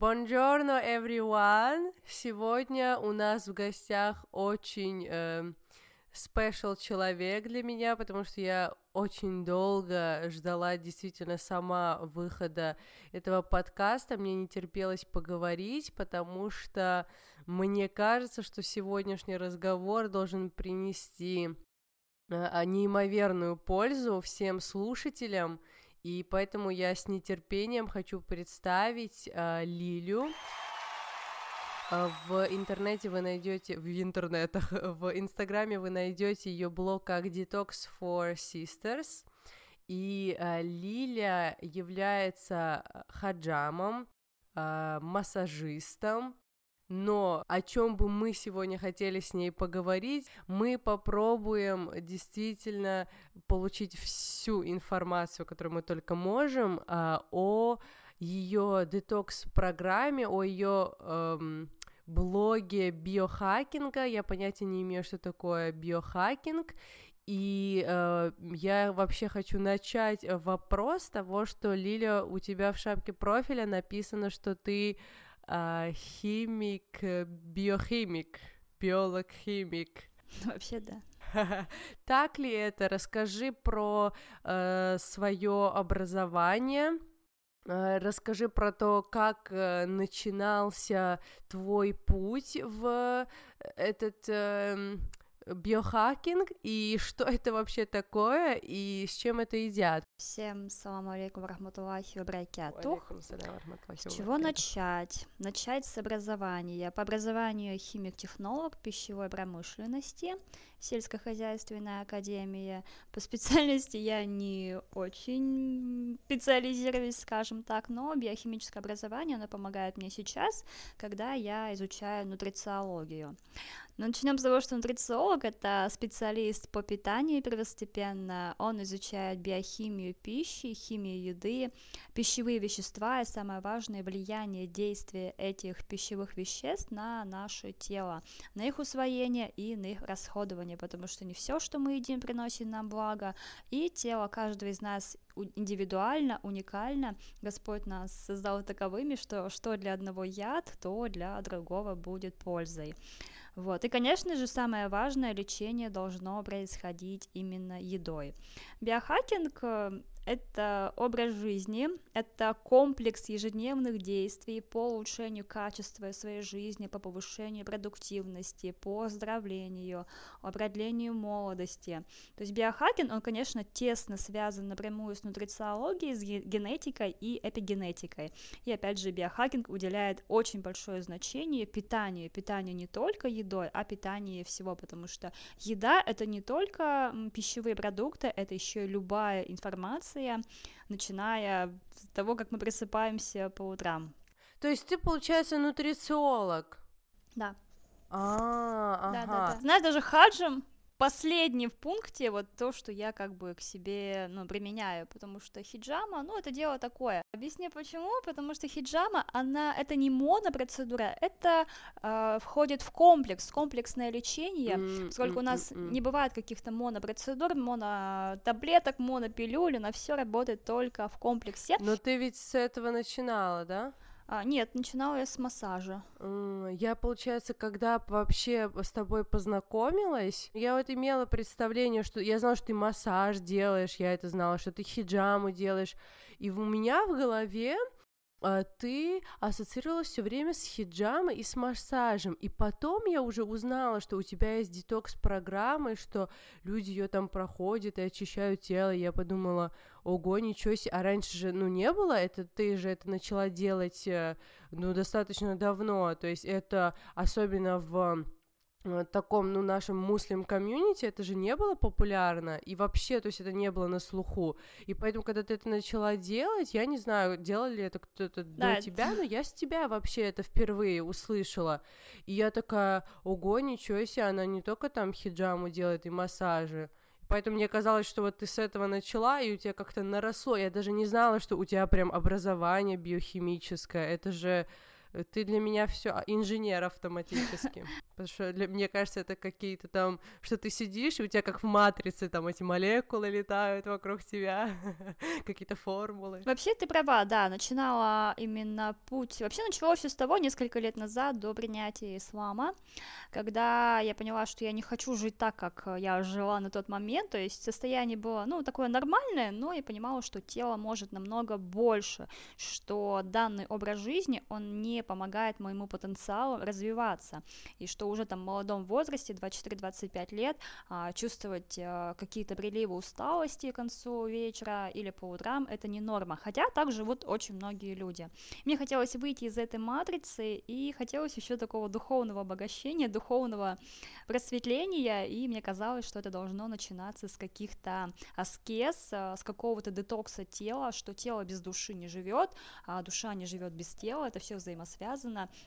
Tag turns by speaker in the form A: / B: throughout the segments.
A: Buongiorno, everyone! Сегодня у нас в гостях очень э, special человек для меня, потому что я очень долго ждала действительно сама выхода этого подкаста. Мне не терпелось поговорить, потому что мне кажется, что сегодняшний разговор должен принести э, неимоверную пользу всем слушателям, и поэтому я с нетерпением хочу представить э, Лилю. Э, в интернете вы найдете, в интернетах, в инстаграме вы найдете ее блог как Detox for Sisters. И э, Лиля является хаджамом, э, массажистом, но о чем бы мы сегодня хотели с ней поговорить, мы попробуем действительно получить всю информацию, которую мы только можем, а, о ее детокс-программе, о ее эм, блоге биохакинга. Я понятия не имею, что такое биохакинг. И э, я вообще хочу начать вопрос того, что Лиля, у тебя в шапке профиля написано, что ты а, химик, биохимик, биолог-химик.
B: Вообще да.
A: Так ли это? Расскажи про э, свое образование. Э, расскажи про то, как э, начинался твой путь в этот э, биохакинг и что это вообще такое и с чем это едят.
B: Всем салам алейкум рахматуллахи вабракятух. С чего начать? Начать с образования. По образованию химик-технолог пищевой промышленности, сельскохозяйственная академия. По специальности я не очень специализируюсь, скажем так, но биохимическое образование, оно помогает мне сейчас, когда я изучаю нутрициологию. Но начнем с того, что нутрициолог — это специалист по питанию первостепенно. Он изучает биохимию пищи, химию еды, пищевые вещества и, самое важное, влияние действия этих пищевых веществ на наше тело, на их усвоение и на их расходование, потому что не все, что мы едим, приносит нам благо, и тело каждого из нас индивидуально, уникально. Господь нас создал таковыми, что что для одного яд, то для другого будет пользой. Вот. И, конечно же, самое важное, лечение должно происходить именно едой. Биохакинг э, это образ жизни, это комплекс ежедневных действий по улучшению качества своей жизни, по повышению продуктивности, по оздоровлению, продлению молодости. То есть биохакинг, он, конечно, тесно связан напрямую с нутрициологией, с генетикой и эпигенетикой. И опять же, биохакинг уделяет очень большое значение питанию. Питанию не только едой, а питанию всего, потому что еда — это не только пищевые продукты, это еще и любая информация, информация, начиная с того, как мы просыпаемся по утрам.
A: То есть ты, получается, нутрициолог?
B: Да.
A: А, ага. Да, да, да.
B: Знаешь, даже хаджем последний в пункте вот то, что я как бы к себе, ну, применяю, потому что хиджама, ну, это дело такое. Объясню почему, потому что хиджама, она, это не монопроцедура, это э, входит в комплекс, комплексное лечение, mm, поскольку у нас mm, не бывает каких-то монопроцедур, монотаблеток, монопилюль, на все работает только в комплексе.
A: Но ты ведь с этого начинала, да?
B: А, нет, начинала я с массажа.
A: Я, получается, когда вообще с тобой познакомилась, я вот имела представление, что я знала, что ты массаж делаешь, я это знала, что ты хиджаму делаешь, и у меня в голове ты ассоциировалась все время с хиджамой и с массажем. И потом я уже узнала, что у тебя есть детокс-программа, и что люди ее там проходят и очищают тело. И я подумала, ого, ничего себе. А раньше же, ну, не было, это ты же это начала делать, э, ну, достаточно давно. То есть это особенно в таком, ну, нашем муслим комьюнити это же не было популярно, и вообще, то есть это не было на слуху, и поэтому, когда ты это начала делать, я не знаю, делали ли это кто-то да. до тебя, но я с тебя вообще это впервые услышала, и я такая, ого, ничего себе, она не только там хиджаму делает и массажи, Поэтому мне казалось, что вот ты с этого начала, и у тебя как-то наросло. Я даже не знала, что у тебя прям образование биохимическое. Это же Э, ты для меня все а, инженер автоматически. Потому что для, мне кажется, это какие-то там, что ты сидишь, и у тебя как в матрице там эти молекулы летают вокруг тебя, какие-то формулы.
B: Вообще ты права, да, начинала именно путь. Вообще началось все с того, несколько лет назад, до принятия ислама, когда я поняла, что я не хочу жить так, как я жила на тот момент, то есть состояние было, ну, такое нормальное, но я понимала, что тело может намного больше, что данный образ жизни, он не помогает моему потенциалу развиваться, и что уже там в молодом возрасте, 24-25 лет, а, чувствовать а, какие-то приливы усталости к концу вечера или по утрам, это не норма, хотя так живут очень многие люди. Мне хотелось выйти из этой матрицы, и хотелось еще такого духовного обогащения, духовного просветления, и мне казалось, что это должно начинаться с каких-то аскез, а, с какого-то детокса тела, что тело без души не живет, а душа не живет без тела, это все взаимосвязано.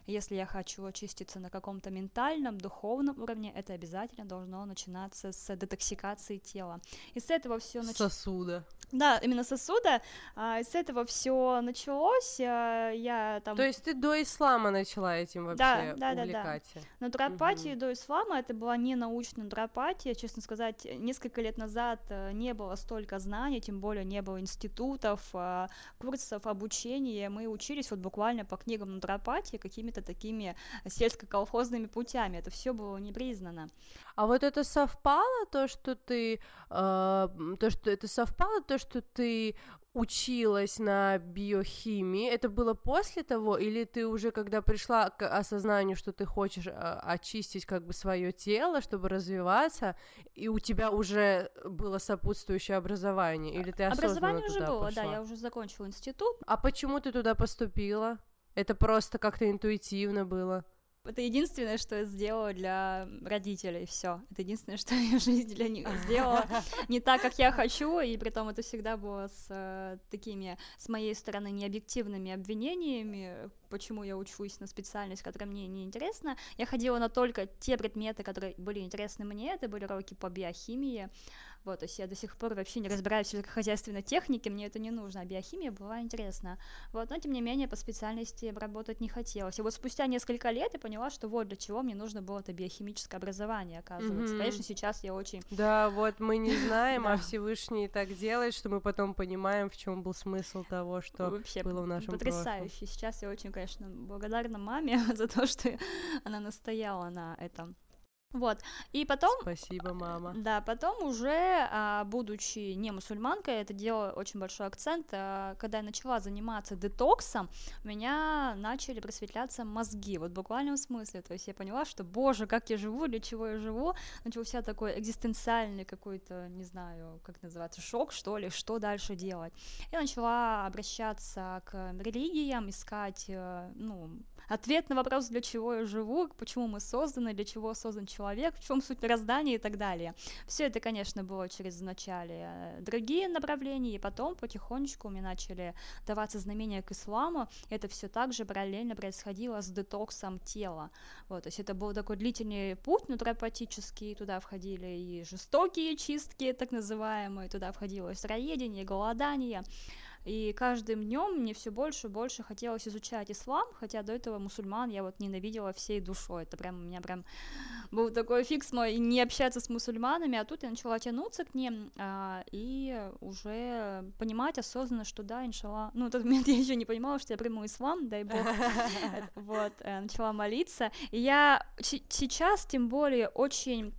B: Если я хочу очиститься на каком-то ментальном, духовном уровне, это обязательно должно начинаться с детоксикации тела. И с этого все
A: началось. Сосуда.
B: Да, именно сосуда. А, с этого все началось. А, я там.
A: То есть ты до ислама начала этим вообще да, да, увлекать?
B: Да, да. Натуропатия угу. до ислама это была не научная натуропатия. Честно сказать, несколько лет назад э, не было столько знаний, тем более не было институтов, а, курсов обучения. Мы учились вот буквально по книгам натуропатии какими-то такими сельско-колхозными путями. Это все было не признано.
A: А вот это совпало то, что ты, э, то, что это совпало то, что ты училась на биохимии, это было после того, или ты уже когда пришла к осознанию, что ты хочешь а, очистить как бы свое тело, чтобы развиваться, и у тебя уже было сопутствующее образование, или ты осознанно Образование
B: уже
A: было,
B: пошла? да, я уже закончила институт.
A: А почему ты туда поступила? Это просто как-то интуитивно было?
B: Это единственное, что я сделала для родителей, все. Это единственное, что я в жизни для них сделала. Не так, как я хочу, и при том это всегда было с э, такими, с моей стороны, необъективными обвинениями, почему я учусь на специальность, которая мне не интересна. Я ходила на только те предметы, которые были интересны мне, это были уроки по биохимии, вот, то есть я до сих пор вообще не разбираюсь в сельскохозяйственной технике, мне это не нужно, а биохимия была интересна. Вот, но тем не менее по специальности работать не хотелось. И вот спустя несколько лет я поняла, что вот для чего мне нужно было это биохимическое образование, оказывается. Mm-hmm. Конечно, сейчас я очень...
A: Да, вот мы не знаем, а Всевышний так делает, что мы потом понимаем, в чем был смысл того, что Вообще, было в нашем
B: потрясающе. Сейчас я очень, конечно, благодарна маме за то, что она настояла на этом. Вот. И потом...
A: Спасибо, мама.
B: Да, потом уже, а, будучи не мусульманкой, это дело очень большой акцент, а, когда я начала заниматься детоксом, у меня начали просветляться мозги, вот в буквальном смысле, то есть я поняла, что, боже, как я живу, для чего я живу, начался такой экзистенциальный какой-то, не знаю, как называется, шок, что ли, что дальше делать. Я начала обращаться к религиям, искать, э, ну, ответ на вопрос, для чего я живу, почему мы созданы, для чего создан человек, в чем суть мироздания и так далее. Все это, конечно, было через вначале э, другие направления, и потом потихонечку мне начали даваться знамения к исламу. Это все также параллельно происходило с детоксом тела. Вот, то есть это был такой длительный путь натуропатический, туда входили и жестокие чистки, так называемые, туда входило сыроедение, голодание, и каждым днем мне все больше и больше хотелось изучать ислам, хотя до этого мусульман я вот ненавидела всей душой. Это прям у меня прям был такой фикс мой не общаться с мусульманами, а тут я начала тянуться к ним а, и уже понимать осознанно, что да, иншалла. Ну, в тот момент я еще не понимала, что я приму ислам, дай бог. Вот, э, начала молиться. И я сейчас, тем более, очень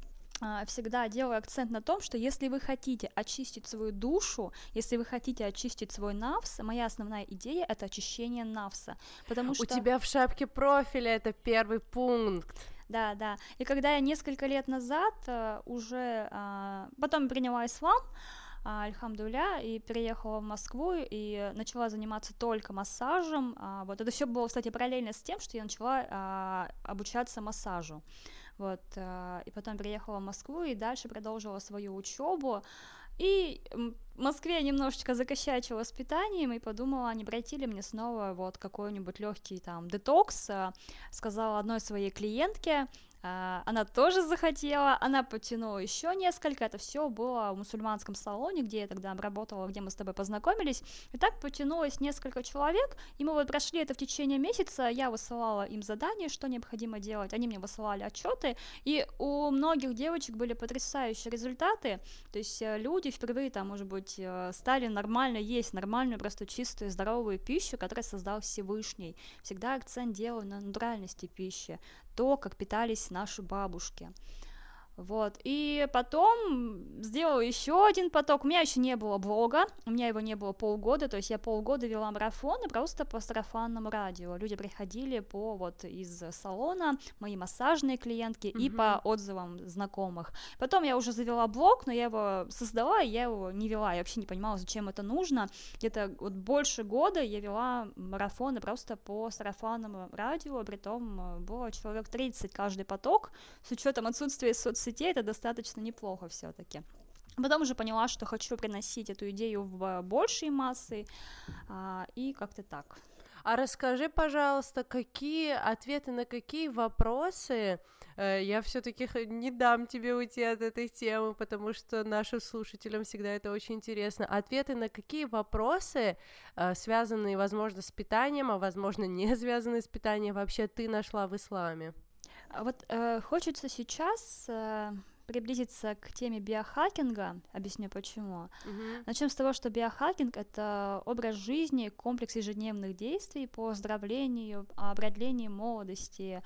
B: всегда делаю акцент на том, что если вы хотите очистить свою душу, если вы хотите очистить свой навс, моя основная идея это очищение навса, потому что
A: у тебя в шапке профиля это первый пункт.
B: Да, да. И когда я несколько лет назад uh, уже uh, потом приняла ислам, Альхамдуля, и переехала в Москву и начала заниматься только массажем. Вот это все было, кстати, параллельно с тем, что я начала обучаться массажу. Вот, э, и потом переехала в Москву и дальше продолжила свою учебу, и в Москве немножечко закощачила с питанием и подумала, не пройти ли мне снова вот какой-нибудь легкий там детокс. Э, сказала одной своей клиентке, а, она тоже захотела, она потянула еще несколько, это все было в мусульманском салоне, где я тогда работала, где мы с тобой познакомились, и так потянулось несколько человек, и мы вот прошли это в течение месяца, я высылала им задания, что необходимо делать, они мне высылали отчеты, и у многих девочек были потрясающие результаты, то есть э, люди впервые там, может быть, э, стали нормально есть нормальную, просто чистую, здоровую пищу, которую создал Всевышний, всегда акцент делаю на натуральности пищи, то, как питались наши бабушки. Вот, и потом сделала еще один поток. У меня еще не было блога, у меня его не было полгода, то есть я полгода вела марафоны просто по сарафанному радио. Люди приходили по вот из салона, мои массажные клиентки mm-hmm. и по отзывам знакомых. Потом я уже завела блог, но я его создала, и я его не вела, я вообще не понимала, зачем это нужно. Где-то вот больше года я вела марафоны просто по сарафанному радио, при том э, было человек 30 каждый поток, с учетом отсутствия соцсетей соцсетей это достаточно неплохо все-таки. Потом уже поняла, что хочу приносить эту идею в большие массы, а, и как-то так.
A: А расскажи, пожалуйста, какие ответы на какие вопросы э, я все-таки не дам тебе уйти от этой темы, потому что нашим слушателям всегда это очень интересно. Ответы на какие вопросы, э, связанные, возможно, с питанием, а возможно, не связанные с питанием, вообще ты нашла в исламе?
B: А вот э, хочется сейчас э, приблизиться к теме биохакинга, объясню почему. Uh-huh. Начнем с того, что биохакинг это образ жизни, комплекс ежедневных действий по оздоровлению, продлению молодости,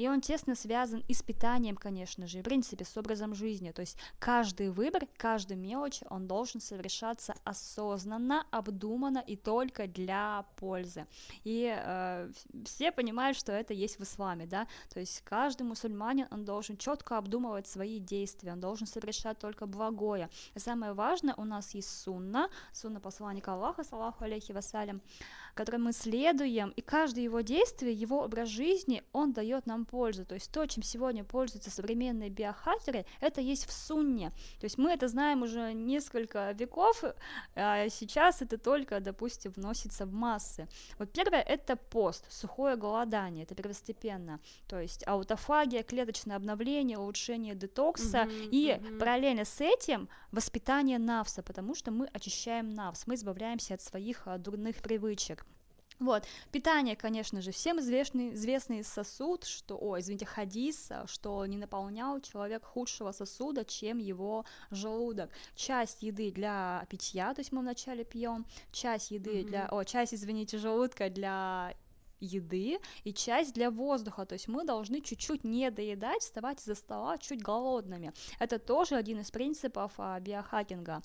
B: и он тесно связан и с питанием, конечно же, и, в принципе, с образом жизни. То есть каждый выбор, каждая мелочь, он должен совершаться осознанно, обдуманно и только для пользы. И э, все понимают, что это есть в исламе, да, то есть каждый мусульманин, он должен четко обдумывать свои действия, он должен совершать только благое. Самое важное, у нас есть сунна, сунна посланника Аллаха, саллаху алейхи вассалям, которым мы следуем, и каждое его действие, его образ жизни, он дает нам пользу. То есть то, чем сегодня пользуются современные биохакеры, это есть в сунне. То есть мы это знаем уже несколько веков, а сейчас это только, допустим, вносится в массы. Вот первое это пост, сухое голодание, это первостепенно. То есть аутофагия, клеточное обновление, улучшение детокса mm-hmm, и mm-hmm. параллельно с этим воспитание навса, потому что мы очищаем навс, мы избавляемся от своих а, дурных привычек. Вот, питание, конечно же, всем известный, известный сосуд, что, о, извините, хадис, что не наполнял человек худшего сосуда, чем его желудок. Часть еды для питья, то есть мы вначале пьем, часть еды mm-hmm. для, о, часть, извините, желудка для еды и часть для воздуха, то есть мы должны чуть-чуть не доедать, вставать из-за стола чуть голодными. Это тоже один из принципов а, биохакинга.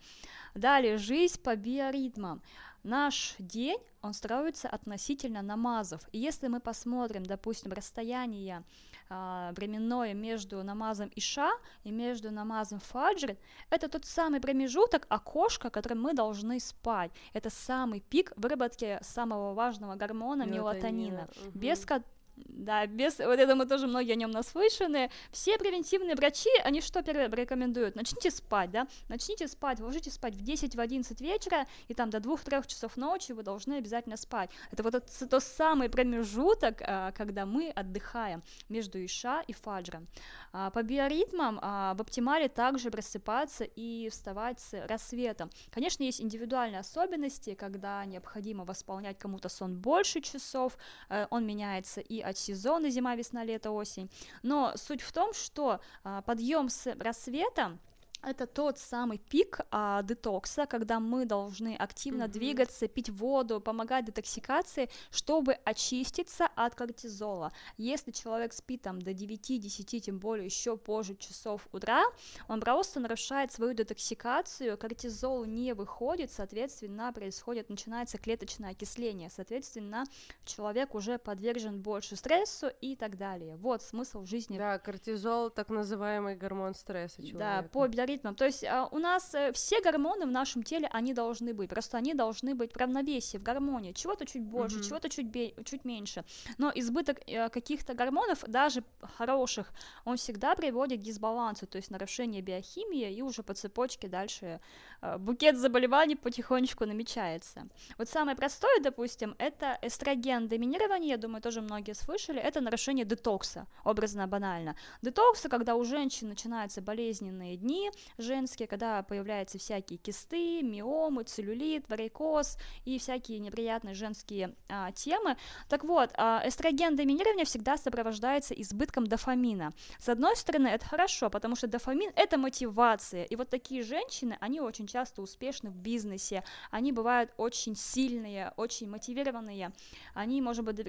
B: Далее, жизнь по биоритмам. Наш день, он строится относительно намазов. И если мы посмотрим, допустим, расстояние а, временное между намазом Иша и между намазом Фаджр, это тот самый промежуток, окошко, которым мы должны спать. Это самый пик выработки самого важного гормона мелатонина, угу. без, да, без, вот я думаю, тоже многие о нем наслышаны. Все превентивные врачи, они что первое рекомендуют? Начните спать, да, начните спать, ложитесь спать в 10, в 11 вечера, и там до 2-3 часов ночи вы должны обязательно спать. Это вот это, тот самый промежуток, а, когда мы отдыхаем между Иша и Фаджром. А, по биоритмам а, в оптимале также просыпаться и вставать с рассветом. Конечно, есть индивидуальные особенности, когда необходимо восполнять кому-то сон больше часов, э, он меняется и от сезона зима, весна, лето, осень. Но суть в том, что а, подъем с рассветом это тот самый пик а, детокса, когда мы должны активно mm-hmm. двигаться, пить воду, помогать детоксикации, чтобы очиститься от кортизола. Если человек спит там до 9-10, тем более еще позже часов утра, он просто нарушает свою детоксикацию, кортизол не выходит, соответственно, происходит, начинается клеточное окисление, соответственно, человек уже подвержен больше стрессу и так далее. Вот смысл жизни.
A: Да, кортизол, так называемый гормон стресса человека.
B: Да, по биоритму ритмом. То есть а, у нас э, все гормоны в нашем теле, они должны быть, просто они должны быть в равновесии, в гармонии. Чего-то чуть больше, mm-hmm. чего-то чуть, бе- чуть меньше. Но избыток э, каких-то гормонов, даже хороших, он всегда приводит к дисбалансу, то есть нарушение биохимии, и уже по цепочке дальше э, букет заболеваний потихонечку намечается. Вот самое простое, допустим, это эстроген доминирование, я думаю, тоже многие слышали, это нарушение детокса, образно банально. Детокса, когда у женщин начинаются болезненные дни женские, когда появляются всякие кисты, миомы, целлюлит, варикоз и всякие неприятные женские а, темы. Так вот, а, эстроген доминирования всегда сопровождается избытком дофамина. С одной стороны, это хорошо, потому что дофамин — это мотивация, и вот такие женщины, они очень часто успешны в бизнесе, они бывают очень сильные, очень мотивированные, они, может быть,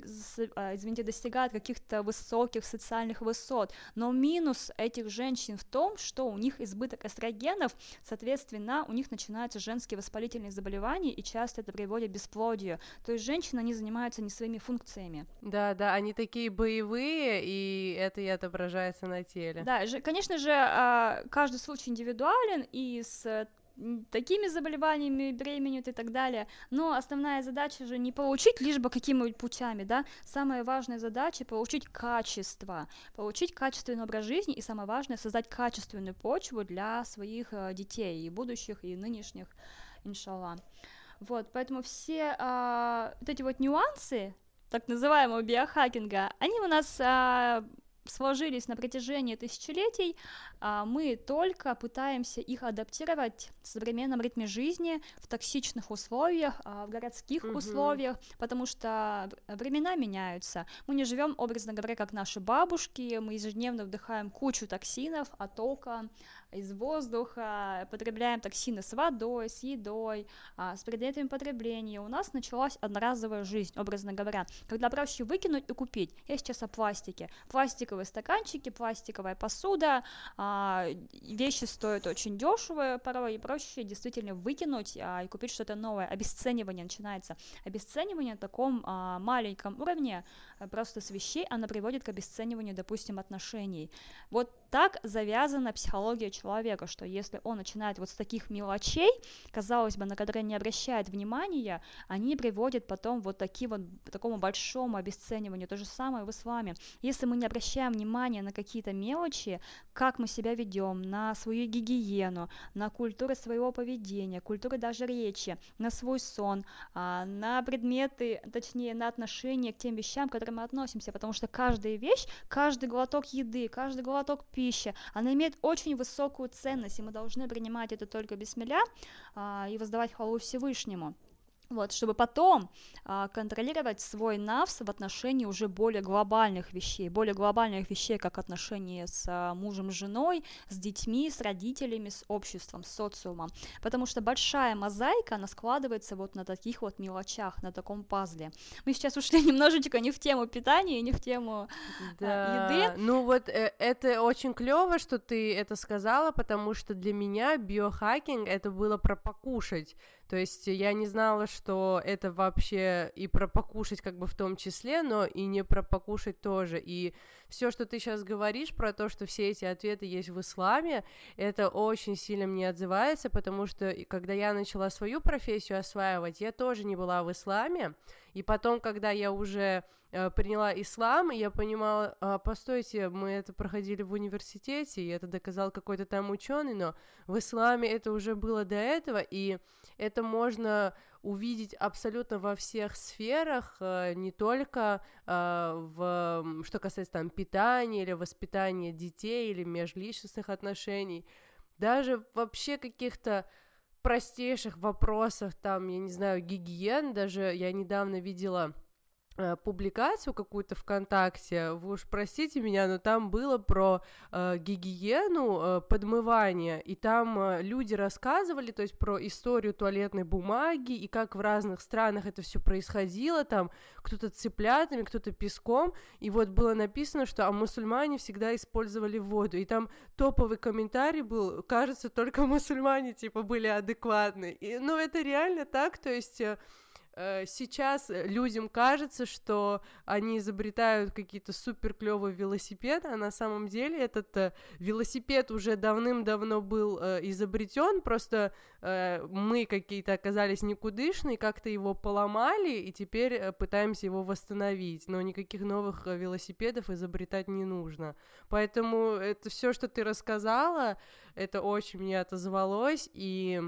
B: а, извините, достигают каких-то высоких социальных высот, но минус этих женщин в том, что у них избыток эстрогенов, соответственно, у них начинаются женские воспалительные заболевания, и часто это приводит к бесплодию. То есть женщины, они занимаются не своими функциями.
A: Да, да, они такие боевые, и это и отображается на теле.
B: Да, же, конечно же, а, каждый случай индивидуален, и с такими заболеваниями беременеют и так далее. Но основная задача же не получить лишь бы какими-нибудь путями, да. Самая важная задача получить качество, получить качественный образ жизни и самое важное создать качественную почву для своих э, детей и будущих и нынешних, иншаллах. Вот, поэтому все а, вот эти вот нюансы так называемого биохакинга, они у нас а, сложились на протяжении тысячелетий, а мы только пытаемся их адаптировать в современном ритме жизни, в токсичных условиях, а, в городских угу. условиях, потому что времена меняются. Мы не живем, образно говоря, как наши бабушки, мы ежедневно вдыхаем кучу токсинов, оттока, из воздуха, потребляем токсины с водой, с едой, а, с предметами потребления. У нас началась одноразовая жизнь, образно говоря, когда проще выкинуть и купить. Я сейчас о пластике. Пластиковые стаканчики, пластиковая посуда, а, вещи стоят очень дешево порой, и проще действительно выкинуть а, и купить что-то новое. Обесценивание начинается. Обесценивание на таком маленьком уровне просто с вещей, она приводит к обесцениванию, допустим, отношений. Вот так завязана психология человека, что если он начинает вот с таких мелочей, казалось бы, на которые не обращает внимания, они приводят потом вот таким вот, такому большому обесцениванию. То же самое в исламе. Если мы не обращаем внимания на какие-то мелочи, как мы себя ведем, на свою гигиену, на культуру своего поведения, культуру даже речи, на свой сон, а, на предметы, точнее, на отношения к тем вещам, к которым мы относимся, потому что каждая вещь, каждый глоток еды, каждый глоток пищи, она имеет очень высокую ценность, и мы должны принимать это только без миля а, и воздавать хвалу Всевышнему вот, чтобы потом а, контролировать свой навс в отношении уже более глобальных вещей, более глобальных вещей, как отношения с а, мужем, женой, с детьми, с родителями, с обществом, с социумом, потому что большая мозаика, она складывается вот на таких вот мелочах, на таком пазле. Мы сейчас ушли немножечко не в тему питания, не в тему а, да. еды.
A: Ну вот э, это очень клево, что ты это сказала, потому что для меня биохакинг это было про покушать, то есть я не знала, что это вообще и про покушать как бы в том числе, но и не про покушать тоже. И все, что ты сейчас говоришь про то, что все эти ответы есть в исламе, это очень сильно мне отзывается, потому что когда я начала свою профессию осваивать, я тоже не была в исламе, и потом, когда я уже приняла ислам, я понимала, а, постойте, мы это проходили в университете, и это доказал какой-то там ученый, но в исламе это уже было до этого, и это можно увидеть абсолютно во всех сферах, э, не только э, в, что касается там питания или воспитания детей или межличностных отношений, даже вообще каких-то простейших вопросах, там, я не знаю, гигиен, даже я недавно видела Э, публикацию какую-то ВКонтакте, вы уж простите меня, но там было про э, гигиену э, подмывания, и там э, люди рассказывали, то есть про историю туалетной бумаги и как в разных странах это все происходило, там кто-то цыплятами, кто-то песком, и вот было написано, что а мусульмане всегда использовали воду, и там топовый комментарий был, кажется, только мусульмане типа были адекватны, и, ну это реально так, то есть э, Э, сейчас людям кажется, что они изобретают какие-то супер клевые велосипеды, а на самом деле этот э, велосипед уже давным-давно был э, изобретен, просто э, мы какие-то оказались никудышные, как-то его поломали, и теперь э, пытаемся его восстановить, но никаких новых э, велосипедов изобретать не нужно. Поэтому это все, что ты рассказала, это очень мне отозвалось, и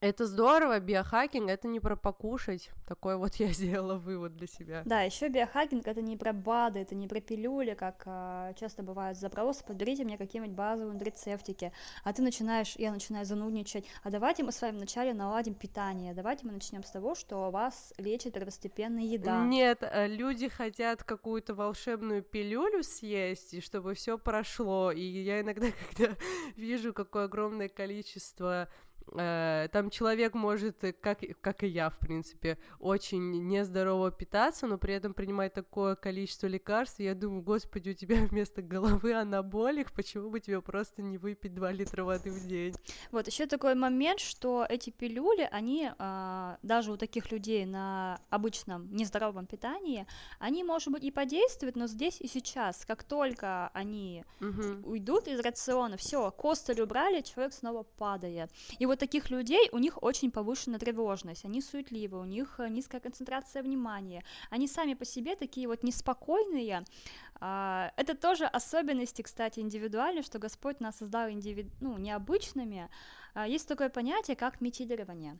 A: это здорово, биохакинг это не про покушать. Такой вот я сделала вывод для себя.
B: Да, еще биохакинг это не про БАДы, это не про пилюли, как а, часто бывают запросы, подберите мне какие-нибудь базовые рецептики, а ты начинаешь, я начинаю занудничать, а давайте мы с вами вначале наладим питание, давайте мы начнем с того, что вас лечит первостепенная еда.
A: Нет, э, люди хотят какую-то волшебную пилюлю съесть, и чтобы все прошло, и я иногда, когда вижу, какое огромное количество Э, там человек может, э, как, как и я, в принципе, очень нездорово питаться, но при этом принимать такое количество лекарств, я думаю, господи, у тебя вместо головы анаболик, почему бы тебе просто не выпить 2 литра воды в день?
B: Вот, еще такой момент, что эти пилюли, они а, даже у таких людей на обычном нездоровом питании, они, может быть, и подействуют, но здесь и сейчас, как только они угу. уйдут из рациона, все, костыль убрали, человек снова падает. И вот вот таких людей, у них очень повышенная тревожность, они суетливы, у них э, низкая концентрация внимания, они сами по себе такие вот неспокойные. А, это тоже особенности, кстати, индивидуальные, что Господь нас создал индиви... ну, необычными. А, есть такое понятие, как метилирование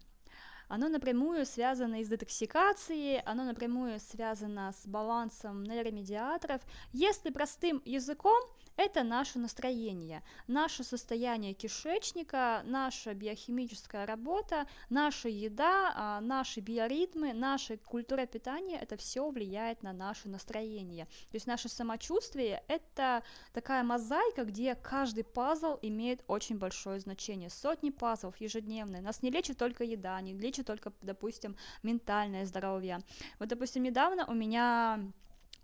B: оно напрямую связано и с детоксикацией, оно напрямую связано с балансом нейромедиаторов. Если простым языком, это наше настроение, наше состояние кишечника, наша биохимическая работа, наша еда, а, наши биоритмы, наша культура питания, это все влияет на наше настроение. То есть наше самочувствие – это такая мозаика, где каждый пазл имеет очень большое значение. Сотни пазлов ежедневные. Нас не лечит только еда, не лечит только, допустим, ментальное здоровье. Вот, допустим, недавно у меня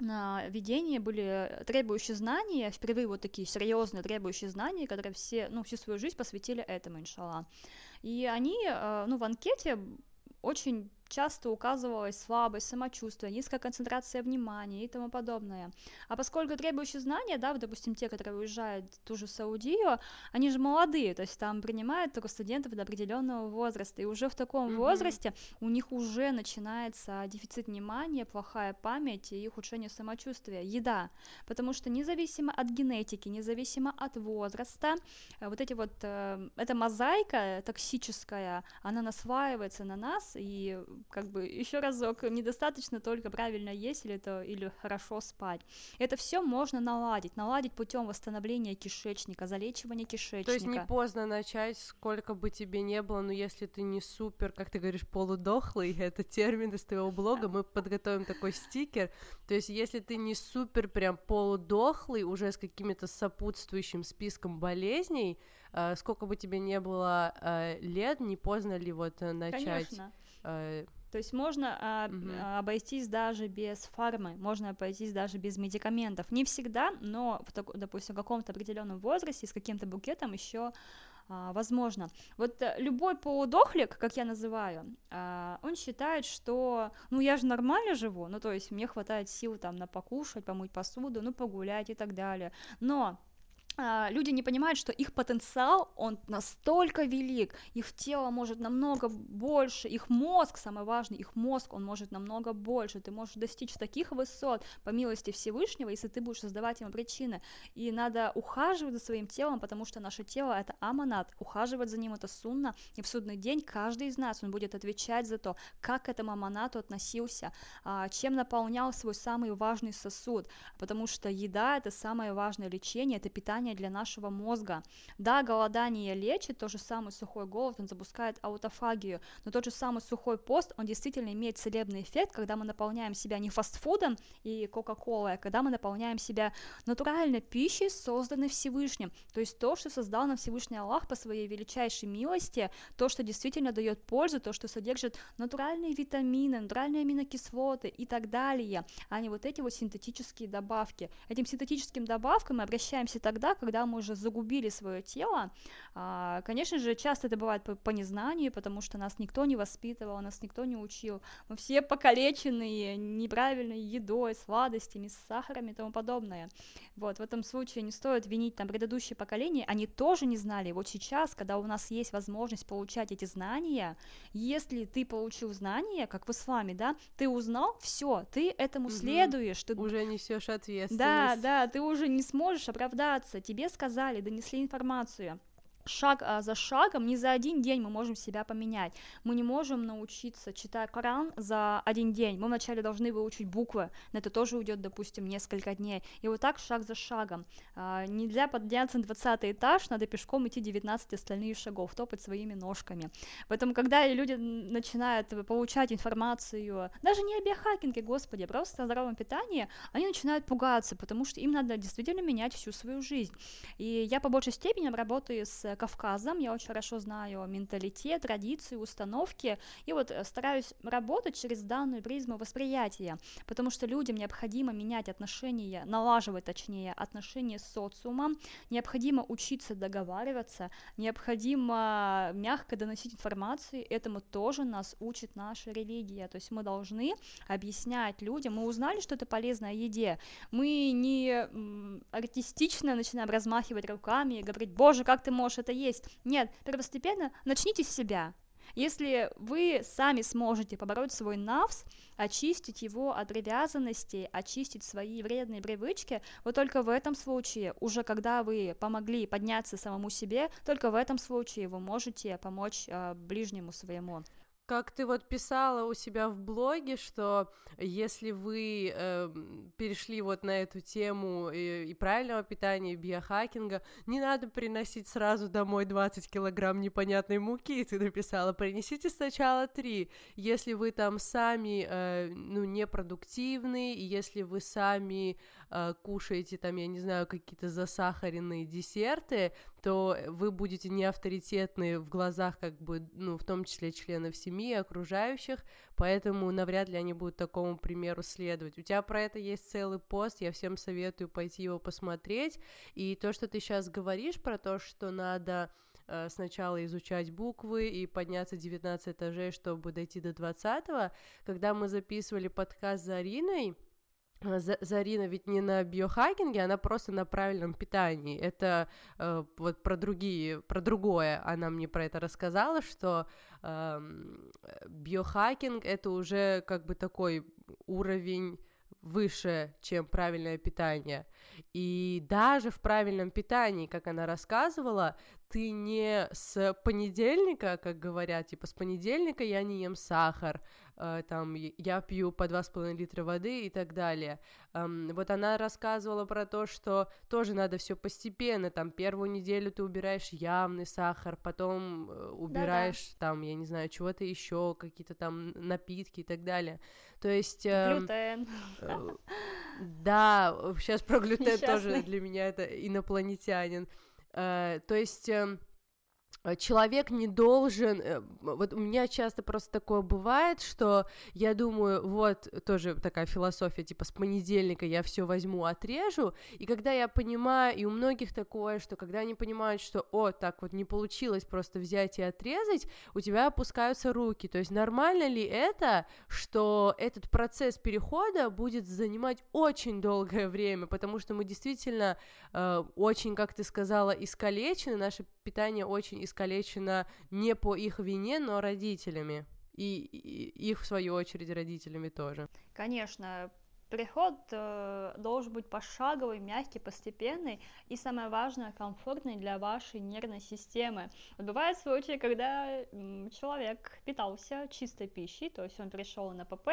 B: на ведении были требующие знания, впервые вот такие серьезные требующие знания, которые все, ну, всю свою жизнь посвятили этому, иншалла. И они, э, ну, в анкете очень часто указывалась слабость, самочувствие, низкая концентрация внимания и тому подобное. А поскольку требующие знания, да, допустим, те, которые уезжают в ту же Саудию, они же молодые, то есть там принимают только студентов до определенного возраста, и уже в таком mm-hmm. возрасте у них уже начинается дефицит внимания, плохая память и ухудшение самочувствия, еда, потому что независимо от генетики, независимо от возраста, э, вот эти вот, э, эта мозаика токсическая, она насваивается на нас, и как бы еще разок, недостаточно только правильно есть или, это, или хорошо спать. Это все можно наладить, наладить путем восстановления кишечника, залечивания кишечника.
A: То есть не поздно начать, сколько бы тебе не было, но если ты не супер, как ты говоришь, полудохлый, это термин из твоего блога, мы подготовим такой стикер, то есть если ты не супер прям полудохлый, уже с какими-то сопутствующим списком болезней, э, сколько бы тебе не было э, лет, не поздно ли вот э, начать?
B: Конечно Э, То есть можно а, угу. обойтись даже без фармы, можно обойтись даже без медикаментов. Не всегда, но, в, так, допустим, в каком-то определенном возрасте с каким-то букетом еще а, возможно. Вот а, любой полудохлик, как я называю, а, он считает, что, ну, я же нормально живу, ну, то есть мне хватает сил там на покушать, помыть посуду, ну, погулять и так далее. Но а, люди не понимают, что их потенциал, он настолько велик, их тело может намного больше, их мозг, самое важное, их мозг, он может намного больше, ты можешь достичь таких высот по милости Всевышнего, если ты будешь создавать ему причины, и надо ухаживать за своим телом, потому что наше тело это аманат, ухаживать за ним это сунна, и в судный день каждый из нас, он будет отвечать за то, как к этому аманату относился, а, чем наполнял свой самый важный сосуд, потому что еда это самое важное лечение, это питание питание для нашего мозга. Да, голодание лечит, то же самый сухой голод, он запускает аутофагию, но тот же самый сухой пост, он действительно имеет целебный эффект, когда мы наполняем себя не фастфудом и кока-колой, а когда мы наполняем себя натуральной пищей, созданной Всевышним. То есть то, что создал нам Всевышний Аллах по своей величайшей милости, то, что действительно дает пользу, то, что содержит натуральные витамины, натуральные аминокислоты и так далее, а не вот эти вот синтетические добавки. Этим синтетическим добавкам мы обращаемся тогда, да, когда мы уже загубили свое тело, а, конечно же, часто это бывает по, по незнанию, потому что нас никто не воспитывал, нас никто не учил, мы все покалеченные неправильной едой, сладостями, с сахарами и тому подобное. Вот, в этом случае не стоит винить там предыдущие поколения, они тоже не знали. Вот сейчас, когда у нас есть возможность получать эти знания, если ты получил знания, как в исламе, да, ты узнал, все, ты этому угу. следуешь, ты
A: уже несешь ответственность.
B: Да, да, ты уже не сможешь оправдаться. Тебе сказали, донесли информацию шаг а, за шагом, не за один день мы можем себя поменять. Мы не можем научиться читать Коран за один день. Мы вначале должны выучить буквы, на это тоже уйдет, допустим, несколько дней. И вот так шаг за шагом. А, нельзя подняться на 20 этаж, надо пешком идти 19 остальных шагов, топать своими ножками. Поэтому, когда люди начинают получать информацию, даже не о биохакинге, господи, просто о здоровом питании, они начинают пугаться, потому что им надо действительно менять всю свою жизнь. И я по большей степени работаю с Кавказом, я очень хорошо знаю менталитет, традиции, установки, и вот э, стараюсь работать через данную призму восприятия, потому что людям необходимо менять отношения, налаживать, точнее, отношения с социумом, необходимо учиться договариваться, необходимо мягко доносить информацию, этому тоже нас учит наша религия, то есть мы должны объяснять людям, мы узнали, что это полезно о еде, мы не артистично начинаем размахивать руками и говорить, боже, как ты можешь это есть. Нет, первостепенно начните с себя. Если вы сами сможете побороть свой навс, очистить его от привязанностей, очистить свои вредные привычки, вот только в этом случае, уже когда вы помогли подняться самому себе, только в этом случае вы можете помочь э, ближнему своему
A: как ты вот писала у себя в блоге, что если вы э, перешли вот на эту тему и, и правильного питания, и биохакинга, не надо приносить сразу домой 20 килограмм непонятной муки, ты написала, принесите сначала 3. Если вы там сами, э, ну, непродуктивны, если вы сами э, кушаете там, я не знаю, какие-то засахаренные десерты, то вы будете не авторитетны в глазах, как бы, ну, в том числе членов семьи, окружающих, поэтому навряд ли они будут такому примеру следовать. У тебя про это есть целый пост, я всем советую пойти его посмотреть, и то, что ты сейчас говоришь про то, что надо э, сначала изучать буквы и подняться 19 этажей, чтобы дойти до 20 когда мы записывали подкаст за Ариной, Зарина ведь не на биохакинге, она просто на правильном питании. Это э, вот про другие, про другое. Она мне про это рассказала, что э, биохакинг это уже как бы такой уровень выше, чем правильное питание. И даже в правильном питании, как она рассказывала, ты не с понедельника, как говорят, типа с понедельника я не ем сахар, э, там я пью по 2,5 литра воды и так далее. Эм, вот она рассказывала про то, что тоже надо все постепенно, там первую неделю ты убираешь явный сахар, потом э, убираешь Да-да. там, я не знаю, чего-то еще, какие-то там напитки и так далее. То есть...
B: Э, глютен.
A: Э, да, сейчас про глютен тоже для меня это инопланетянин. Э, то есть... Э, Э, человек не должен, э, вот у меня часто просто такое бывает, что я думаю, вот тоже такая философия, типа с понедельника я все возьму, отрежу, и когда я понимаю, и у многих такое, что когда они понимают, что, о, так вот не получилось просто взять и отрезать, у тебя опускаются руки, то есть нормально ли это, что этот процесс перехода будет занимать очень долгое время, потому что мы действительно э, очень, как ты сказала, искалечены, наше питание очень искалечено не по их вине, но родителями. И, и их, в свою очередь, родителями тоже.
B: Конечно, Переход э, должен быть пошаговый, мягкий, постепенный и, самое важное, комфортный для вашей нервной системы. Вот бывает случаи, когда м, человек питался чистой пищей, то есть он пришел на ПП,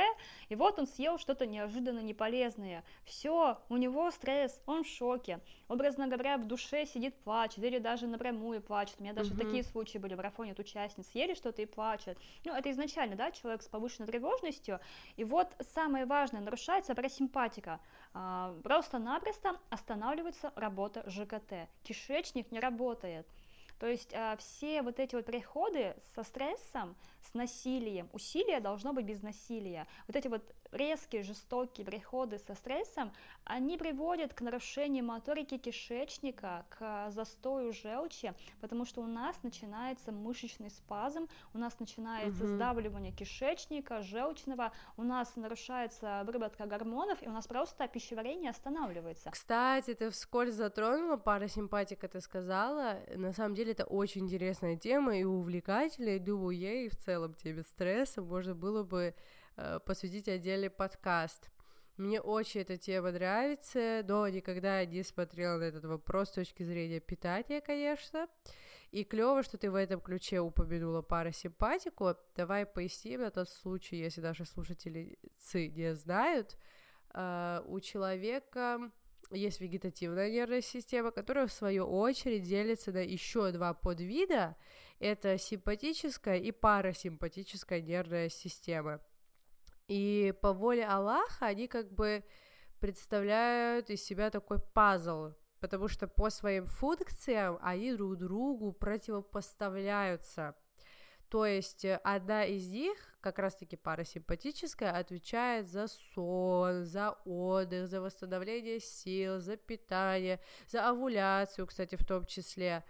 B: и вот он съел что-то неожиданно неполезное. Все, у него стресс, он в шоке. Образно говоря, в душе сидит, плачет, или даже напрямую плачет. У меня даже угу. такие случаи были в марафоне от участниц. Съели что-то и плачет. Ну, это изначально, да, человек с повышенной тревожностью. И вот самое важное, нарушается парасимпатика. А, просто-напросто останавливается работа ЖКТ. Кишечник не работает. То есть а, все вот эти вот переходы со стрессом, с насилием, усилие должно быть без насилия. Вот эти вот резкие, жестокие приходы со стрессом, они приводят к нарушению моторики кишечника, к застою желчи, потому что у нас начинается мышечный спазм, у нас начинается угу. сдавливание кишечника, желчного, у нас нарушается выработка гормонов, и у нас просто пищеварение останавливается.
A: Кстати, ты вскользь затронула парасимпатика, ты сказала, на самом деле это очень интересная тема и увлекательная, и думаю, я и в целом теме стресса можно было бы посвятить отдельный подкаст. Мне очень эта тема нравится, но никогда не смотрела на этот вопрос с точки зрения питания, конечно. И клево, что ты в этом ключе упомянула парасимпатику. Давай поясним на тот случай, если наши слушатели не знают. Uh, у человека есть вегетативная нервная система, которая в свою очередь делится на еще два подвида. Это симпатическая и парасимпатическая нервная система. И по воле Аллаха они как бы представляют из себя такой пазл, потому что по своим функциям они друг другу противопоставляются. То есть э, одна из них, как раз-таки парасимпатическая, отвечает за сон, за отдых, за восстановление сил, за питание, за овуляцию, кстати, в том числе.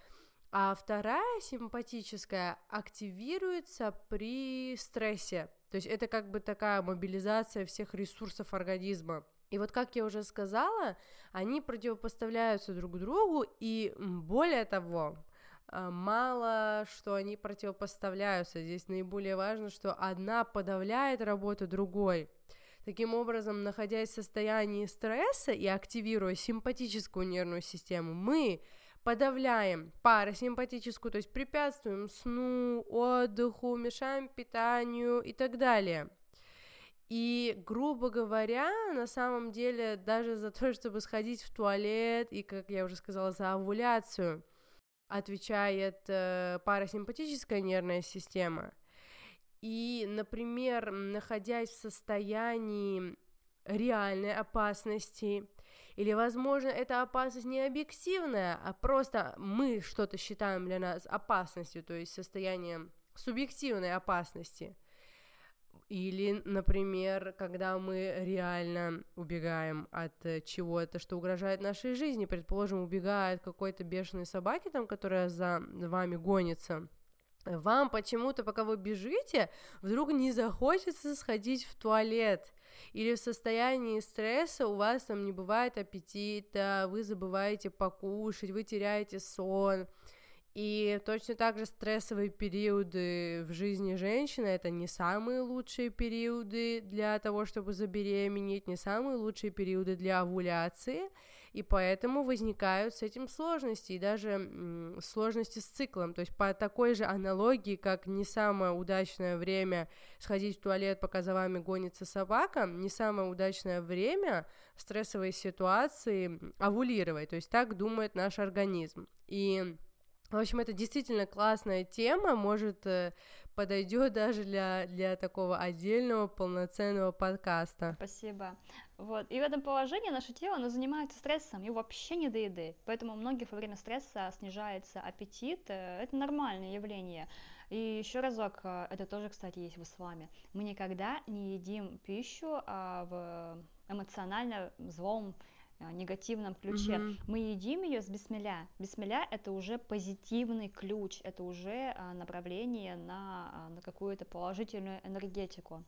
A: А вторая симпатическая активируется при стрессе. То есть это как бы такая мобилизация всех ресурсов организма. И вот, как я уже сказала, они противопоставляются друг другу, и более того, а, мало что они противопоставляются. Здесь наиболее важно, что одна подавляет работу другой. Таким образом, находясь в состоянии стресса и активируя симпатическую нервную систему, мы подавляем парасимпатическую, то есть препятствуем сну, отдыху, мешаем питанию и так далее. И, грубо говоря, на самом деле, даже за то, чтобы сходить в туалет и, как я уже сказала, за овуляцию, отвечает э, парасимпатическая нервная система. И, например, находясь в состоянии реальной опасности, или, возможно, эта опасность не объективная, а просто мы что-то считаем для нас опасностью, то есть состоянием субъективной опасности. Или, например, когда мы реально убегаем от чего-то, что угрожает нашей жизни, предположим, убегает какой-то бешеной собаки, там, которая за вами гонится, вам почему-то, пока вы бежите, вдруг не захочется сходить в туалет, или в состоянии стресса у вас там не бывает аппетита, вы забываете покушать, вы теряете сон. И точно так же стрессовые периоды в жизни женщины это не самые лучшие периоды для того, чтобы забеременеть, не самые лучшие периоды для овуляции и поэтому возникают с этим сложности, и даже сложности с циклом, то есть по такой же аналогии, как не самое удачное время сходить в туалет, пока за вами гонится собака, не самое удачное время в стрессовой ситуации овулировать, то есть так думает наш организм, и в общем, это действительно классная тема, может, э, подойдет даже для, для такого отдельного полноценного подкаста.
B: Спасибо. Вот. И в этом положении наше тело, оно занимается стрессом, и вообще не до еды. Поэтому у многих во время стресса снижается аппетит. Э, это нормальное явление. И еще разок, э, это тоже, кстати, есть в исламе. Мы никогда не едим пищу а, в эмоционально злом негативном ключе, mm-hmm. мы едим ее с бисмилля. Бисмилля это уже позитивный ключ, это уже а, направление на, а, на какую-то положительную энергетику.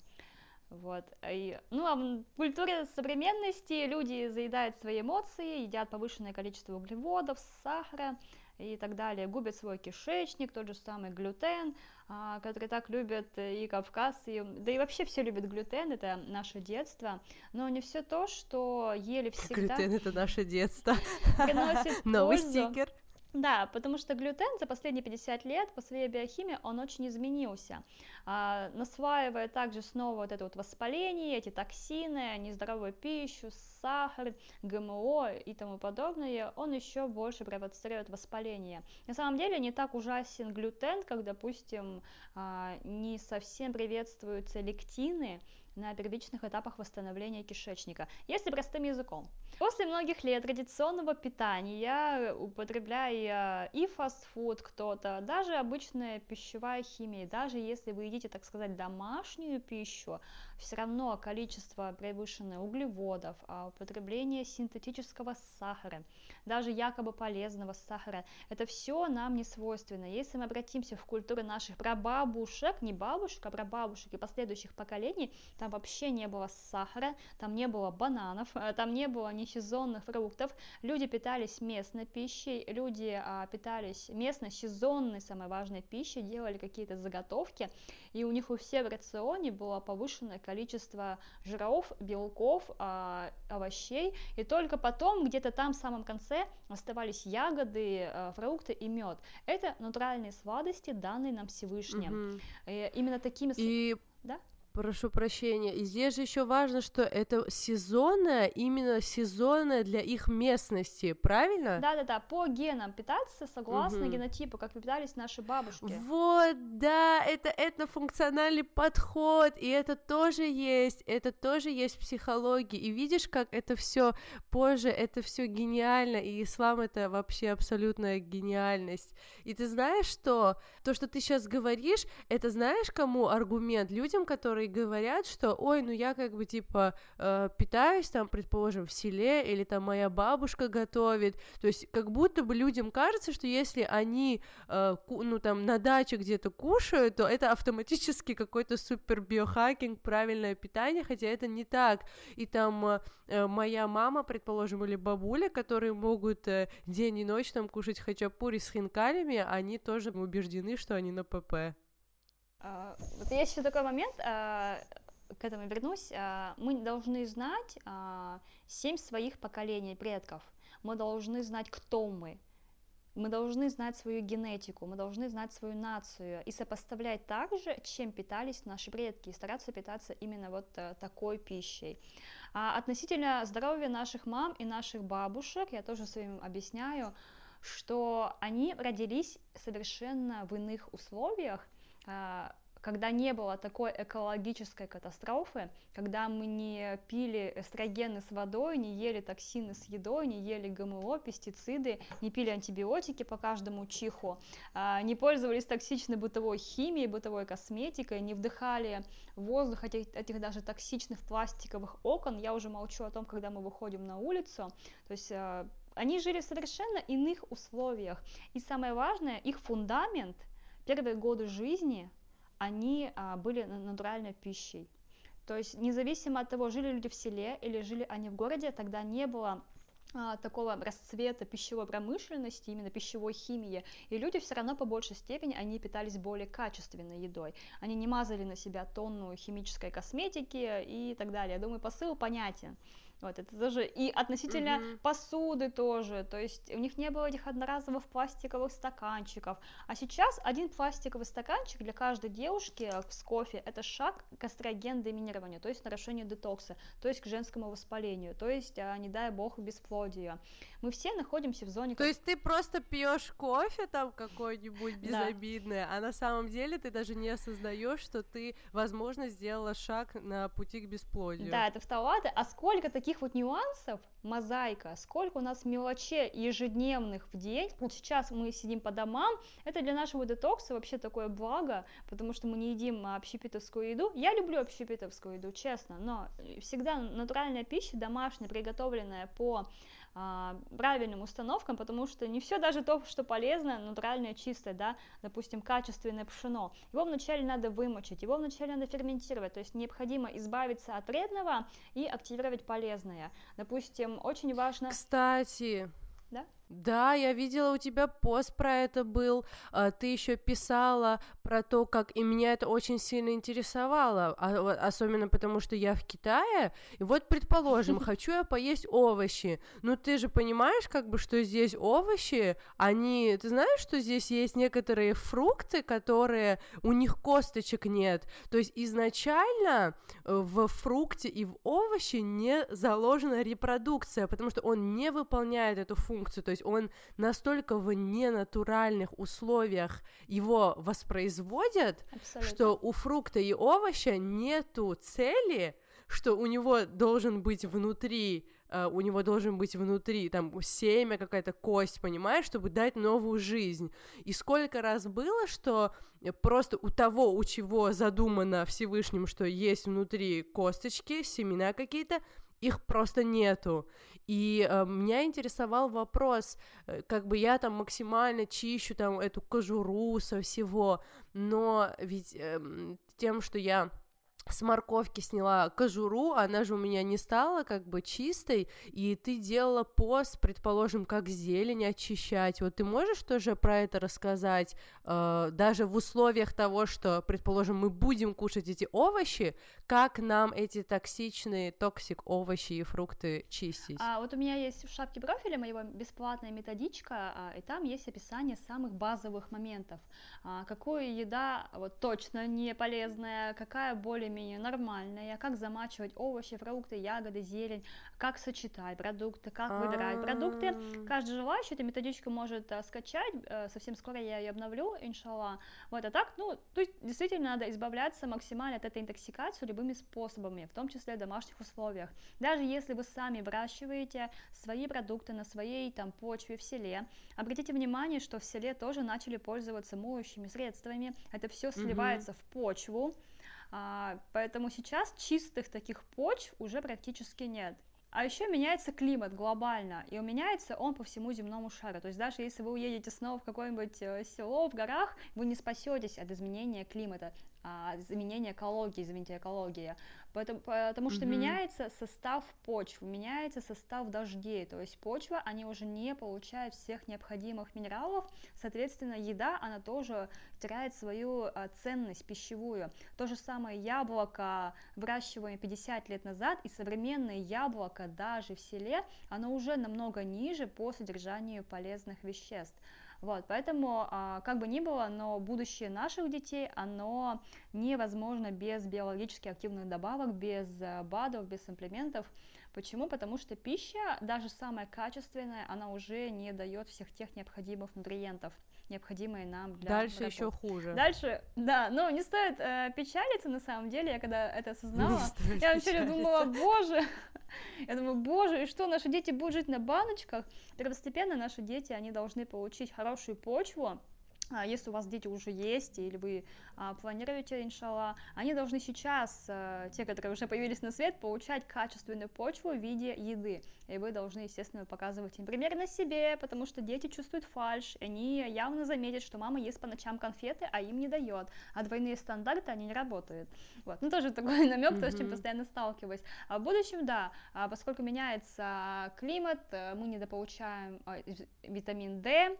B: Вот. И, ну, а в культуре современности люди заедают свои эмоции, едят повышенное количество углеводов, сахара и так далее, губят свой кишечник, тот же самый глютен, а, которые так любят и Кавказ, и, да и вообще все любят глютен, это наше детство, но не все то, что ели всегда.
A: Глютен это наше детство. Новый стикер.
B: Да, потому что глютен за последние 50 лет по своей биохимии он очень изменился, а, насваивая также снова вот это вот воспаление, эти токсины, нездоровую пищу, сахар, ГМО и тому подобное, он еще больше провоцирует воспаление. На самом деле не так ужасен глютен, как, допустим, а, не совсем приветствуются лектины, на первичных этапах восстановления кишечника. Если простым языком. После многих лет традиционного питания, употребляя и фастфуд кто-то, даже обычная пищевая химия, даже если вы едите, так сказать, домашнюю пищу, все равно количество превышенных углеводов, а употребление синтетического сахара, даже якобы полезного сахара, это все нам не свойственно. Если мы обратимся в культуру наших прабабушек, не бабушек, а прабабушек и последующих поколений, там вообще не было сахара, там не было бананов, там не было ни сезонных фруктов, люди питались местной пищей, люди а, питались местной, сезонной, самой важной пищей, делали какие-то заготовки, и у них у всех в рационе было повышенное количество жиров, белков, а, овощей, и только потом, где-то там в самом конце, оставались ягоды, а, фрукты и мед. Это натуральные сладости, данные нам Всевышним. Угу. Именно такими...
A: И... Да? Прошу прощения. И здесь же еще важно, что это сезонное, именно сезонное для их местности, правильно?
B: Да, да, да. По генам питаться согласно угу. генотипу, как питались наши бабушки.
A: Вот, да, это этнофункциональный подход, и это тоже есть, это тоже есть в психологии. И видишь, как это все позже, это все гениально, и ислам это вообще абсолютная гениальность. И ты знаешь что? То, что ты сейчас говоришь, это знаешь кому аргумент? Людям, которые которые говорят, что, ой, ну я как бы типа э, питаюсь там, предположим, в селе, или там моя бабушка готовит, то есть как будто бы людям кажется, что если они, э, ну там на даче где-то кушают, то это автоматически какой-то супер биохакинг, правильное питание, хотя это не так, и там э, э, моя мама, предположим, или бабуля, которые могут э, день и ночь там кушать хачапури с хинкалями, они тоже убеждены, что они на ПП.
B: А, вот есть еще такой момент, а, к этому вернусь. А, мы должны знать семь своих поколений предков. Мы должны знать, кто мы. Мы должны знать свою генетику, мы должны знать свою нацию и сопоставлять также, чем питались наши предки, и стараться питаться именно вот э, такой пищей. А относительно здоровья наших мам и наших бабушек, я тоже своим объясняю, что они родились совершенно в иных условиях, когда не было такой экологической катастрофы, когда мы не пили эстрогены с водой, не ели токсины с едой, не ели ГМО, пестициды, не пили антибиотики по каждому чиху, а, не пользовались токсичной бытовой химией, бытовой косметикой, не вдыхали воздух этих, этих даже токсичных пластиковых окон, я уже молчу о том, когда мы выходим на улицу, то есть а, они жили в совершенно иных условиях, и самое важное, их фундамент – первые годы жизни они а, были натуральной пищей. То есть независимо от того, жили люди в селе или жили они в городе, тогда не было а, такого расцвета пищевой промышленности, именно пищевой химии, и люди все равно по большей степени, они питались более качественной едой. Они не мазали на себя тонну химической косметики и так далее. Я думаю, посыл понятен. Вот это тоже и относительно угу. посуды тоже, то есть у них не было этих одноразовых пластиковых стаканчиков, а сейчас один пластиковый стаканчик для каждой девушки с кофе это шаг к эстроген-доминированию, то есть нарушению детокса, то есть к женскому воспалению, то есть, а, не дай бог, бесплодию. Мы все находимся в зоне...
A: То есть ты просто пьешь кофе там какой-нибудь безобидный, да. а на самом деле ты даже не осознаешь, что ты, возможно, сделала шаг на пути к бесплодию.
B: Да, это второе, а сколько таких таких вот нюансов, мозаика, сколько у нас мелочей ежедневных в день. Вот сейчас мы сидим по домам, это для нашего детокса вообще такое благо, потому что мы не едим общепитовскую еду. Я люблю общепитовскую еду, честно, но всегда натуральная пища домашняя, приготовленная по правильным установкам, потому что не все даже то, что полезно, натуральное, чистое, да, допустим, качественное пшено, его вначале надо вымочить, его вначале надо ферментировать, то есть необходимо избавиться от вредного и активировать полезное. Допустим, очень важно...
A: Кстати,
B: да?
A: Я видела у тебя пост про это был. А, ты еще писала про то, как и меня это очень сильно интересовало, а, особенно потому, что я в Китае. И вот, предположим, хочу я поесть овощи. Ну ты же понимаешь, как бы, что здесь овощи, они, ты знаешь, что здесь есть некоторые фрукты, которые у них косточек нет. То есть изначально э, в фрукте и в овощи не заложена репродукция, потому что он не выполняет эту функцию. То есть есть он настолько в ненатуральных условиях его воспроизводят, Абсолютно. что у фрукта и овоща нету цели, что у него должен быть внутри Uh, у него должен быть внутри там семя, какая-то кость, понимаешь, чтобы дать новую жизнь. И сколько раз было, что просто у того, у чего задумано Всевышним, что есть внутри косточки, семена какие-то, их просто нету. И э, меня интересовал вопрос, э, как бы я там максимально чищу там эту кожуру со всего, но ведь э, тем, что я с морковки сняла кожуру, она же у меня не стала как бы чистой, и ты делала пост, предположим, как зелень очищать. Вот ты можешь тоже про это рассказать, э, даже в условиях того, что, предположим, мы будем кушать эти овощи, как нам эти токсичные, toxic овощи и фрукты чистить?
B: А, вот у меня есть в шапке профиля моего бесплатная методичка, а, и там есть описание самых базовых моментов. А, какую еда вот точно не полезная, какая более более-менее нормальная, как замачивать овощи, фрукты, ягоды, зелень, как сочетать продукты, как выбирать продукты. Каждый желающий эту методичку может э, скачать, э, совсем скоро я ее обновлю, иншалла. Вот, а так, ну, то есть действительно надо избавляться максимально от этой интоксикации любыми способами, в том числе в домашних условиях. Даже если вы сами выращиваете свои продукты на своей там почве в селе, обратите внимание, что в селе тоже начали пользоваться моющими средствами, это все сливается угу. в почву, а, поэтому сейчас чистых таких почв уже практически нет. А еще меняется климат глобально, и меняется он по всему земному шару. То есть даже если вы уедете снова в какое-нибудь э, село в горах, вы не спасетесь от изменения климата, а, изменения экологии, извините, экология. Потому, потому что угу. меняется состав почвы, меняется состав дождей, то есть почва, они уже не получают всех необходимых минералов, соответственно, еда, она тоже теряет свою а, ценность пищевую. То же самое яблоко, выращиваемое 50 лет назад, и современное яблоко даже в селе, оно уже намного ниже по содержанию полезных веществ. Вот, поэтому, а, как бы ни было, но будущее наших детей, оно невозможно без биологически активных добавок, без э, БАДов, без имплементов. Почему? Потому что пища, даже самая качественная, она уже не дает всех тех необходимых нутриентов необходимые нам для
A: Дальше работы. еще хуже.
B: Дальше, да, но не стоит э, печалиться на самом деле, я когда это осознала, я вначале думала, боже, я думаю, боже, и что, наши дети будут жить на баночках? Первостепенно наши дети, они должны получить хорошую почву, если у вас дети уже есть, или вы а, планируете, иншалла, они должны сейчас, а, те, которые уже появились на свет, получать качественную почву в виде еды. И вы должны, естественно, показывать им пример на себе, потому что дети чувствуют фальш, они явно заметят, что мама ест по ночам конфеты, а им не дает. А двойные стандарты, они не работают. Вот. Ну, тоже такой намек, то, с чем постоянно сталкиваюсь. А в будущем, да, а, поскольку меняется климат, э, мы недополучаем витамин D,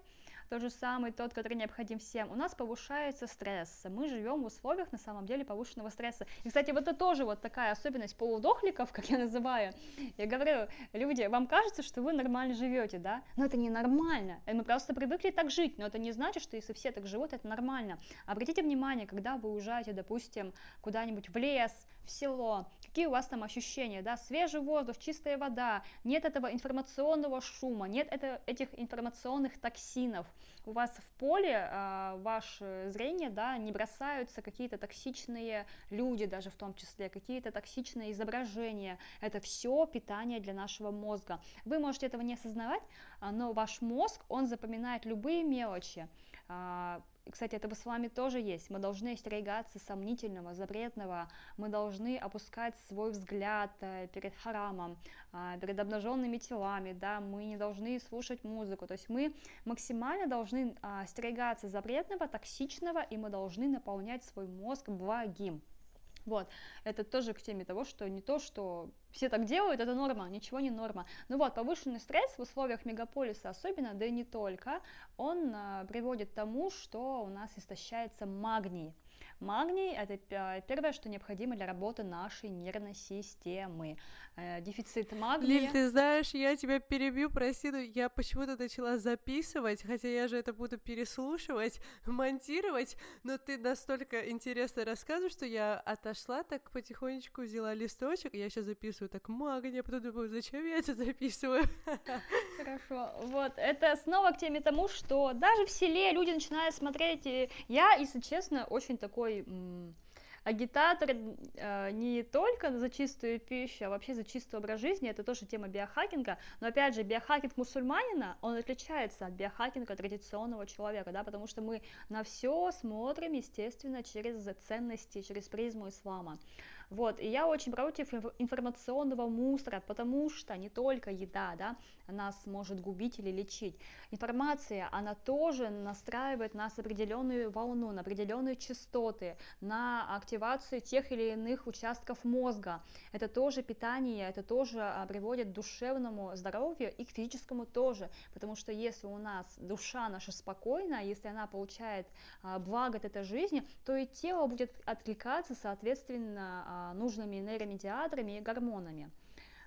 B: тот же самый, тот, который необходим всем, у нас повышается стресс. Мы живем в условиях, на самом деле, повышенного стресса. И, кстати, вот это тоже вот такая особенность полудохликов, как я называю. Я говорю, люди, вам кажется, что вы нормально живете, да? Но это не нормально. Мы просто привыкли так жить, но это не значит, что если все так живут, это нормально. Обратите внимание, когда вы уезжаете, допустим, куда-нибудь в лес, в село, какие у вас там ощущения, да, свежий воздух, чистая вода, нет этого информационного шума, нет это, этих информационных токсинов, у вас в поле, э, ваше зрение, да, не бросаются какие-то токсичные люди даже в том числе, какие-то токсичные изображения, это все питание для нашего мозга. Вы можете этого не осознавать, но ваш мозг, он запоминает любые мелочи, а, кстати, это с вами тоже есть. Мы должны остерегаться сомнительного, запретного. Мы должны опускать свой взгляд э, перед харамом, а, перед обнаженными телами. Да? Мы не должны слушать музыку. То есть мы максимально должны а, остерегаться запретного, токсичного, и мы должны наполнять свой мозг благим. Вот, это тоже к теме того, что не то, что все так делают, это норма, ничего не норма. Ну вот, повышенный стресс в условиях мегаполиса особенно, да и не только, он а, приводит к тому, что у нас истощается магний. Магний – это первое, что необходимо для работы нашей нервной системы. Э, дефицит магния.
A: Лиль, ты знаешь, я тебя перебью, прости, но я почему-то начала записывать, хотя я же это буду переслушивать, монтировать, но ты настолько интересно рассказываешь, что я отошла, так потихонечку взяла листочек, я сейчас записываю так магния, потом думаю, зачем я это записываю?
B: Хорошо, вот, это снова к теме тому, что даже в селе люди начинают смотреть, и я, если честно, очень такой агитатор э, не только за чистую пищу, а вообще за чистый образ жизни, это тоже тема биохакинга, но опять же, биохакинг мусульманина, он отличается от биохакинга традиционного человека, да, потому что мы на все смотрим, естественно, через ценности, через призму ислама. Вот, и я очень против информационного мусора, потому что не только еда, да, нас может губить или лечить. Информация, она тоже настраивает нас определенную волну, на определенные частоты, на активацию тех или иных участков мозга. Это тоже питание, это тоже а, приводит к душевному здоровью и к физическому тоже, потому что если у нас душа наша спокойна, если она получает а, благо от этой жизни, то и тело будет откликаться соответственно а, нужными нейромедиаторами и гормонами.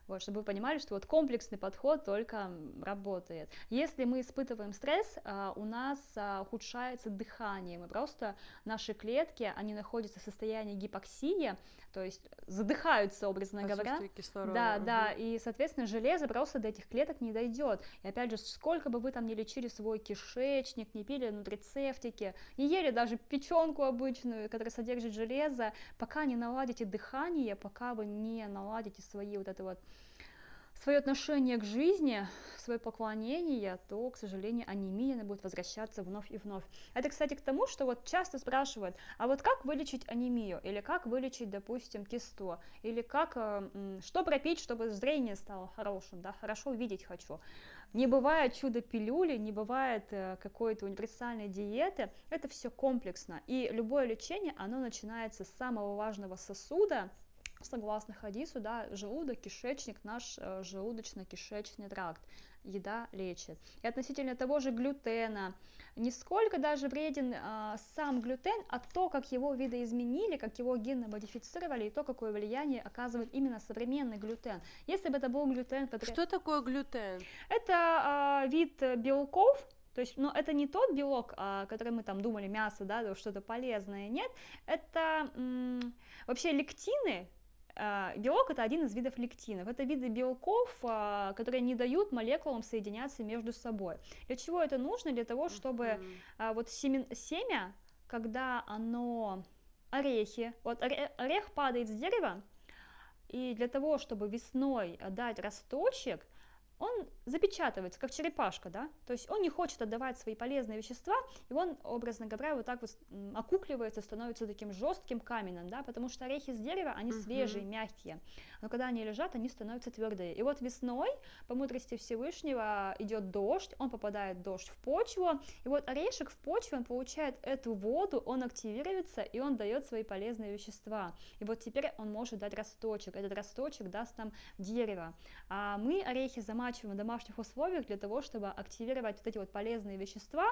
B: Вот, чтобы вы понимали, что вот комплексный подход только работает. Если мы испытываем стресс, а, у нас а, ухудшается дыхание, мы просто, наши клетки, они находятся в состоянии гипоксии, то есть задыхаются, образно говоря.
A: Кислорода.
B: Да, угу. да, и, соответственно, железо просто до этих клеток не дойдет. И опять же, сколько бы вы там не лечили свой кишечник, не пили нутрицептики, не ели даже печенку обычную, которая содержит железо, пока не наладите дыхание, пока вы не наладите свои вот это вот свое отношение к жизни, свое поклонение, то, к сожалению, анемия она будет возвращаться вновь и вновь. Это, кстати, к тому, что вот часто спрашивают, а вот как вылечить анемию, или как вылечить, допустим, кисту, или как, э, что пропить, чтобы зрение стало хорошим, да, хорошо видеть хочу. Не бывает чудо-пилюли, не бывает э, какой-то универсальной диеты, это все комплексно. И любое лечение, оно начинается с самого важного сосуда, согласно хадису, да, желудок, кишечник, наш э, желудочно-кишечный тракт, еда лечит. И относительно того же глютена, не сколько даже вреден э, сам глютен, а то, как его видоизменили, как его генно модифицировали, и то, какое влияние оказывает именно современный глютен. Если бы это был глютен...
A: Который... Что такое глютен?
B: Это э, вид белков, то есть, но это не тот белок, а, который мы там думали, мясо, да, что-то полезное, нет. Это м- вообще лектины, а, белок это один из видов лектинов. Это виды белков, а, которые не дают молекулам соединяться между собой. Для чего это нужно? Для того, чтобы mm-hmm. вот семя, семя, когда оно орехи, вот орех падает с дерева, и для того, чтобы весной дать росточек, он запечатывается, как черепашка, да, то есть он не хочет отдавать свои полезные вещества, и он, образно говоря, вот так вот окукливается, становится таким жестким каменным, да, потому что орехи с дерева, они uh-huh. свежие, мягкие, но когда они лежат, они становятся твердые. И вот весной, по мудрости Всевышнего, идет дождь, он попадает дождь в почву, и вот орешек в почве, он получает эту воду, он активируется, и он дает свои полезные вещества. И вот теперь он может дать росточек, этот росточек даст нам дерево. А мы орехи замачиваем в домашних условиях для того, чтобы активировать вот эти вот полезные вещества,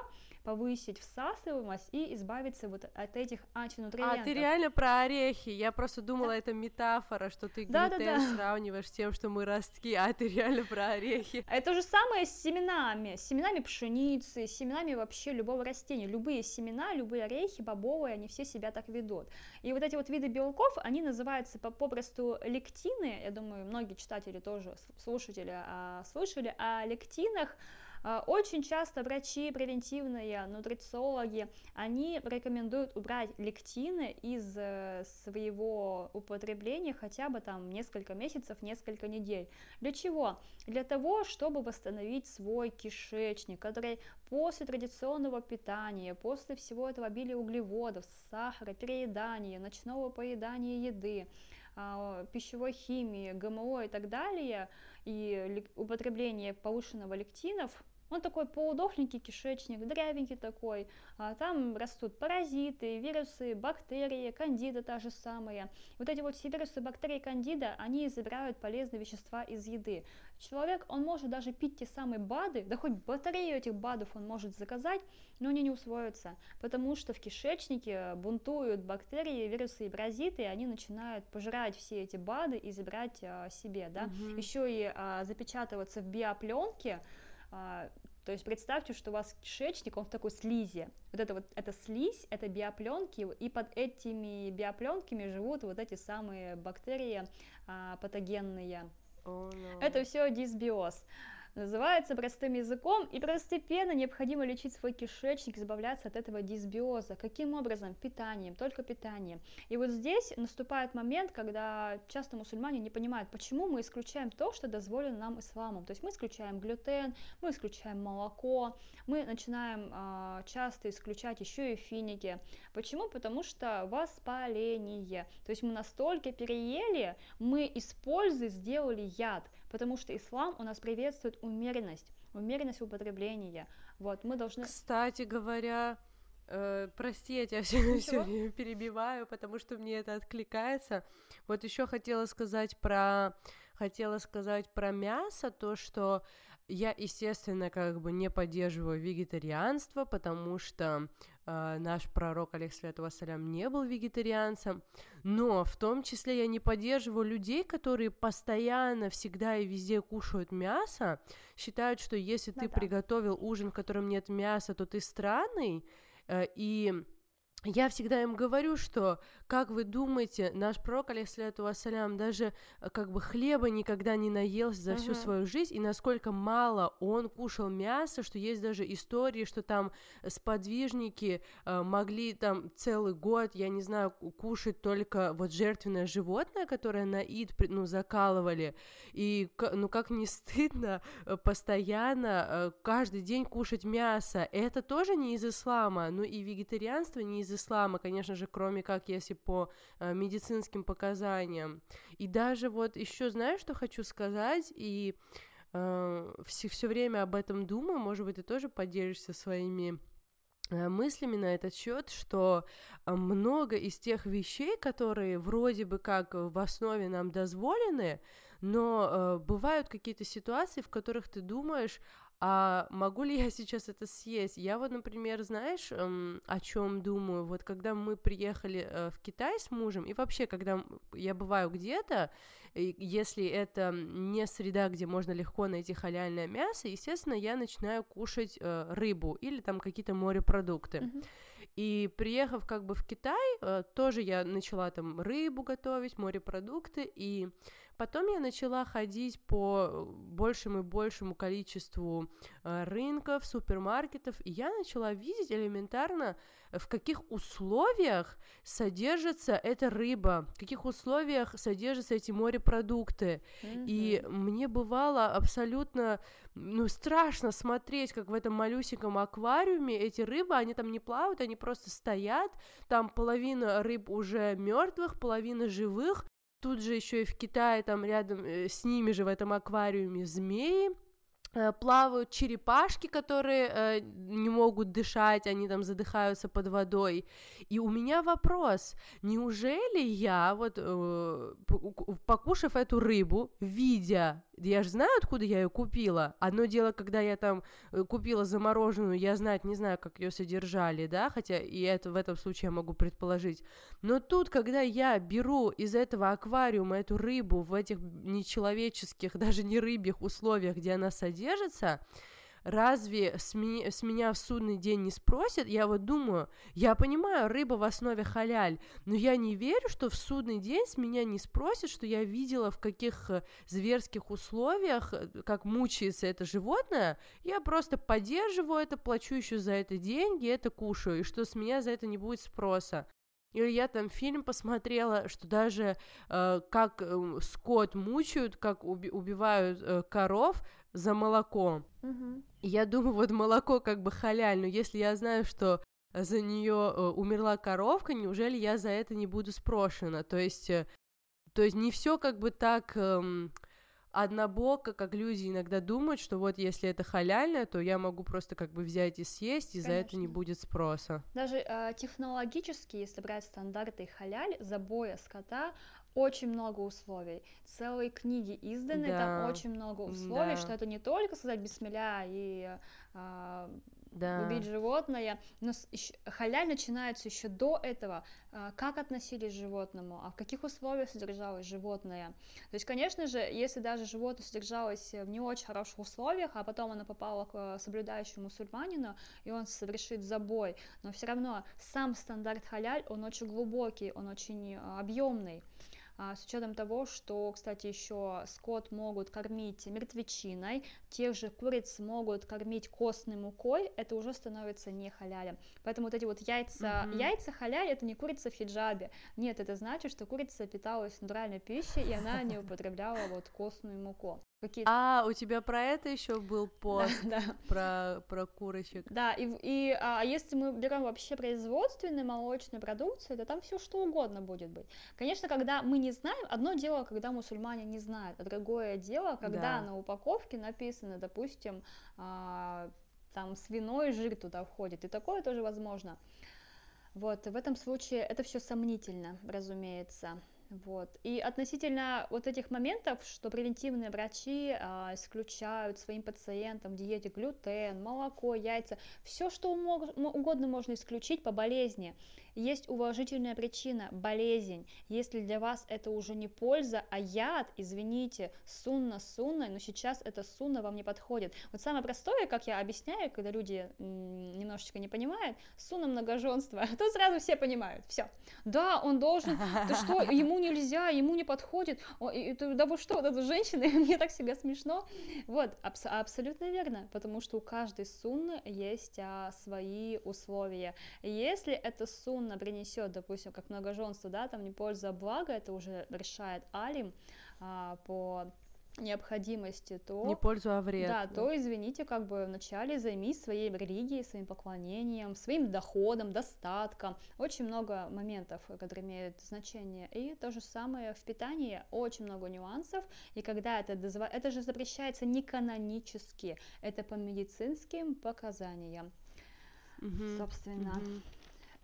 B: повысить всасываемость и избавиться вот от этих антинутриентов.
A: А ты реально про орехи? Я просто думала, да. это метафора, что ты глютен да, да, да. сравниваешь с тем, что мы ростки, а ты реально про орехи.
B: Это то же самое с семенами, с семенами пшеницы, с семенами вообще любого растения. Любые семена, любые орехи, бобовые, они все себя так ведут. И вот эти вот виды белков, они называются попросту лектины, я думаю, многие читатели тоже, слушатели а, слышали о лектинах, а, очень часто врачи превентивные, нутрициологи, они рекомендуют убрать лектины из э, своего употребления хотя бы там несколько месяцев, несколько недель. Для чего? Для того, чтобы восстановить свой кишечник, который после традиционного питания, после всего этого обилия углеводов, сахара, переедания, ночного поедания еды, а, пищевой химии, ГМО и так далее, и употребление повышенного лектинов Он такой поудохленький кишечник, дрявенький такой, а там растут паразиты, вирусы, бактерии, кандида та же самая. Вот эти вот все вирусы, бактерии, кандида, они забирают полезные вещества из еды. Человек, он может даже пить те самые БАДы, да хоть батарею этих БАДов он может заказать, но они не усвоятся, потому что в кишечнике бунтуют бактерии, вирусы и паразиты, и они начинают пожирать все эти БАДы и забирать а, себе, да, угу. еще и а, запечатываться в биопленке, то есть представьте, что у вас кишечник, он в такой слизи. Вот это вот, это слизь, это биопленки, и под этими биопленками живут вот эти самые бактерии а, патогенные. Oh, no. Это все дисбиоз называется простым языком, и постепенно необходимо лечить свой кишечник, избавляться от этого дисбиоза. Каким образом? Питанием, только питанием. И вот здесь наступает момент, когда часто мусульмане не понимают, почему мы исключаем то, что дозволено нам исламом. То есть мы исключаем глютен, мы исключаем молоко, мы начинаем э, часто исключать еще и финики. Почему? Потому что воспаление. То есть мы настолько переели, мы из пользы сделали яд потому что ислам у нас приветствует умеренность, умеренность употребления. Вот, мы должны...
A: Кстати говоря, э, прости, я тебя все, все время перебиваю, потому что мне это откликается. Вот еще хотела сказать про хотела сказать про мясо, то, что я, естественно, как бы не поддерживаю вегетарианство, потому что э, наш пророк, алейхиссалату вассалям, не был вегетарианцем, но в том числе я не поддерживаю людей, которые постоянно, всегда и везде кушают мясо, считают, что если ну, ты да. приготовил ужин, в котором нет мяса, то ты странный, э, и я всегда им говорю, что, как вы думаете, наш пророк, алейхиссалату вассалям, даже э, как бы хлеба никогда не наелся за uh-huh. всю свою жизнь, и насколько мало он кушал мясо, что есть даже истории, что там сподвижники э, могли там целый год, я не знаю, кушать только вот жертвенное животное, которое на ид, ну, закалывали, и, ну, как не стыдно э, постоянно э, каждый день кушать мясо, это тоже не из ислама, ну, и вегетарианство не из ислама, конечно же, кроме как если по э, медицинским показаниям. И даже вот еще знаешь, что хочу сказать, и э, все, все время об этом думаю, может быть, ты тоже поделишься своими э, мыслями на этот счет, что э, много из тех вещей, которые вроде бы как в основе нам дозволены, но э, бывают какие-то ситуации, в которых ты думаешь, а могу ли я сейчас это съесть? Я вот, например, знаешь, эм, о чем думаю? Вот когда мы приехали э, в Китай с мужем, и вообще, когда я бываю где-то, если это не среда, где можно легко найти халяльное мясо, естественно, я начинаю кушать э, рыбу или там какие-то морепродукты. Mm-hmm. И приехав как бы в Китай, э, тоже я начала там рыбу готовить, морепродукты, и Потом я начала ходить по большему и большему количеству э, рынков, супермаркетов, и я начала видеть элементарно, в каких условиях содержится эта рыба, в каких условиях содержатся эти морепродукты. Mm-hmm. И мне бывало абсолютно ну, страшно смотреть, как в этом малюсеньком аквариуме эти рыбы, они там не плавают, они просто стоят, там половина рыб уже мертвых, половина живых, Тут же еще и в Китае, там рядом э, с ними же в этом аквариуме змеи, э, плавают черепашки, которые э, не могут дышать, они там задыхаются под водой. И у меня вопрос, неужели я вот э, покушав эту рыбу, видя я же знаю, откуда я ее купила. Одно дело, когда я там э, купила замороженную, я знать не знаю, как ее содержали, да, хотя и это в этом случае я могу предположить. Но тут, когда я беру из этого аквариума эту рыбу в этих нечеловеческих, даже не рыбьих условиях, где она содержится, разве с, ми- с меня в судный день не спросят? Я вот думаю, я понимаю, рыба в основе халяль, но я не верю, что в судный день с меня не спросят, что я видела в каких э, зверских условиях, э, как мучается это животное, я просто поддерживаю это, плачу еще за это деньги, это кушаю, и что с меня за это не будет спроса. Или я там фильм посмотрела, что даже э, как э, скот мучают, как уби- убивают э, коров за молоко. Угу. я думаю, вот молоко как бы халяль, но если я знаю, что за нее э, умерла коровка, неужели я за это не буду спрошена? То есть, э, то есть не все как бы так... Э, однобоко, как люди иногда думают, что вот если это халяльное, то я могу просто как бы взять и съесть, и Конечно. за это не будет спроса.
B: Даже э, технологически, если брать стандарты халяль, забоя скота очень много условий. Целые книги изданы, да. там очень много условий, да. что это не только сказать бисмилля и э, да. убить животное, но халяль начинается еще до этого, а, как относились к животному, а в каких условиях содержалось животное. То есть, конечно же, если даже животное содержалось в не очень хороших условиях, а потом оно попало к соблюдающему мусульманину, и он совершит забой, но все равно сам стандарт халяль, он очень глубокий, он очень а, объемный. А, с учетом того, что, кстати, еще скот могут кормить мертвечиной, тех же куриц могут кормить костной мукой, это уже становится не халялем. Поэтому вот эти вот яйца, mm-hmm. яйца халяль это не курица в хиджабе. Нет, это значит, что курица питалась натуральной пищей, и она не употребляла вот костную муку.
A: Какие... А, у тебя про это еще был пост, да, да. Про, про курочек.
B: Да, и, и а, а если мы берем вообще производственную молочную продукцию, то там все что угодно будет быть. Конечно, когда мы не знаем, одно дело, когда мусульмане не знают, а другое дело, когда да. на упаковке написано, допустим, а, там свиной жир туда входит, и такое тоже возможно. Вот, в этом случае это все сомнительно, разумеется. Вот. И относительно вот этих моментов, что превентивные врачи а, исключают своим пациентам в диете глютен, молоко, яйца, все что угодно можно исключить по болезни. Есть уважительная причина, болезнь. Если для вас это уже не польза, а яд, извините, сунна сунной, но сейчас это сунна вам не подходит. Вот самое простое, как я объясняю, когда люди немножечко не понимают, сунна многоженство, то сразу все понимают, все. Да, он должен, да что, ему нельзя, ему не подходит, да вы что, это женщины, мне так себе смешно. Вот, абс- абсолютно верно, потому что у каждой сунны есть а, свои условия. Если это сунна разумно принесет, допустим, как многоженство, да, там не польза, а благо, это уже решает Алим а, по необходимости, то...
A: Не пользу, а вред.
B: Да, то, извините, как бы вначале займись своей религией, своим поклонением, своим доходом, достатком. Очень много моментов, которые имеют значение. И то же самое в питании, очень много нюансов. И когда это дозва... это же запрещается не канонически, это по медицинским показаниям. Угу, Собственно. Угу.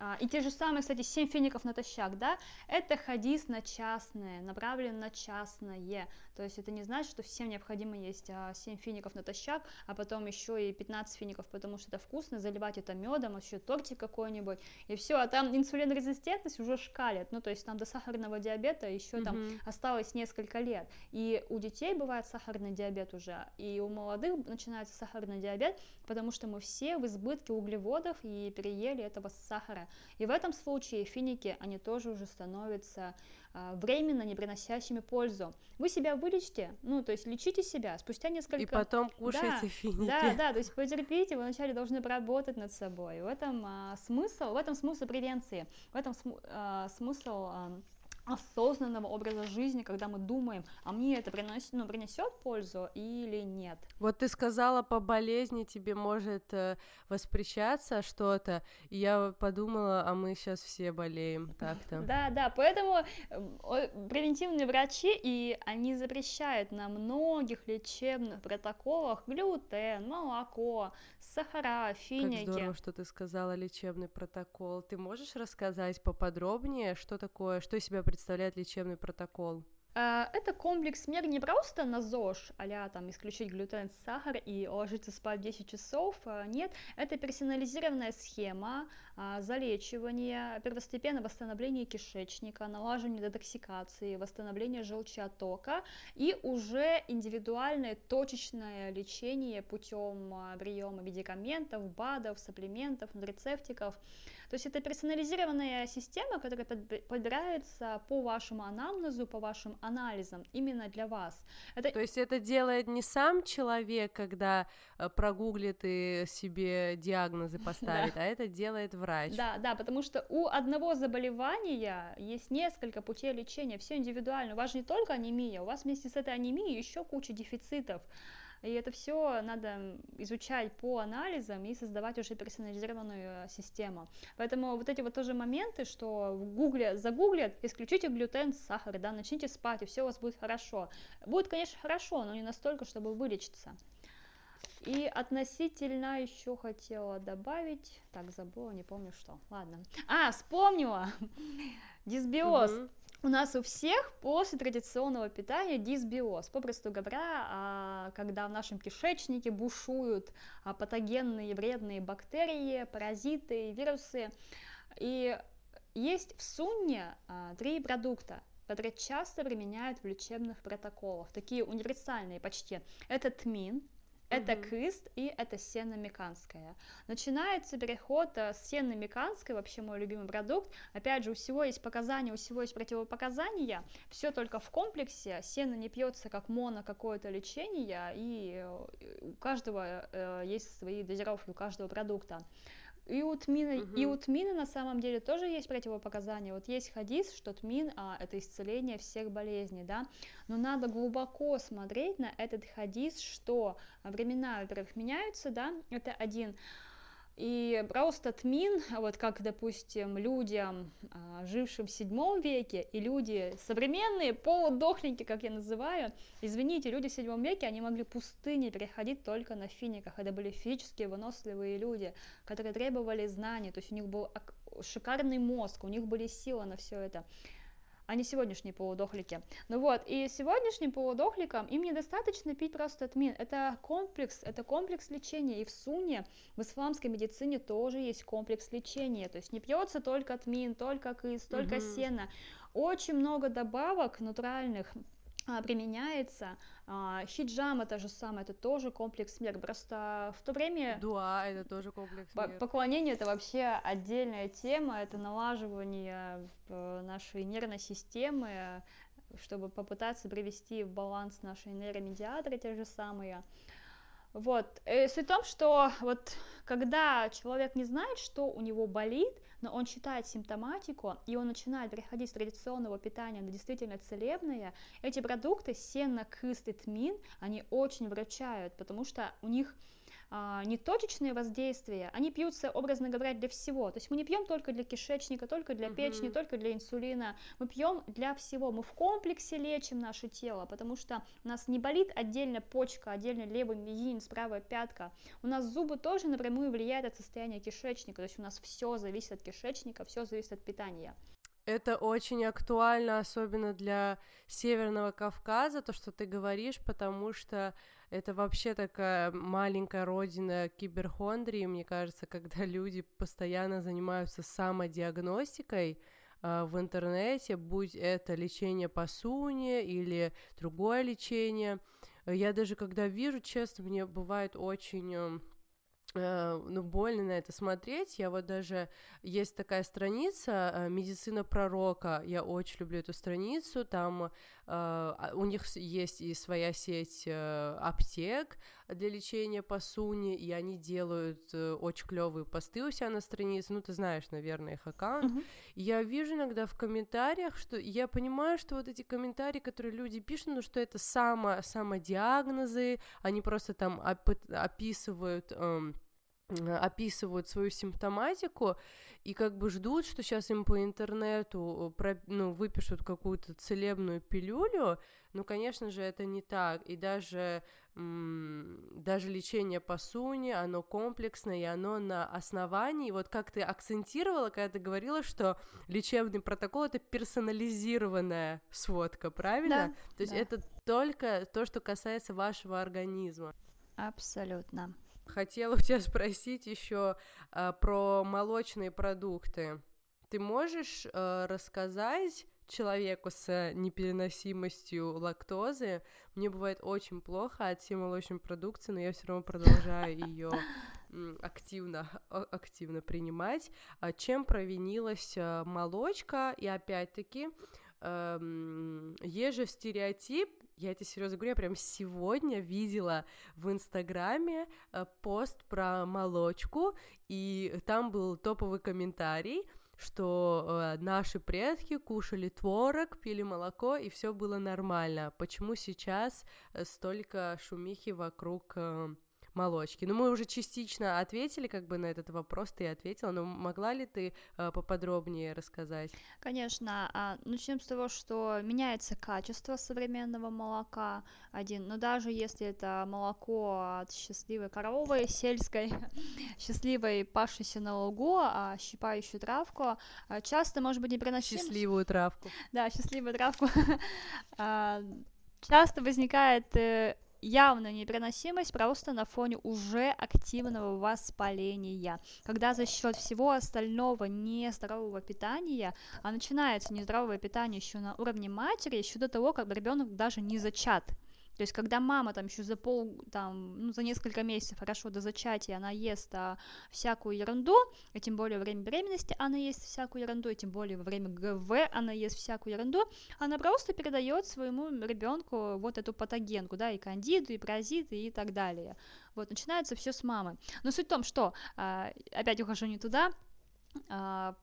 B: А, и те же самые, кстати, семь фиников натощак, да, это хадис на частное, направлен на частное, то есть это не значит, что всем необходимо есть а, 7 фиников натощак, а потом еще и 15 фиников, потому что это вкусно, заливать это медом, еще тортик какой-нибудь, и все, а там инсулинорезистентность уже шкалит, ну, то есть там до сахарного диабета еще mm-hmm. там осталось несколько лет, и у детей бывает сахарный диабет уже, и у молодых начинается сахарный диабет, потому что мы все в избытке углеводов и переели этого сахара, и в этом случае финики, они тоже уже становятся а, временно не приносящими пользу. Вы себя вылечите, ну, то есть лечите себя спустя несколько...
A: И потом кушайте да, финики.
B: Да, да, то есть потерпите, вы вначале должны поработать над собой. В этом а, смысл, в этом смысл превенции, в этом см, а, смысл... А, осознанного образа жизни, когда мы думаем, а мне это приносит, ну, принесет пользу или нет.
A: Вот ты сказала, по болезни тебе может э, воспрещаться что-то, и я подумала, а мы сейчас все болеем так-то.
B: Да, да, поэтому э, превентивные врачи, и они запрещают на многих лечебных протоколах глютен, молоко, сахара, финики.
A: Как здорово, что ты сказала лечебный протокол. Ты можешь рассказать поподробнее, что такое, что из себя представляет лечебный протокол?
B: А, это комплекс мер не просто на ЗОЖ, а там исключить глютен, сахар и ложиться спать 10 часов, а, нет, это персонализированная схема а, залечивания, первостепенно восстановление кишечника, налаживание детоксикации, восстановление желчеотока и уже индивидуальное точечное лечение путем приема медикаментов, БАДов, сапплементов, рецептиков. То есть это персонализированная система, которая подбирается по вашему анамнезу, по вашим анализам, именно для вас.
A: Это... То есть это делает не сам человек, когда э, прогуглит и себе диагнозы поставит, а это делает врач.
B: Да, да, потому что у одного заболевания есть несколько путей лечения, все индивидуально. У вас же не только анемия, у вас вместе с этой анемией еще куча дефицитов. И это все надо изучать по анализам и создавать уже персонализированную э, систему. Поэтому вот эти вот тоже моменты, что в гугле загуглят, исключите глютен, сахар, да, начните спать, и все у вас будет хорошо. Будет, конечно, хорошо, но не настолько, чтобы вылечиться. И относительно еще хотела добавить, так забыла, не помню что. Ладно. А, вспомнила. Дисбиоз. Угу. У нас у всех после традиционного питания дисбиоз. Попросту говоря, а, когда в нашем кишечнике бушуют а, патогенные вредные бактерии, паразиты, вирусы. И есть в сунне а, три продукта, которые часто применяют в лечебных протоколах, такие универсальные почти. Это тмин, это mm кыст и это сено меканское. Начинается переход э, с сено меканской, вообще мой любимый продукт. Опять же, у всего есть показания, у всего есть противопоказания. Все только в комплексе. Сено не пьется как моно какое-то лечение, и у каждого э, есть свои дозировки, у каждого продукта. И у тмина, угу. и у тмина на самом деле тоже есть противопоказания. Вот есть хадис, что тмин а, это исцеление всех болезней, да. Но надо глубоко смотреть на этот хадис, что времена, во-первых, меняются, да, это один. И просто тмин, вот как, допустим, людям, а, жившим в седьмом веке, и люди современные, полудохленькие, как я называю, извините, люди в седьмом веке, они могли пустыни переходить только на финиках. Это были физически выносливые люди, которые требовали знаний, то есть у них был шикарный мозг, у них были силы на все это а не сегодняшние полудохлики. Ну вот, и сегодняшним полудохликам им недостаточно пить просто тмин. Это комплекс, это комплекс лечения. И в суне, в исламской медицине тоже есть комплекс лечения. То есть не пьется только тмин, только кыс, только угу. сено. Очень много добавок натуральных применяется. А, хиджам это же самое, это тоже комплекс мер. Просто в то время...
A: Дуа это тоже комплекс мер.
B: Поклонение это вообще отдельная тема, это налаживание нашей нервной системы, чтобы попытаться привести в баланс наши нейромедиаторы те же самые. Вот. И э, суть в том, что вот когда человек не знает, что у него болит, но он читает симптоматику, и он начинает переходить с традиционного питания на действительно целебное, эти продукты, сено, кыст и тмин, они очень врачают, потому что у них а, не точечные воздействия, они пьются, образно говоря, для всего. То есть мы не пьем только для кишечника, только для печени, только для инсулина. Мы пьем для всего. Мы в комплексе лечим наше тело, потому что у нас не болит отдельно почка, отдельно левый мизинец, правая пятка. У нас зубы тоже напрямую влияют от состояния кишечника. То есть у нас все зависит от кишечника, все зависит от питания.
A: Это очень актуально, особенно для Северного Кавказа, то, что ты говоришь, потому что это вообще такая маленькая родина киберхондрии, мне кажется, когда люди постоянно занимаются самодиагностикой, а, в интернете, будь это лечение по суне или другое лечение. Я даже когда вижу, честно, мне бывает очень эм, Э, ну, больно на это смотреть. Я вот даже... Есть такая страница э, «Медицина пророка». Я очень люблю эту страницу. Там у них есть и своя сеть аптек для лечения по суне, и они делают очень клевые посты у себя на странице. Ну, ты знаешь, наверное, их аккаунт. Mm-hmm. И я вижу иногда в комментариях, что я понимаю, что вот эти комментарии, которые люди пишут, ну, что это само, самодиагнозы, они просто там оп- описывают... Эм, описывают свою симптоматику и как бы ждут, что сейчас им по интернету про, ну, выпишут какую-то целебную пилюлю, ну, конечно же, это не так, и даже, даже лечение по суне, оно комплексное, и оно на основании, вот как ты акцентировала, когда ты говорила, что лечебный протокол — это персонализированная сводка, правильно?
B: Да,
A: То есть
B: да.
A: это только то, что касается вашего организма.
B: Абсолютно.
A: Хотела у тебя спросить еще а, про молочные продукты. Ты можешь а, рассказать человеку с непереносимостью лактозы? Мне бывает очень плохо от всей молочной продукции, но я все равно продолжаю ее активно, активно принимать. А чем провинилась а, молочка? И опять-таки, эм, есть же стереотип, я это серьезно говорю, я прям сегодня видела в Инстаграме э, пост про молочку, и там был топовый комментарий, что э, наши предки кушали творог, пили молоко, и все было нормально. Почему сейчас э, столько шумихи вокруг молочки. Ну, мы уже частично ответили как бы на этот вопрос, ты ответила, но могла ли ты э, поподробнее рассказать?
B: Конечно. А, начнем с того, что меняется качество современного молока, один, но даже если это молоко от счастливой коровы сельской, счастливой пашущей на лугу, а щипающую травку, а, часто может быть непроносим.
A: Счастливую травку.
B: Да, счастливую травку. А, часто возникает э, явная непереносимость просто на фоне уже активного воспаления, когда за счет всего остального нездорового питания, а начинается нездоровое питание еще на уровне матери, еще до того, как ребенок даже не зачат. То есть, когда мама там еще за пол, там, ну, за несколько месяцев, хорошо, до зачатия она ест а, всякую ерунду, и тем более во время беременности она ест всякую ерунду, и тем более во время ГВ она ест всякую ерунду, она просто передает своему ребенку вот эту патогенку, да, и кандиду, и паразиты, и так далее. Вот, начинается все с мамы. Но суть в том, что, а, опять ухожу не туда,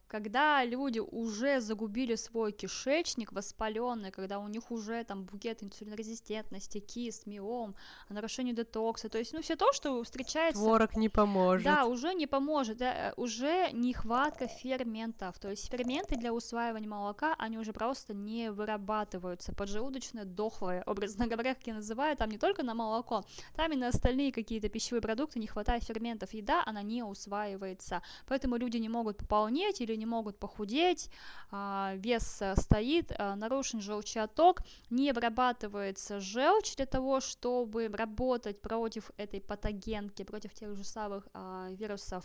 B: когда люди уже загубили свой кишечник воспаленный, когда у них уже там букет инсулинорезистентности, кист, миом, нарушение детокса, то есть, ну, все то, что встречается...
A: Творог не поможет.
B: Да, уже не поможет, да, уже нехватка ферментов, то есть ферменты для усваивания молока, они уже просто не вырабатываются, поджелудочное дохлое, образно говоря, как я называю, там не только на молоко, там и на остальные какие-то пищевые продукты не хватает ферментов, еда, она не усваивается, поэтому люди не могут пополнеть или не могут похудеть, а, вес э, стоит, э, нарушен желчеоток, не вырабатывается желчь для того, чтобы работать против этой патогенки, против тех же самых а, вирусов.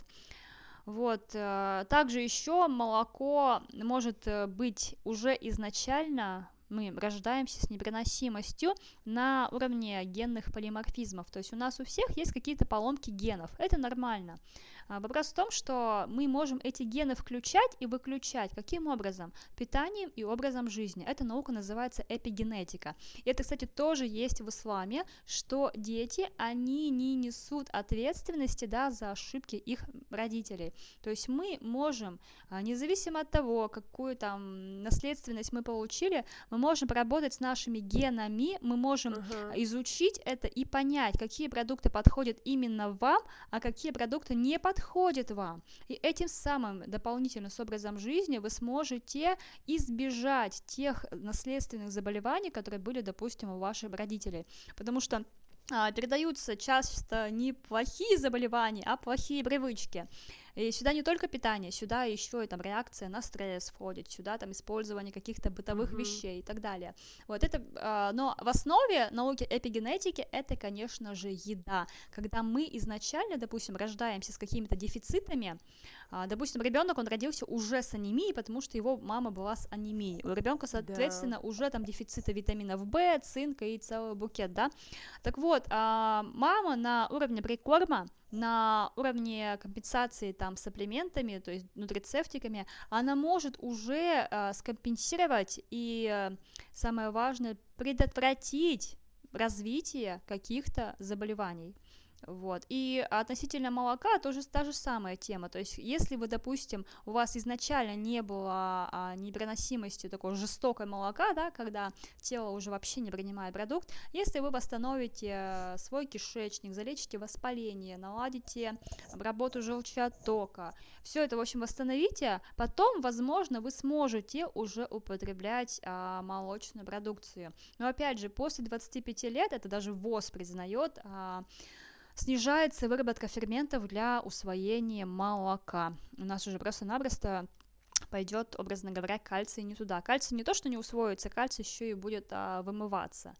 B: Вот. Э, также еще молоко может быть уже изначально мы рождаемся с непереносимостью на уровне генных полиморфизмов. То есть у нас у всех есть какие-то поломки генов. Это нормально. А, вопрос в том, что мы можем эти гены включать и выключать. Каким образом? Питанием и образом жизни. Эта наука называется эпигенетика. И это, кстати, тоже есть в исламе, что дети, они не несут ответственности да, за ошибки их родителей. То есть мы можем, а, независимо от того, какую там наследственность мы получили, мы можем поработать с нашими генами, мы можем uh-huh. изучить это и понять, какие продукты подходят именно вам, а какие продукты не подходят подходит вам. И этим самым дополнительно с образом жизни вы сможете избежать тех наследственных заболеваний, которые были, допустим, у ваших родителей. Потому что а, передаются часто не плохие заболевания, а плохие привычки. И сюда не только питание, сюда еще и там реакция на стресс входит, сюда там использование каких-то бытовых mm-hmm. вещей и так далее. Вот это, э, но в основе науки эпигенетики это, конечно же, еда. Когда мы изначально, допустим, рождаемся с какими-то дефицитами, э, допустим, ребенок он родился уже с анемией, потому что его мама была с анемией. У ребенка, соответственно, да. уже там дефициты витаминов В, цинка и целый букет, да. Так вот, э, мама на уровне прикорма на уровне компенсации там сапплементами, то есть нутрицептиками, она может уже э, скомпенсировать и, э, самое важное, предотвратить развитие каких-то заболеваний. Вот. И относительно молока тоже та же самая тема. То есть, если вы, допустим, у вас изначально не было а, непереносимости такой жестокой молока, да, когда тело уже вообще не принимает продукт, если вы восстановите э, свой кишечник, залечите воспаление, наладите работу желчеоттока, все это, в общем, восстановите, потом, возможно, вы сможете уже употреблять а, молочную продукцию. Но опять же, после 25 лет, это даже ВОЗ признает, а, снижается выработка ферментов для усвоения молока. У нас уже просто-напросто пойдет, образно говоря, кальций не туда. Кальций не то, что не усвоится, кальций еще и будет а, вымываться.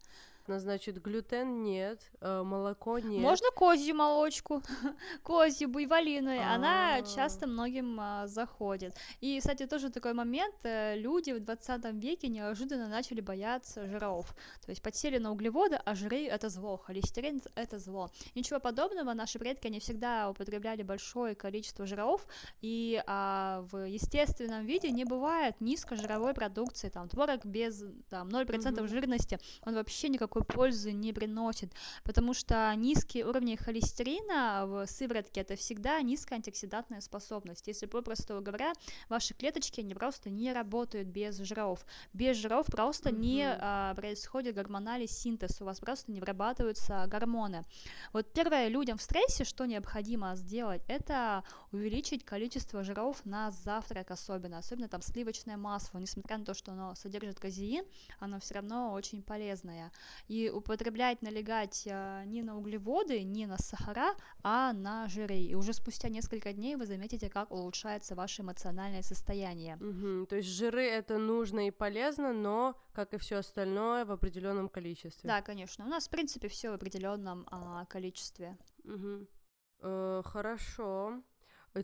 A: Ну, значит, глютен нет, э, молоко нет.
B: Можно козью молочку, козью, буйволиную, она а. часто многим а, заходит. И, кстати, тоже такой момент, э, люди в 20 веке неожиданно начали бояться жиров. То есть подсели на углеводы, а жиры это зло, холестерин это зло. Ничего подобного, наши предки, они всегда употребляли большое количество жиров, и а, в естественном виде не бывает низкожировой продукции, там, творог без там, 0% mm-hmm. жирности, он вообще никакой никакой пользы не приносит, потому что низкие уровни холестерина в сыворотке это всегда низкая антиоксидантная способность. Если попросту говоря, ваши клеточки они просто не работают без жиров. Без жиров просто mm-hmm. не а, происходит гормональный синтез, у вас просто не вырабатываются гормоны. Вот первое людям в стрессе, что необходимо сделать, это увеличить количество жиров на завтрак особенно, особенно там сливочное масло, несмотря на то, что оно содержит казеин, оно все равно очень полезное. И употреблять, налегать э, не на углеводы, не на сахара, а на жиры. И уже спустя несколько дней вы заметите, как улучшается ваше эмоциональное состояние.
A: Угу, то есть жиры это нужно и полезно, но, как и все остальное, в определенном количестве.
B: Да, конечно. У нас, в принципе, все в определенном а, количестве.
A: Угу. Э, хорошо.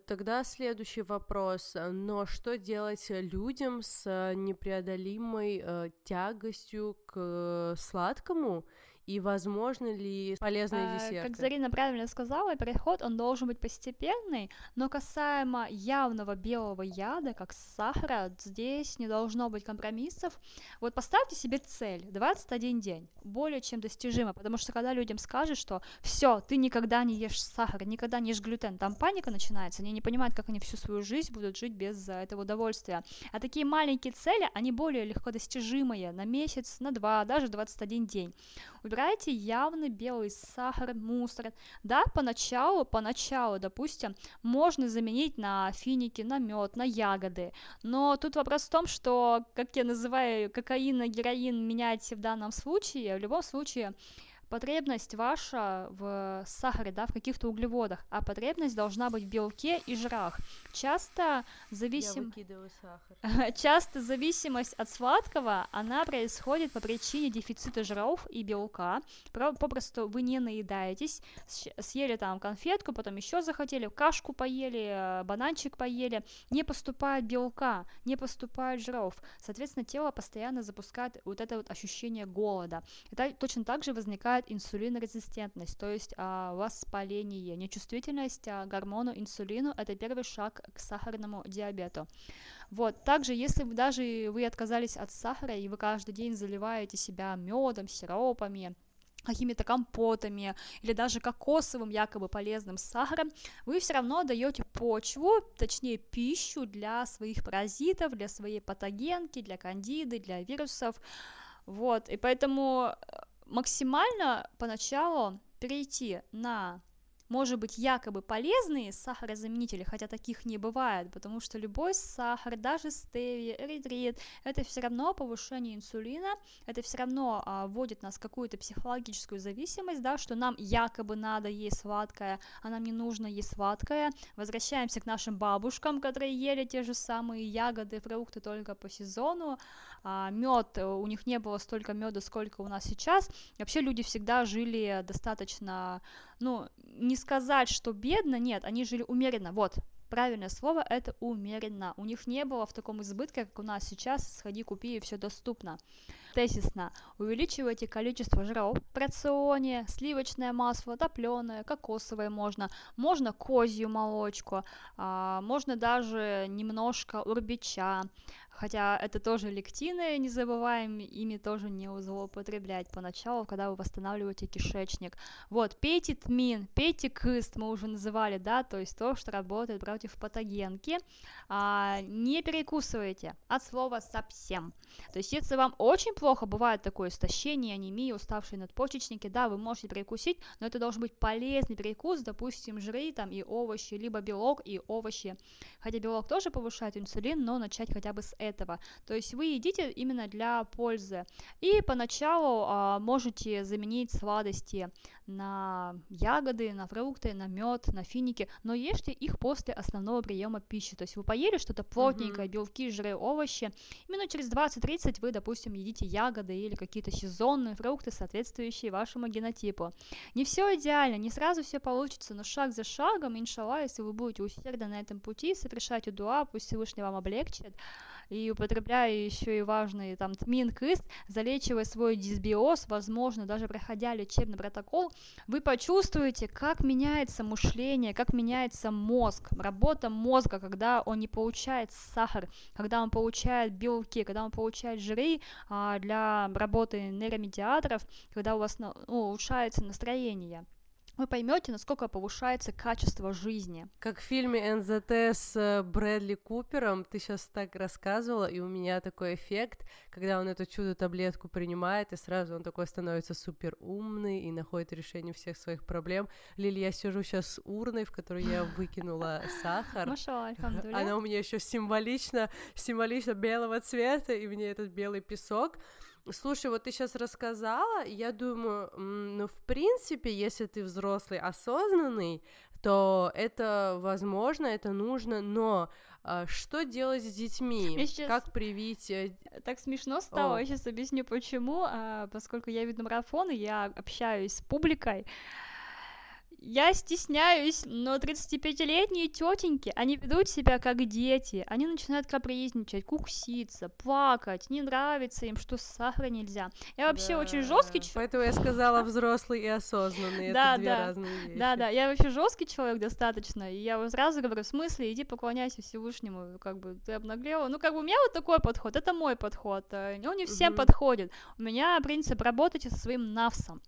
A: Тогда следующий вопрос. Но что делать людям с непреодолимой э, тягостью к сладкому и возможно ли полезные а, десерты?
B: Как Зарина правильно сказала, переход, он должен быть постепенный, но касаемо явного белого яда, как сахара, здесь не должно быть компромиссов. Вот поставьте себе цель 21 день, более чем достижимо, потому что когда людям скажешь, что все, ты никогда не ешь сахар, никогда не ешь глютен, там паника начинается, они не понимают, как они всю свою жизнь будут жить без э, этого удовольствия. А такие маленькие цели, они более легко достижимые на месяц, на два, даже 21 день убирайте явный белый сахар, мусор. Да, поначалу, поначалу, допустим, можно заменить на финики, на мед, на ягоды. Но тут вопрос в том, что, как я называю, кокаин на героин менять в данном случае, в любом случае потребность ваша в сахаре, да, в каких-то углеводах, а потребность должна быть в белке и жирах. Часто зависим... Часто зависимость от сладкого, она происходит по причине дефицита жиров и белка. Попросту вы не наедаетесь, съели там конфетку, потом еще захотели, кашку поели, бананчик поели, не поступает белка, не поступает жиров. Соответственно, тело постоянно запускает вот это вот ощущение голода. Это точно так же возникает вызывает инсулинорезистентность, то есть а, воспаление. Нечувствительность а, гормону инсулину – это первый шаг к сахарному диабету. Вот, также, если вы даже вы отказались от сахара, и вы каждый день заливаете себя медом, сиропами, какими-то компотами или даже кокосовым якобы полезным сахаром, вы все равно даете почву, точнее пищу для своих паразитов, для своей патогенки, для кандиды, для вирусов. Вот, и поэтому максимально поначалу перейти на может быть, якобы полезные сахарозаменители, хотя таких не бывает, потому что любой сахар, даже стевия, эритрит, это все равно повышение инсулина, это все равно а, вводит нас в какую-то психологическую зависимость, да, что нам якобы надо есть сладкое, а нам не нужно есть сладкое. Возвращаемся к нашим бабушкам, которые ели те же самые ягоды, фрукты только по сезону, а, мед, у них не было столько меда, сколько у нас сейчас. вообще люди всегда жили достаточно, ну, не сказать, что бедно, нет, они жили умеренно, вот, правильное слово это умеренно. У них не было в таком избытке, как у нас сейчас, сходи, купи, и все доступно. Тезисно. Увеличивайте количество жиров в рационе, сливочное масло, топленое, кокосовое можно, можно козью молочку, а, можно даже немножко урбича, Хотя это тоже лектины, не забываем, ими тоже не злоупотреблять поначалу, когда вы восстанавливаете кишечник. Вот, пейте тмин, пейте кыст, мы уже называли, да, то есть то, что работает против патогенки. А, не перекусывайте от слова совсем. То есть, если вам очень плохо бывает такое истощение, анемия, уставшие надпочечники, да, вы можете перекусить, но это должен быть полезный перекус, допустим, жиры там и овощи, либо белок и овощи. Хотя белок тоже повышает инсулин, но начать хотя бы с этого. То есть вы едите именно для пользы. И поначалу а, можете заменить сладости на ягоды, на фрукты, на мед, на финики, но ешьте их после основного приема пищи. То есть вы поели что-то плотненькое, mm-hmm. белки, жиры, овощи, минут через 20-30 вы, допустим, едите ягоды или какие-то сезонные фрукты, соответствующие вашему генотипу. Не все идеально, не сразу все получится, но шаг за шагом, иншалла, если вы будете усердно на этом пути, совершать дуа, пусть Всевышний вам облегчит, и употребляя еще и важный там тмин, залечивая свой дисбиоз, возможно, даже проходя лечебный протокол, вы почувствуете, как меняется мышление, как меняется мозг, работа мозга, когда он не получает сахар, когда он получает белки, когда он получает жиры а, для работы нейромедиаторов, когда у вас ну, улучшается настроение вы поймете, насколько повышается качество жизни.
A: Как в фильме НЗТ с э, Брэдли Купером, ты сейчас так рассказывала, и у меня такой эффект, когда он эту чудо-таблетку принимает, и сразу он такой становится супер умный и находит решение всех своих проблем. Лили, я сижу сейчас с урной, в которой я выкинула сахар. Она у меня еще символично, символично белого цвета, и мне этот белый песок. Слушай, вот ты сейчас рассказала, я думаю, ну, в принципе, если ты взрослый, осознанный, то это возможно, это нужно, но а, что делать с детьми? Сейчас... Как привить? Э,
B: так смешно стало, О. я сейчас объясню почему, а, поскольку я веду марафон, и я общаюсь с публикой, я стесняюсь, но 35-летние тетеньки, они ведут себя как дети. Они начинают капризничать, кукситься, плакать, не нравится им, что сахара нельзя. Я вообще да. очень жесткий человек.
A: Поэтому я сказала взрослый и осознанный. Да, Это две да. разные вещи.
B: Да, да. Я вообще жесткий человек достаточно. И я сразу говорю, в смысле, иди поклоняйся Всевышнему, как бы ты обнаглела. Ну, как бы у меня вот такой подход, это мой подход. Э, он не всем угу. подходит. У меня принцип работайте со своим навсом.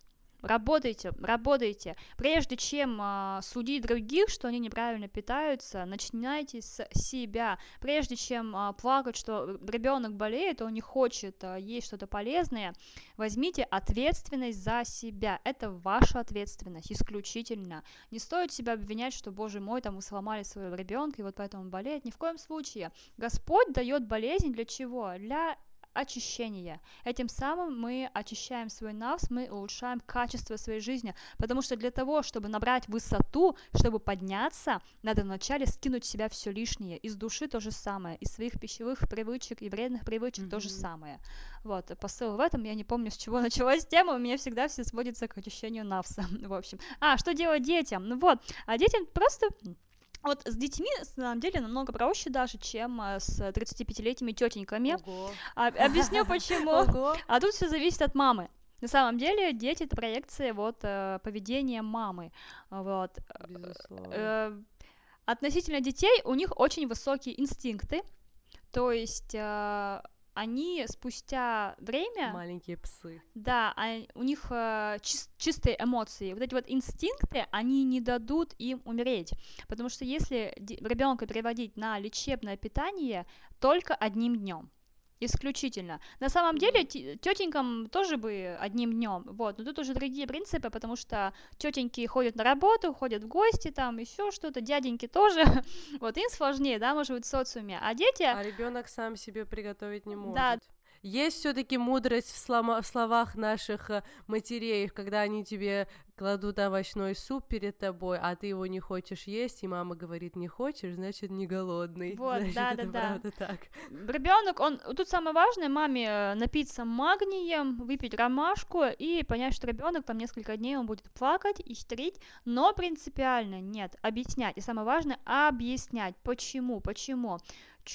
B: Работайте, работайте. Прежде чем а, судить других, что они неправильно питаются, начинайте с себя. Прежде чем а, плакать, что ребенок болеет, он не хочет а, есть что-то полезное, возьмите ответственность за себя. Это ваша ответственность исключительно. Не стоит себя обвинять, что, боже мой, там вы сломали своего ребенка, и вот поэтому болеет. Ни в коем случае. Господь дает болезнь для чего? Для очищения. Этим самым мы очищаем свой навс, мы улучшаем качество своей жизни, потому что для того, чтобы набрать высоту, чтобы подняться, надо вначале скинуть с себя все лишнее. Из души то же самое, из своих пищевых привычек и вредных привычек mm-hmm. то же самое. Вот, посыл в этом, я не помню, с чего началась тема, у меня всегда все сводится к очищению навса, в общем. А, что делать детям? Ну вот, а детям просто вот с детьми, на самом деле, намного проще даже, чем э, с 35-летними тетеньками.
A: Ого.
B: А, объясню почему. Ого. А тут все зависит от мамы. На самом деле дети это проекция вот э, поведения мамы. Вот.
A: Безусловно. Э,
B: относительно детей у них очень высокие инстинкты. То есть они спустя время...
A: Маленькие псы.
B: Да, у них э, чис- чистые эмоции. Вот эти вот инстинкты, они не дадут им умереть. Потому что если ребенка переводить на лечебное питание только одним днем, исключительно. На самом деле тетенькам тоже бы одним днем, вот, но тут уже другие принципы, потому что тетеньки ходят на работу, ходят в гости, там еще что-то, дяденьки тоже, вот им сложнее, да, может быть, в социуме, а дети...
A: А ребенок сам себе приготовить не может. Да, есть все-таки мудрость в, слова, в словах наших э, матерей, когда они тебе кладут овощной суп перед тобой, а ты его не хочешь есть, и мама говорит, не хочешь, значит, не голодный.
B: Вот,
A: значит,
B: да,
A: это
B: да,
A: да. так.
B: Ребенок, он тут самое важное, маме э, напиться магнием, выпить ромашку и понять, что ребенок там несколько дней он будет плакать, истерить, но принципиально нет, объяснять. И самое важное, объяснять, почему, почему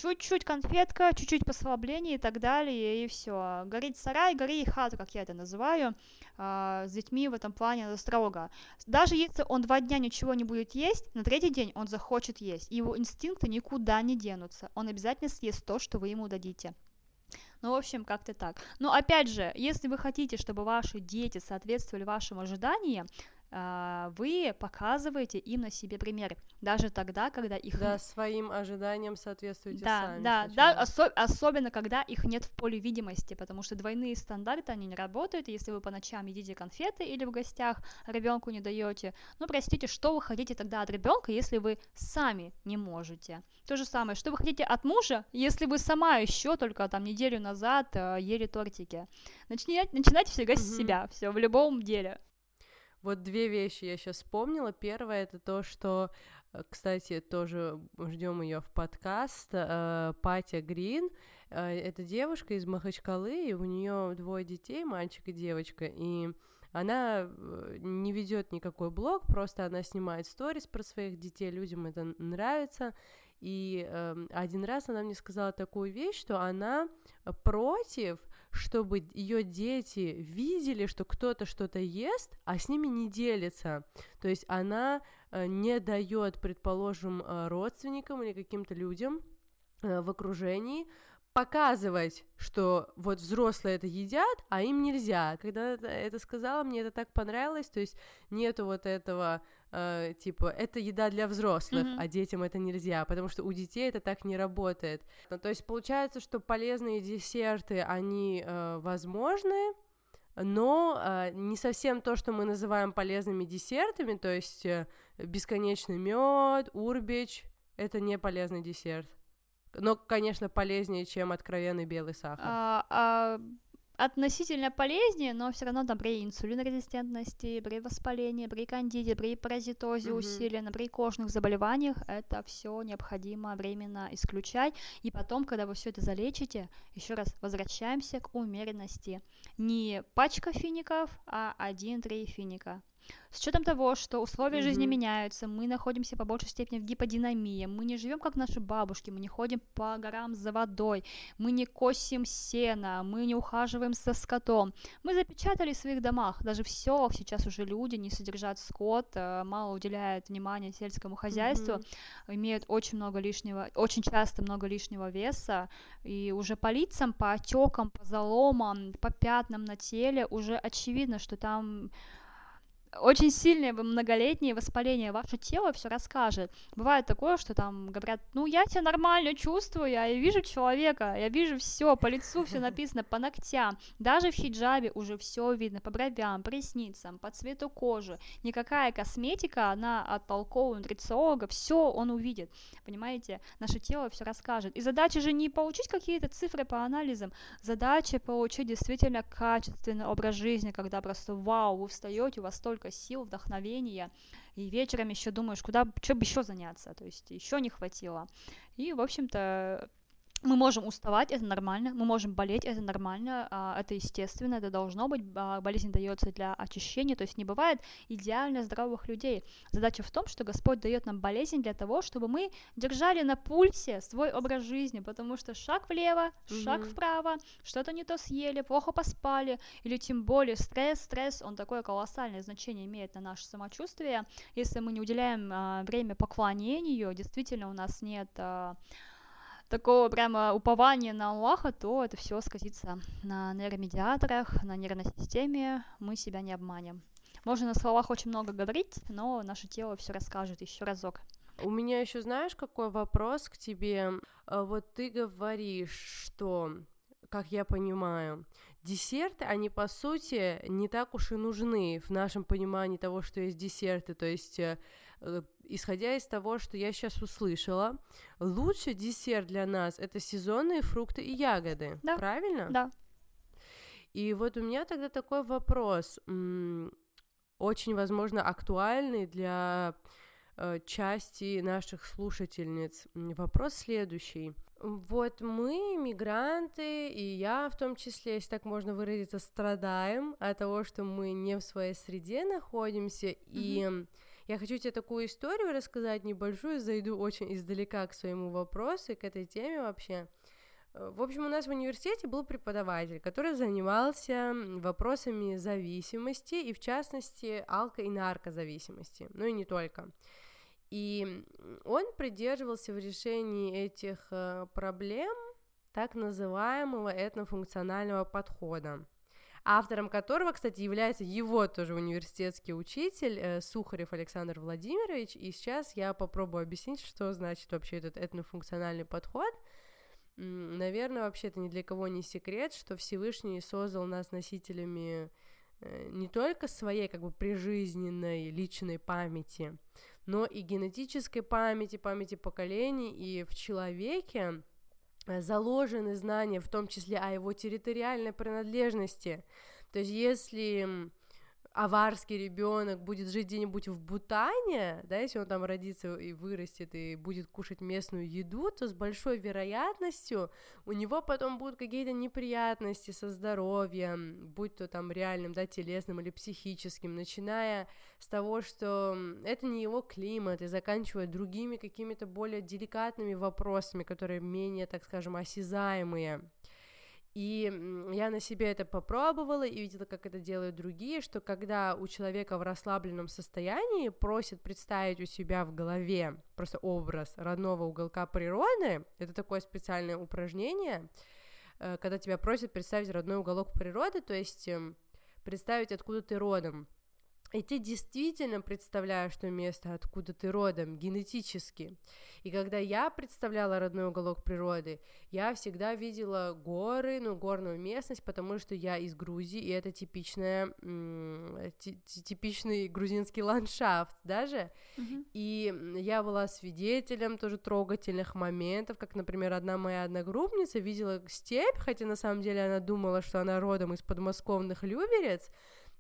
B: чуть-чуть конфетка, чуть-чуть послабление и так далее, и все. Горит сарай, гори хата, как я это называю. А, с детьми в этом плане это строго. Даже если он два дня ничего не будет есть, на третий день он захочет есть. Его инстинкты никуда не денутся. Он обязательно съест то, что вы ему дадите. Ну, в общем, как-то так. Но опять же, если вы хотите, чтобы ваши дети соответствовали вашим ожиданиям, вы показываете им на себе пример, даже тогда, когда их...
A: Да, своим ожиданиям соответствуете
B: да,
A: сами.
B: Да, да, да, осо- особенно, когда их нет в поле видимости, потому что двойные стандарты, они не работают, если вы по ночам едите конфеты или в гостях ребенку не даете, ну, простите, что вы хотите тогда от ребенка, если вы сами не можете? То же самое, что вы хотите от мужа, если вы сама еще только там неделю назад э, ели тортики? Начинать, начинайте всегда с себя, все, в любом деле.
A: Вот две вещи я сейчас вспомнила. Первое это то, что, э, кстати, тоже ждем ее в подкаст. Э, Патя Грин. Э, это девушка из Махачкалы, и у нее двое детей, мальчик и девочка. И она не ведет никакой блог, просто она снимает сторис про своих детей, людям это нравится. И э, один раз она мне сказала такую вещь, что она против чтобы ее дети видели, что кто-то что-то ест, а с ними не делится. То есть она не дает, предположим, родственникам или каким-то людям в окружении показывать, что вот взрослые это едят, а им нельзя. Когда это сказала, мне это так понравилось, то есть нету вот этого э, типа это еда для взрослых, mm-hmm. а детям это нельзя, потому что у детей это так не работает. Ну, то есть получается, что полезные десерты они э, возможны, но э, не совсем то, что мы называем полезными десертами, то есть э, бесконечный мед, урбич, это не полезный десерт. Но, конечно, полезнее, чем откровенный белый сахар.
B: А, а, относительно полезнее, но все равно там при инсулинорезистентности, при воспалении, при кандиде, при паразитозе mm-hmm. усиленно, при кожных заболеваниях это все необходимо временно исключать. И потом, когда вы все это залечите, еще раз возвращаемся к умеренности. Не пачка фиников, а один-три финика. С учетом того, что условия mm-hmm. жизни меняются, мы находимся по большей степени в гиподинамии, мы не живем как наши бабушки, мы не ходим по горам за водой, мы не косим сено, мы не ухаживаем за скотом. Мы запечатали в своих домах, даже в селах сейчас уже люди не содержат скот, э, мало уделяют внимания сельскому хозяйству, mm-hmm. имеют очень много лишнего, очень часто много лишнего веса, и уже по лицам, по отекам, по заломам, по пятнам на теле уже очевидно, что там очень сильное многолетнее воспаление, ваше тело все расскажет. Бывает такое, что там говорят, ну я себя нормально чувствую, я вижу человека, я вижу все, по лицу все написано, по ногтям, даже в хиджабе уже все видно, по бровям, по ресницам, по цвету кожи. Никакая косметика, она от толкового нутрициолога, все он увидит, понимаете? Наше тело все расскажет. И задача же не получить какие-то цифры по анализам, задача получить действительно качественный образ жизни, когда просто вау, вы встаете, у вас столько столько сил, вдохновения, и вечером еще думаешь, куда, что бы еще заняться, то есть еще не хватило. И, в общем-то, мы можем уставать, это нормально, мы можем болеть, это нормально, а, это естественно, это должно быть, а, болезнь дается для очищения, то есть не бывает идеально здоровых людей. Задача в том, что Господь дает нам болезнь для того, чтобы мы держали на пульсе свой образ жизни, потому что шаг влево, шаг mm-hmm. вправо, что-то не то съели, плохо поспали, или тем более стресс, стресс, он такое колоссальное значение имеет на наше самочувствие, если мы не уделяем а, время поклонению, действительно у нас нет такого прямо упования на Аллаха, то это все сказится на нейромедиаторах, на нервной системе, мы себя не обманем. Можно на словах очень много говорить, но наше тело все расскажет еще разок.
A: У меня еще знаешь, какой вопрос к тебе? А, вот ты говоришь, что, как я понимаю, десерты, они по сути не так уж и нужны в нашем понимании того, что есть десерты. То есть э, исходя из того, что я сейчас услышала, лучший десерт для нас это сезонные фрукты и ягоды. Да. Правильно?
B: Да.
A: И вот у меня тогда такой вопрос, очень, возможно, актуальный для э, части наших слушательниц. Вопрос следующий. Вот мы, мигранты, и я в том числе, если так можно выразиться, страдаем от того, что мы не в своей среде находимся, mm-hmm. и я хочу тебе такую историю рассказать небольшую, зайду очень издалека к своему вопросу, к этой теме вообще. Э, в общем, у нас в университете был преподаватель, который занимался вопросами зависимости, и в частности алко- и наркозависимости, ну и не только. И он придерживался в решении этих э, проблем так называемого этнофункционального подхода автором которого, кстати, является его тоже университетский учитель э, Сухарев Александр Владимирович, и сейчас я попробую объяснить, что значит вообще этот этнофункциональный подход. Наверное, вообще это ни для кого не секрет, что Всевышний создал нас носителями э, не только своей как бы прижизненной личной памяти, но и генетической памяти, памяти поколений, и в человеке заложены знания, в том числе о его территориальной принадлежности. То есть если аварский ребенок будет жить где-нибудь в Бутане, да, если он там родится и вырастет и будет кушать местную еду, то с большой вероятностью у него потом будут какие-то неприятности со здоровьем, будь то там реальным, да, телесным или психическим, начиная с того, что это не его климат, и заканчивая другими какими-то более деликатными вопросами, которые менее, так скажем, осязаемые. И я на себе это попробовала и видела, как это делают другие, что когда у человека в расслабленном состоянии просят представить у себя в голове просто образ родного уголка природы, это такое специальное упражнение, э, когда тебя просят представить родной уголок природы, то есть эм, представить, откуда ты родом. И ты действительно представляешь то место, откуда ты родом, генетически. И когда я представляла родной уголок природы, я всегда видела горы, ну, горную местность, потому что я из Грузии, и это типичная, типичный грузинский ландшафт даже. Mm-hmm. И я была свидетелем тоже трогательных моментов, как, например, одна моя одногруппница видела степь, хотя на самом деле она думала, что она родом из подмосковных Люберец,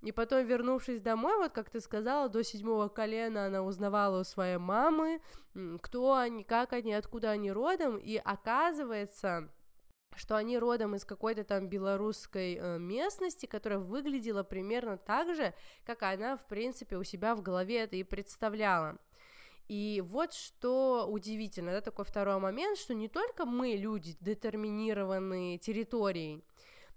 A: и потом, вернувшись домой, вот как ты сказала, до седьмого колена она узнавала у своей мамы, кто они, как они, откуда они родом, и оказывается, что они родом из какой-то там белорусской э, местности, которая выглядела примерно так же, как она, в принципе, у себя в голове это и представляла. И вот что удивительно, да, такой второй момент, что не только мы, люди, детерминированные территорией,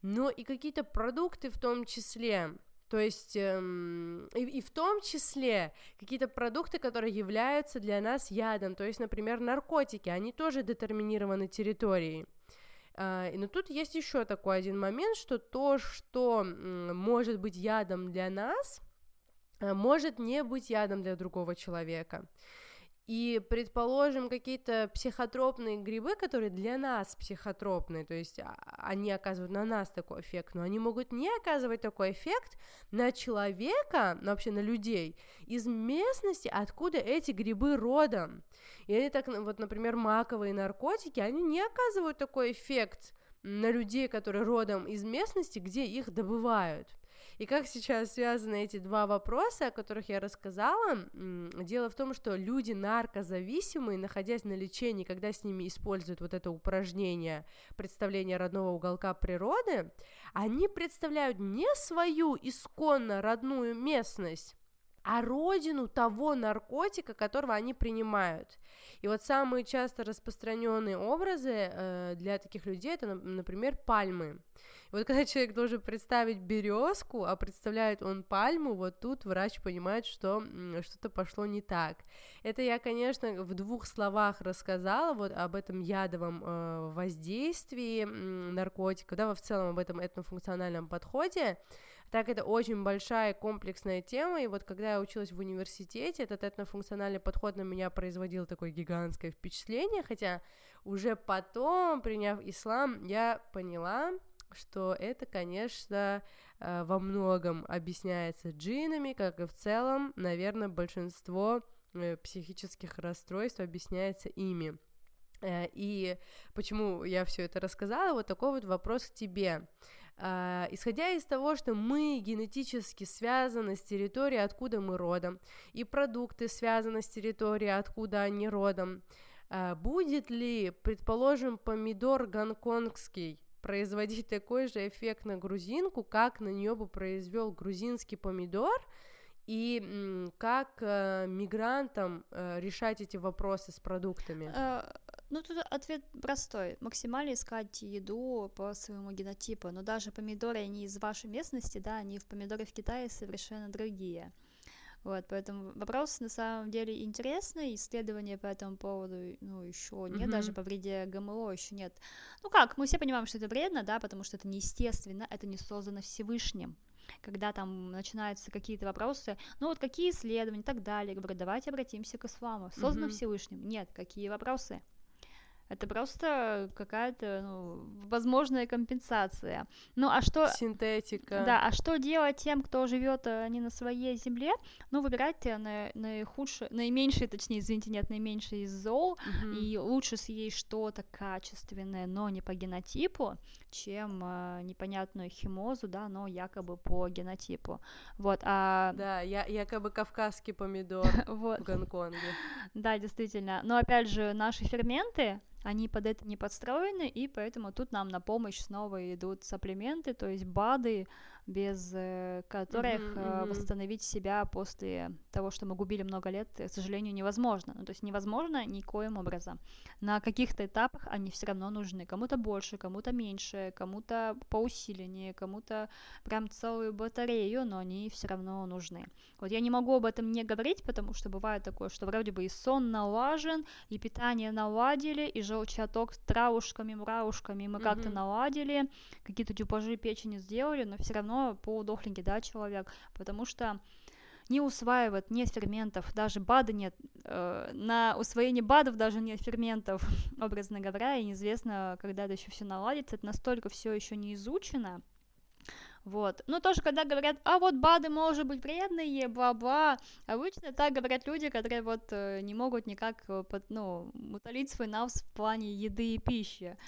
A: но и какие-то продукты в том числе, то есть эм, и, и в том числе какие-то продукты, которые являются для нас ядом, то есть, например, наркотики, они тоже детерминированы территорией. Uh, но тут есть еще такой один момент, что то, что может быть ядом для нас, uh, может не быть ядом для другого человека. И, предположим, какие-то психотропные грибы, которые для нас психотропные, то есть а, они оказывают на нас такой эффект, но они могут не оказывать такой эффект на человека, ну, вообще на людей, из местности, откуда эти грибы родом. И они так, вот, например, маковые наркотики, они не оказывают такой эффект на людей, которые родом из местности, где их добывают. И как сейчас связаны эти два вопроса, о которых я рассказала? Дело в том, что люди наркозависимые, находясь на лечении, когда с ними используют вот это упражнение представления родного уголка природы, они представляют не свою исконно родную местность, а родину того наркотика, которого они принимают. И вот самые часто распространенные образы э, для таких людей это, например, пальмы. И вот когда человек должен представить березку, а представляет он пальму, вот тут врач понимает, что что-то пошло не так. Это я, конечно, в двух словах рассказала вот об этом ядовом э, воздействии наркотика, да, в целом об этом этнофункциональном подходе. Так это очень большая комплексная тема, и вот когда я училась в университете, этот этнофункциональный подход на меня производил такое гигантское впечатление, хотя уже потом, приняв ислам, я поняла, что это, конечно, э, во многом объясняется джинами, как и в целом, наверное, большинство э, психических расстройств объясняется ими. Э, и почему я все это рассказала, вот такой вот вопрос к тебе. Исходя из того, что мы генетически связаны с территорией, откуда мы родом, и продукты связаны с территорией, откуда они родом, будет ли, предположим, помидор гонконгский производить такой же эффект на грузинку, как на нее бы произвел грузинский помидор, и как э, мигрантам э, решать эти вопросы с продуктами?
B: Э, ну, тут ответ простой. Максимально искать еду по своему генотипу. Но даже помидоры, они из вашей местности, да, они в помидоры в Китае совершенно другие. Вот, поэтому вопрос на самом деле интересный, исследования по этому поводу, ну, еще нет, mm-hmm. даже по вреде ГМО еще нет. Ну как, мы все понимаем, что это вредно, да, потому что это неестественно, это не создано Всевышним когда там начинаются какие-то вопросы, ну вот какие исследования? и так далее, я говорю, давайте обратимся к исламу, создано mm-hmm. Всевышним, нет, какие вопросы, это просто какая-то ну, возможная компенсация. Ну а что...
A: Синтетика.
B: Да, а что делать тем, кто живет э, не на своей земле? Ну, выбирайте на, наихудшее, наименьшее, точнее, извините, нет, наименьшее из зол, угу. и лучше съесть что-то качественное, но не по генотипу, чем э, непонятную химозу, да, но якобы по генотипу. Вот, а...
A: Да, я, якобы кавказский помидор в Гонконге.
B: Да, действительно. Но опять же, наши ферменты, они под это не подстроены, и поэтому тут нам на помощь снова идут сапплементы, то есть БАДы, без э, которых mm-hmm, mm-hmm. восстановить себя после того, что мы губили много лет, к сожалению, невозможно. Ну, то есть невозможно никоим образом. На каких-то этапах они все равно нужны. Кому-то больше, кому-то меньше, кому-то по усиленнее, кому-то прям целую батарею, но они все равно нужны. Вот я не могу об этом не говорить, потому что бывает такое, что вроде бы и сон налажен, и питание наладили, и желчный отток с травушками, муравушками мы mm-hmm. как-то наладили, какие-то типажи печени сделали, но все равно полудохленький, да, человек, потому что не усваивает, нет ферментов, даже БАДы нет, э, на усвоение БАДов даже нет ферментов, образно говоря, и неизвестно, когда это еще все наладится, это настолько все еще не изучено, вот. Ну, тоже, когда говорят, а вот БАДы, может быть, вредные, бла-бла, обычно так говорят люди, которые вот э, не могут никак, э, под, ну, утолить свой навс в плане еды и пищи.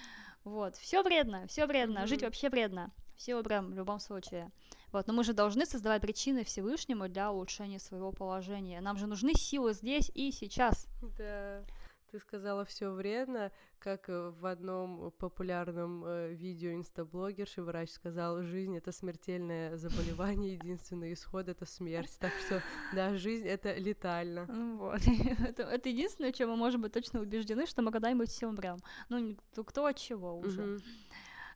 B: Вот. Все вредно, все вредно, mm-hmm. жить вообще вредно силы прям в любом случае. Вот, но мы же должны создавать причины Всевышнему для улучшения своего положения. Нам же нужны силы здесь и сейчас.
A: Да. Ты сказала все вредно, как э, в одном популярном э, видео инстаблогерши врач сказал, жизнь это смертельное заболевание, единственный исход это смерть. Так что, да, жизнь это летально.
B: Вот. это, это единственное, чем мы можем быть точно убеждены, что мы когда-нибудь все умрем. Ну, кто от чего уже.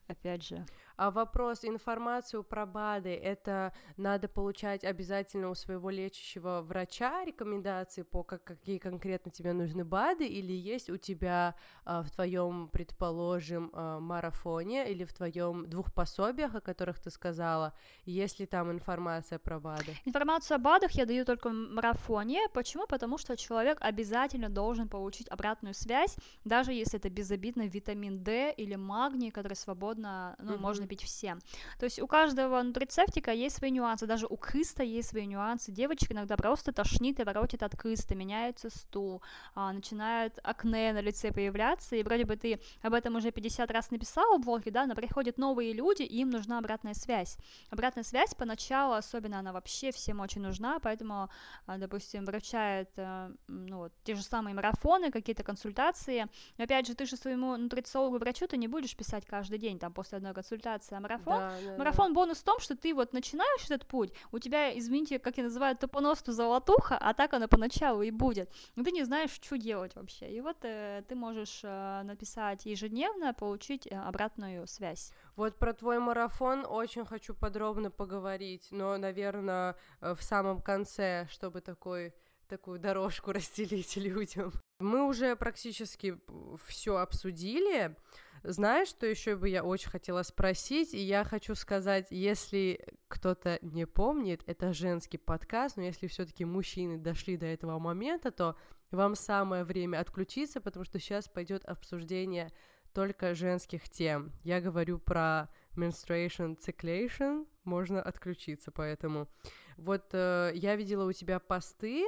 B: Опять же.
A: А вопрос, информацию про БАДы, это надо получать обязательно у своего лечащего врача рекомендации по как, какие конкретно тебе нужны БАДы, или есть у тебя а, в твоем, предположим, а, марафоне или в твоем двух пособиях, о которых ты сказала, есть ли там информация про БАДы?
B: Информацию о БАДах я даю только в марафоне. Почему? Потому что человек обязательно должен получить обратную связь, даже если это безобидно витамин D или магний, который свободно, ну, mm-hmm. можно нужно пить всем. То есть у каждого нутрицептика есть свои нюансы, даже у кыста есть свои нюансы. Девочек иногда просто тошнит и воротит от кыста, меняется стул, а, начинает акне на лице появляться, и вроде бы ты об этом уже 50 раз написала в блоге, да, но приходят новые люди, и им нужна обратная связь. Обратная связь поначалу, особенно она вообще всем очень нужна, поэтому, а, допустим, вручает, э, ну, вот, те же самые марафоны, какие-то консультации. Но, опять же, ты же своему нутрициологу, врачу ты не будешь писать каждый день, там, после одной консультации, презентация марафон. Да, да, марафон да. бонус в том, что ты вот начинаешь этот путь, у тебя, извините, как я называю, тупоносу золотуха, а так она поначалу и будет. И ты не знаешь, что делать вообще. И вот э, ты можешь э, написать ежедневно, получить э, обратную связь.
A: Вот про твой марафон очень хочу подробно поговорить, но, наверное, э, в самом конце, чтобы такой такую дорожку расстелить людям. Мы уже практически все обсудили. Знаешь, что еще бы я очень хотела спросить, и я хочу сказать, если кто-то не помнит, это женский подкаст, но если все-таки мужчины дошли до этого момента, то вам самое время отключиться, потому что сейчас пойдет обсуждение только женских тем. Я говорю про menstruation cyclation, можно отключиться, поэтому. Вот э, я видела у тебя посты,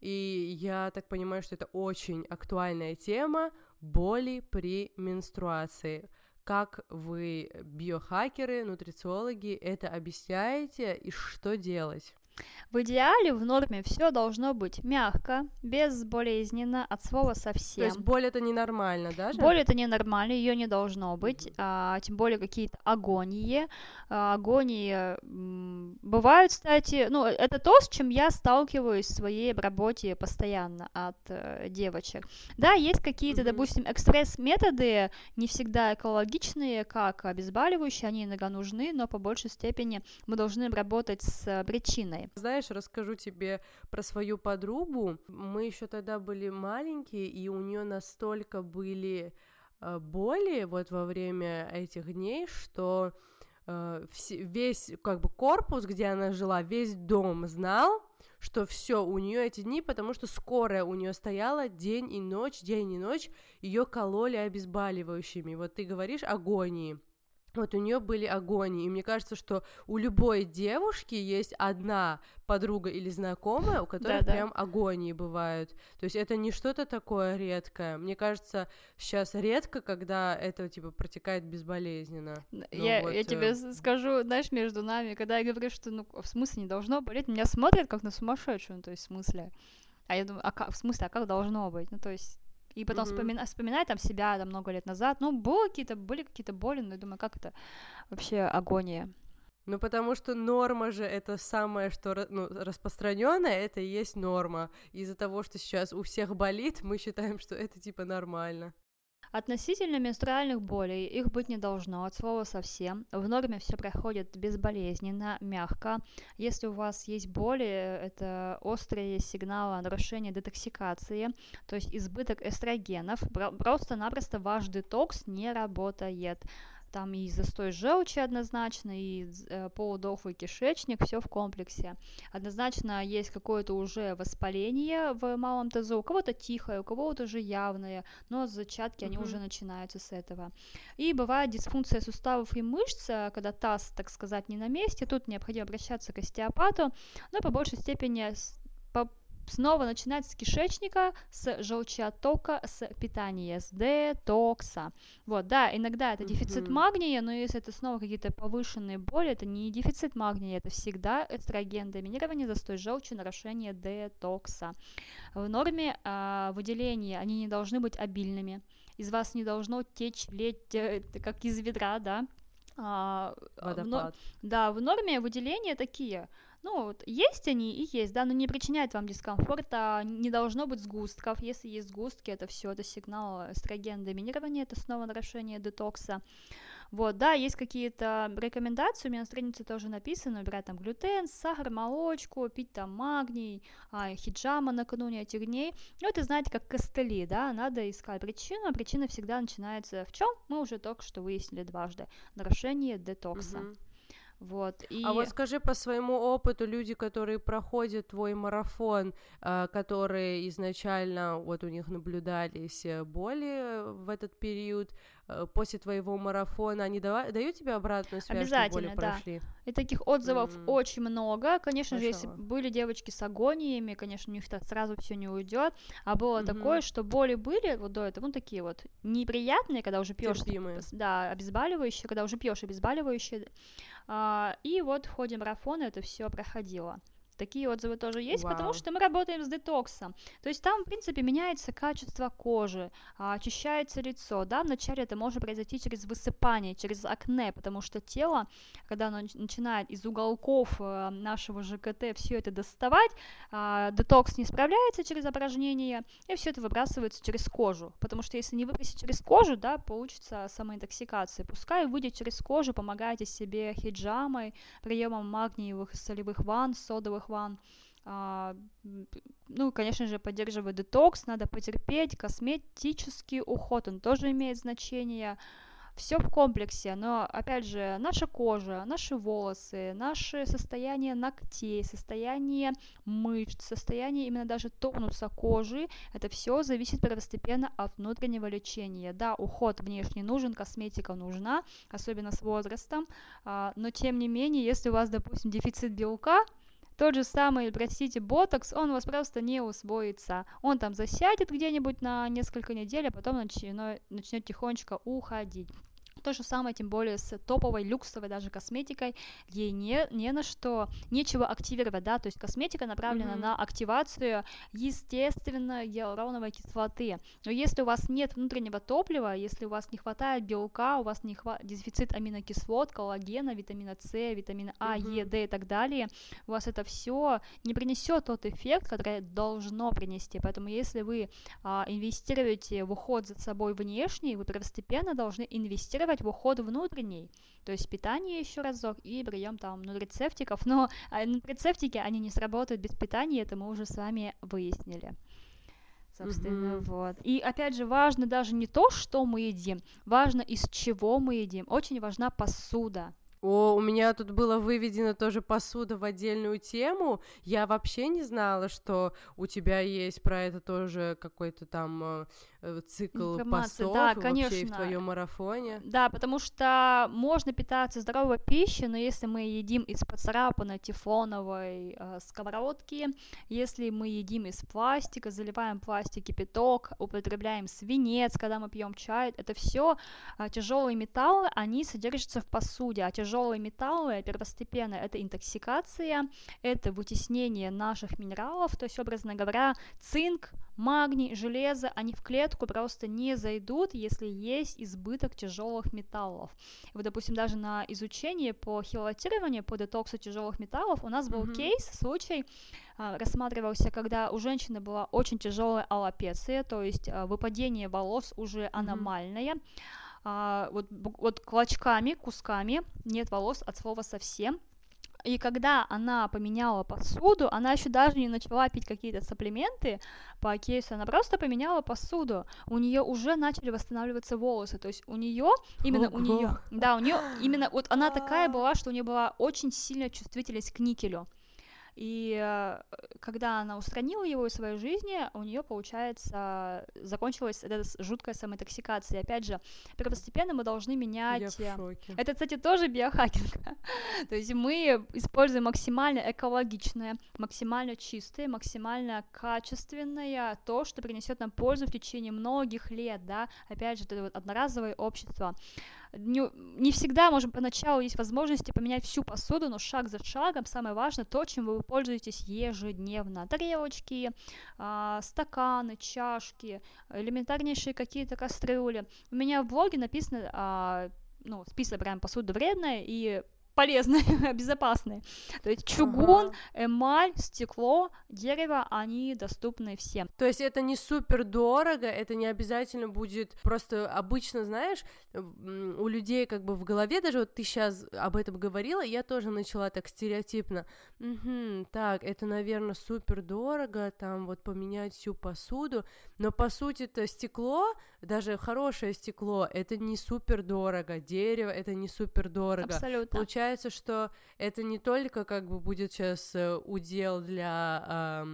A: и я так понимаю, что это очень актуальная тема, боли при менструации. Как вы, биохакеры, нутрициологи, это объясняете и что делать?
B: В идеале в норме все должно быть мягко, безболезненно, от слова совсем.
A: То есть боль это ненормально, да?
B: Боль это ненормально, ее не должно быть, а, тем более какие-то агонии. А, агонии бывают, кстати, ну это то, с чем я сталкиваюсь в своей работе постоянно от э, девочек. Да, есть какие-то, mm-hmm. допустим, экспресс-методы, не всегда экологичные, как обезболивающие, они иногда нужны, но по большей степени мы должны работать с причиной.
A: Знаешь, расскажу тебе про свою подругу. Мы еще тогда были маленькие, и у нее настолько были э, боли вот во время этих дней, что э, весь как бы корпус, где она жила, весь дом знал, что все у нее эти дни, потому что скорая у нее стояла день и ночь, день и ночь, ее кололи обезболивающими. Вот ты говоришь агонии вот у нее были агонии. И мне кажется, что у любой девушки есть одна подруга или знакомая, у которой да, прям да. агонии бывают. То есть это не что-то такое редкое. Мне кажется, сейчас редко, когда это типа протекает безболезненно.
B: Я, вот, я тебе э... скажу, знаешь, между нами, когда я говорю, что ну в смысле не должно болеть, меня смотрят как на сумасшедшую, ну, то есть в смысле. А я думаю, а как, в смысле, а как должно быть? Ну, то есть и потом mm-hmm. вспоминать, вспоминать там себя там много лет назад. Ну, было какие-то, были какие-то боли, но я думаю, как это вообще агония.
A: Ну, потому что норма же это самое, что ну, распространенное, это и есть норма. Из-за того, что сейчас у всех болит, мы считаем, что это типа нормально.
B: Относительно менструальных болей их быть не должно от слова совсем. В норме все проходит безболезненно, мягко. Если у вас есть боли, это острые сигналы нарушения детоксикации, то есть избыток эстрогенов. Просто-напросто ваш детокс не работает там и застой желчи однозначно, и э, полудохлый кишечник, все в комплексе. Однозначно есть какое-то уже воспаление в малом тазу, у кого-то тихое, у кого-то уже явное, но зачатки, mm-hmm. они уже начинаются с этого. И бывает дисфункция суставов и мышц, э, когда таз, так сказать, не на месте, тут необходимо обращаться к остеопату, но по большей степени по снова начинать с кишечника, с желчеоттока, с питания, с детокса. Вот, да, иногда это дефицит mm-hmm. магния, но если это снова какие-то повышенные боли, это не дефицит магния, это всегда эстроген, доминирование, застой желчи, нарушение детокса. В норме э, выделения, они не должны быть обильными, из вас не должно течь, леть, э, как из ведра, да,
A: а, Водопад.
B: В, да, в норме выделения такие – ну, вот, есть они и есть, да, но не причиняет вам дискомфорта, не должно быть сгустков. Если есть сгустки, это все, это сигнал эстроген доминирования, это снова нарушение детокса. Вот, да, есть какие-то рекомендации, у меня на странице тоже написано, убирать там глютен, сахар, молочку, пить там магний, а, хиджама накануне этих дней. Ну, это, знаете, как костыли, да, надо искать причину, а причина всегда начинается в чем? Мы уже только что выяснили дважды. Нарушение детокса. Вот,
A: и... А вот скажи по своему опыту, люди, которые проходят твой марафон, э, которые изначально, вот у них наблюдались э, боли в этот период, после твоего марафона, они дава- дают тебе обратную связь,
B: Обязательно,
A: что боли
B: да.
A: прошли?
B: И таких отзывов mm. очень много. Конечно Хорошо. же, если были девочки с агониями, конечно, у них так сразу все не уйдет. А было mm-hmm. такое, что боли были вот до этого, ну такие вот неприятные, когда уже пьешь, да, обезболивающие, когда уже пьешь обезболивающие. А, и вот в ходе марафона это все проходило. Такие отзывы тоже есть, Вау. потому что мы работаем с детоксом. То есть там, в принципе, меняется качество кожи, а, очищается лицо. Да, вначале это может произойти через высыпание, через акне, потому что тело, когда оно начинает из уголков э, нашего ЖКТ все это доставать, а, детокс не справляется через опорожнение, и все это выбрасывается через кожу. Потому что если не выбросить через кожу, да, получится самоинтоксикация. Пускай выйдет через кожу, помогайте себе хиджамой, приемом магниевых солевых ванн, содовых ванн. А, ну, конечно же, поддерживать детокс, надо потерпеть, косметический уход, он тоже имеет значение все в комплексе, но опять же, наша кожа, наши волосы, наше состояние ногтей, состояние мышц, состояние именно даже тонуса кожи, это все зависит первостепенно от внутреннего лечения. Да, уход внешний нужен, косметика нужна, особенно с возрастом, а, но тем не менее, если у вас, допустим, дефицит белка, тот же самый, простите, ботокс, он у вас просто не усвоится. Он там засядет где-нибудь на несколько недель, а потом начнет, начнет тихонечко уходить. То же самое, тем более с топовой, люксовой даже косметикой, ей не, не на что, нечего активировать, да, то есть косметика направлена mm-hmm. на активацию естественной гиалуроновой кислоты. Но если у вас нет внутреннего топлива, если у вас не хватает белка, у вас не хватает дефицит аминокислот, коллагена, витамина С, витамина А, mm-hmm. Е, Д и так далее, у вас это все не принесет тот эффект, который должно принести. Поэтому если вы а, инвестируете в уход за собой внешний, вы первостепенно должны инвестировать инвестировать в уход внутренний, то есть питание еще разок и прием там нутрицептиков, но а, нутрицептики, они не сработают без питания, это мы уже с вами выяснили. Собственно, mm-hmm. вот. И опять же, важно даже не то, что мы едим, важно из чего мы едим. Очень важна посуда.
A: О, у меня тут было выведено тоже посуда в отдельную тему. Я вообще не знала, что у тебя есть про это тоже какой-то там Э, цикл Информация, постов да, конечно. вообще в твоем марафоне.
B: Да, потому что можно питаться здоровой пищей, но если мы едим из поцарапанной тефлоновой э, сковородки, если мы едим из пластика, заливаем пластик кипяток, употребляем свинец, когда мы пьем чай, это все э, тяжелые металлы, они содержатся в посуде, а тяжелые металлы первостепенно это интоксикация, это вытеснение наших минералов, то есть, образно говоря, цинк, Магний, железо, они в клетку просто не зайдут, если есть избыток тяжелых металлов. И вот, допустим, даже на изучении по хилотированию, по детоксу тяжелых металлов у нас был mm-hmm. кейс, случай, а, рассматривался, когда у женщины была очень тяжелая аллопеция, то есть а, выпадение волос уже аномальное. Mm-hmm. А, вот, вот клочками, кусками, нет волос от слова совсем. И когда она поменяла посуду, она еще даже не начала пить какие-то саплименты по кейсу, она просто поменяла посуду. У нее уже начали восстанавливаться волосы, то есть у нее именно Ого. у нее, да, у нее именно вот она такая была, что у нее была очень сильная чувствительность к никелю. И э, когда она устранила его из своей жизни, у нее, получается, закончилась эта жуткая самоинтоксикация. И опять же, первостепенно мы должны менять... Я в
A: э, шоке.
B: Это, кстати, тоже биохакинг. То есть мы используем максимально экологичное, максимально чистое, максимально качественное, то, что принесет нам пользу в течение многих лет, да, опять же, это вот одноразовое общество не, не всегда, может, поначалу есть возможности поменять всю посуду, но шаг за шагом самое важное то, чем вы пользуетесь ежедневно. Тарелочки, э, стаканы, чашки, элементарнейшие какие-то кастрюли. У меня в блоге написано, э, ну, список прям посуды вредная, и полезные, безопасные. То есть чугун, ага. эмаль, стекло, дерево, они доступны всем.
A: То есть это не супер дорого, это не обязательно будет просто обычно, знаешь, у людей как бы в голове, даже вот ты сейчас об этом говорила, я тоже начала так стереотипно, угу, так, это, наверное, супер дорого, там вот поменять всю посуду, но по сути это стекло, даже хорошее стекло, это не супер дорого, дерево это не супер дорого.
B: Абсолютно.
A: Получается получается, что это не только как бы будет сейчас э, удел для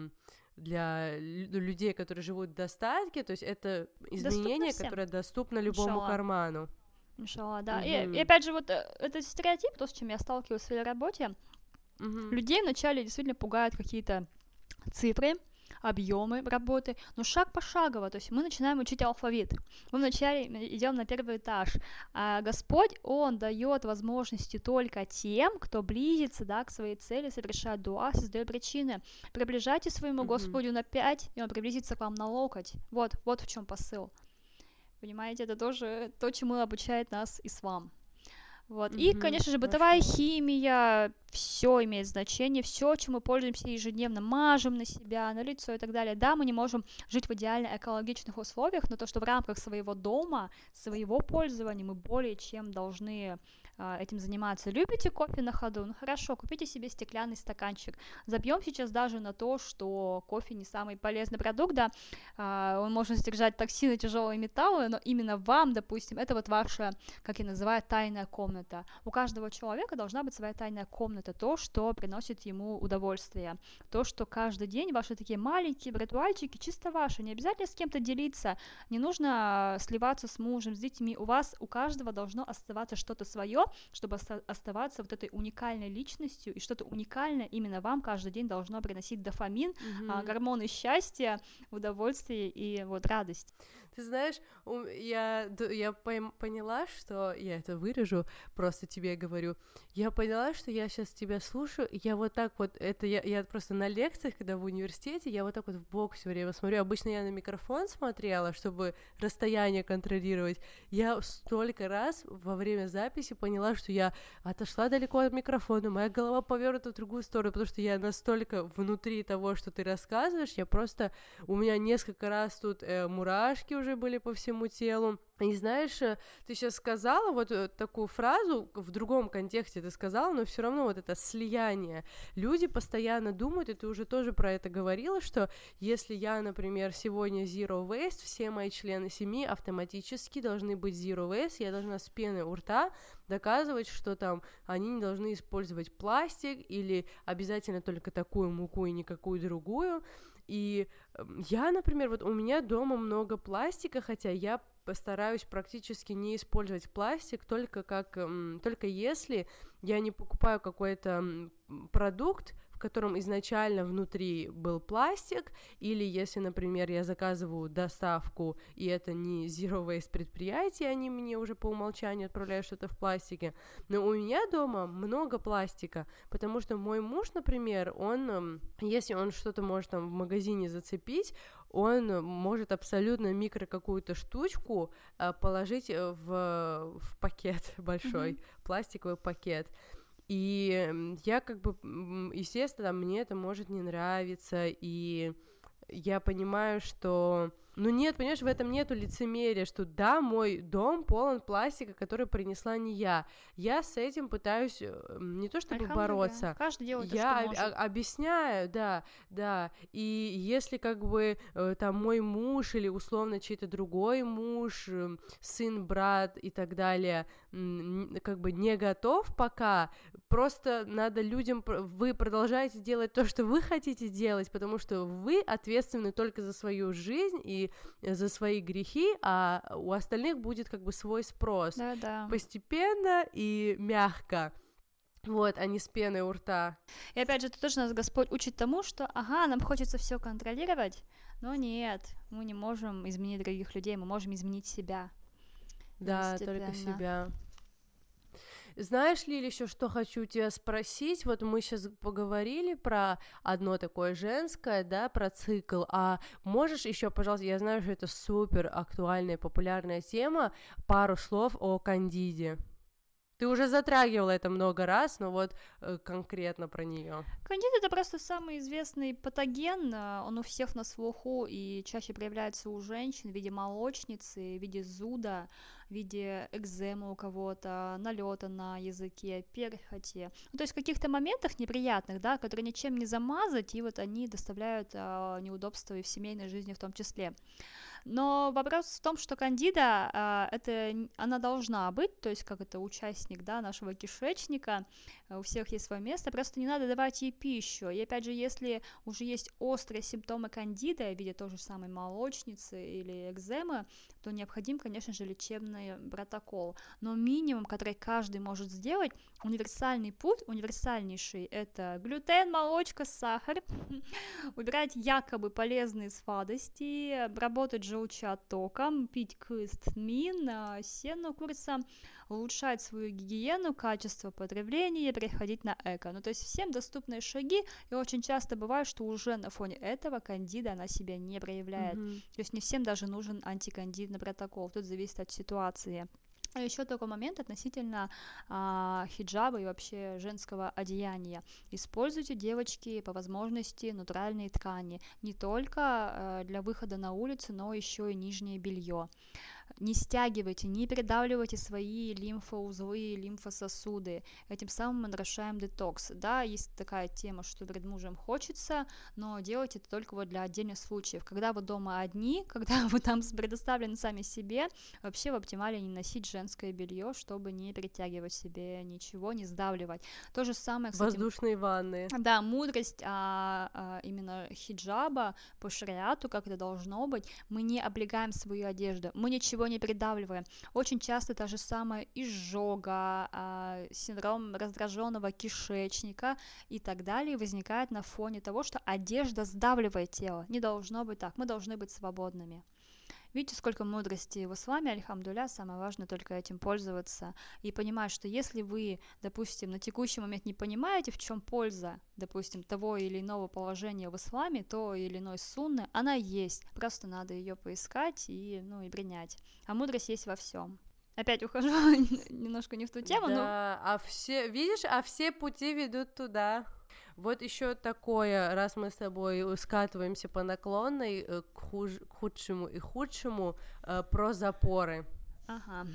A: для людей, которые живут в достатке, то есть это изменение, которое доступно любому Иншалла. карману.
B: Иншалла, да. Mm-hmm. И, и опять же, вот э, это стереотип, то, с чем я сталкиваюсь в своей работе. Mm-hmm. Людей вначале действительно пугают какие-то цифры, объемы работы, но шаг пошагово, то есть мы начинаем учить алфавит. Мы вначале идем на первый этаж. А Господь, Он дает возможности только тем, кто близится да, к своей цели, совершает дуа, создает причины. Приближайте своему mm-hmm. Господу на 5, и Он приблизится к вам на локоть. Вот, вот в чем посыл. Понимаете, это тоже то, чему обучает нас ислам. Вот. Mm-hmm, и, конечно же, бытовая хорошо. химия, все имеет значение, все, чем мы пользуемся ежедневно, мажем на себя, на лицо и так далее. Да, мы не можем жить в идеально экологичных условиях, но то, что в рамках своего дома, своего пользования мы более чем должны этим заниматься. Любите кофе на ходу? Ну хорошо, купите себе стеклянный стаканчик. Забьем сейчас даже на то, что кофе не самый полезный продукт, да, а, он может содержать токсины, тяжелые металлы, но именно вам, допустим, это вот ваша, как я называю, тайная комната. У каждого человека должна быть своя тайная комната, то, что приносит ему удовольствие, то, что каждый день ваши такие маленькие ритуальчики чисто ваши, не обязательно с кем-то делиться, не нужно сливаться с мужем, с детьми, у вас, у каждого должно оставаться что-то свое, чтобы оставаться вот этой уникальной личностью, и что-то уникальное именно вам каждый день должно приносить дофамин, mm-hmm. а, гормоны счастья, удовольствия и вот радость.
A: Ты знаешь, я, я поняла, что... Я это вырежу, просто тебе говорю. Я поняла, что я сейчас тебя слушаю, я вот так вот... Это я, я просто на лекциях, когда в университете, я вот так вот в бок все время смотрю. Обычно я на микрофон смотрела, чтобы расстояние контролировать. Я столько раз во время записи поняла, что я отошла далеко от микрофона, моя голова повернута в другую сторону, потому что я настолько внутри того, что ты рассказываешь, я просто... У меня несколько раз тут э, мурашки уже были по всему телу. И знаешь, э, ты сейчас сказала вот э, такую фразу, в другом контексте ты сказала, но все равно вот это слияние. Люди постоянно думают, и ты уже тоже про это говорила, что если я, например, сегодня zero waste, все мои члены семьи автоматически должны быть zero waste, я должна с пены у рта доказывать, что там они не должны использовать пластик или обязательно только такую муку и никакую другую. И эм, я, например, вот у меня дома много пластика, хотя я постараюсь практически не использовать пластик только как только если я не покупаю какой-то продукт в котором изначально внутри был пластик, или если, например, я заказываю доставку, и это не zero waste предприятие, они мне уже по умолчанию отправляют что-то в пластике, но у меня дома много пластика, потому что мой муж, например, он, если он что-то может там в магазине зацепить, он может абсолютно микро какую-то штучку э, положить в, в пакет большой, mm-hmm. пластиковый пакет. И я как бы, естественно, мне это может не нравиться, и я понимаю, что ну нет, понимаешь, в этом нету лицемерия, что да, мой дом полон пластика, который принесла не я. Я с этим пытаюсь э, не то чтобы бороться.
B: Каждый делает
A: я
B: то, что может.
A: объясняю, да, да. И если как бы э, там мой муж или условно чей-то другой муж, сын, брат и так далее, как бы не готов пока, просто надо людям, вы продолжаете делать то, что вы хотите делать, потому что вы ответственны только за свою жизнь и за свои грехи, а у остальных будет как бы свой спрос.
B: Да, да.
A: Постепенно и мягко. Вот, а не с пеной у рта.
B: И опять же, тут тоже нас Господь учит тому, что, ага, нам хочется все контролировать, но нет, мы не можем изменить других людей, мы можем изменить себя.
A: Да, только себя. Знаешь ли еще, что хочу тебя спросить? Вот мы сейчас поговорили про одно такое женское, да, про цикл, а можешь еще, пожалуйста, я знаю, что это супер актуальная, популярная тема, пару слов о кандиде? Ты уже затрагивала это много раз, но вот э, конкретно про нее.
B: Кандид это просто самый известный патоген, э, он у всех на слуху и чаще проявляется у женщин в виде молочницы, в виде зуда, в виде экземы у кого-то, налета на языке, перхоти. Ну, то есть в каких-то моментах неприятных, да, которые ничем не замазать, и вот они доставляют э, неудобства и в семейной жизни в том числе. Но вопрос в том, что кандида, а, это, она должна быть, то есть как это участник, да, нашего кишечника, у всех есть свое место, просто не надо давать ей пищу. И опять же, если уже есть острые симптомы кандида в виде той же самой молочницы или экземы, то необходим, конечно же, лечебный протокол. Но минимум, который каждый может сделать, универсальный путь, универсальнейший, это глютен, молочка, сахар, убирать якобы полезные сладости, работать желчеоттоком, пить кыстмин, а, сено курица, улучшать свою гигиену, качество потребления, переходить на эко. Ну, то есть всем доступные шаги, и очень часто бывает, что уже на фоне этого кандида она себя не проявляет. Mm-hmm. То есть не всем даже нужен антикандидный протокол, тут зависит от ситуации. А еще такой момент относительно а, хиджаба и вообще женского одеяния. Используйте, девочки, по возможности натуральные ткани. Не только а, для выхода на улицу, но еще и нижнее белье не стягивайте, не передавливайте свои лимфоузлы, лимфососуды. Этим самым мы нарушаем детокс. Да, есть такая тема, что перед мужем хочется, но делайте это только вот для отдельных случаев. Когда вы дома одни, когда вы там предоставлены сами себе, вообще в оптимале не носить женское белье, чтобы не перетягивать себе ничего, не сдавливать. То же самое,
A: кстати... Воздушные ванны.
B: Да, мудрость а, а, именно хиджаба по шариату, как это должно быть, мы не облегаем свою одежду, мы ничего не придавливаем. Очень часто та же самая изжога, а, синдром раздраженного кишечника и так далее возникает на фоне того, что одежда сдавливает тело. Не должно быть так, мы должны быть свободными. Видите, сколько мудрости в исламе, альхамдуля, самое важное только этим пользоваться и понимать, что если вы, допустим, на текущий момент не понимаете, в чем польза, допустим, того или иного положения в исламе, то или иной сунны, она есть, просто надо ее поискать и, ну, и принять. А мудрость есть во всем. Опять ухожу немножко не в ту тему,
A: да, но... а все, видишь, а все пути ведут туда. Вот еще такое, раз мы с тобой скатываемся по наклонной э, к, хуж, к худшему и худшему, э, про запоры.
B: Ага.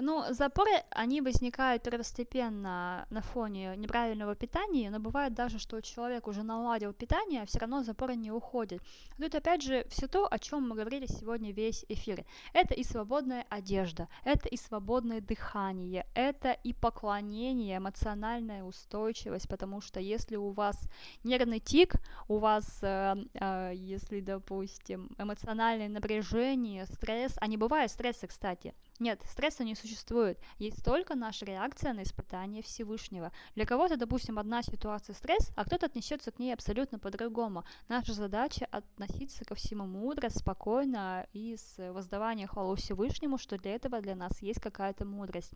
B: Ну, запоры, они возникают первостепенно на фоне неправильного питания, но бывает даже, что человек уже наладил питание, а все равно запоры не уходят. Тут опять же все то, о чем мы говорили сегодня весь эфир. Это и свободная одежда, это и свободное дыхание, это и поклонение, эмоциональная устойчивость, потому что если у вас нервный тик, у вас, э, э, если, допустим, эмоциональное напряжение, стресс, а не бывает стресса, кстати, нет, стресса не существует. Есть только наша реакция на испытание Всевышнего. Для кого-то, допустим, одна ситуация стресс, а кто-то отнесется к ней абсолютно по-другому. Наша задача относиться ко всему мудро, спокойно и с воздаванием хвалу Всевышнему, что для этого для нас есть какая-то мудрость.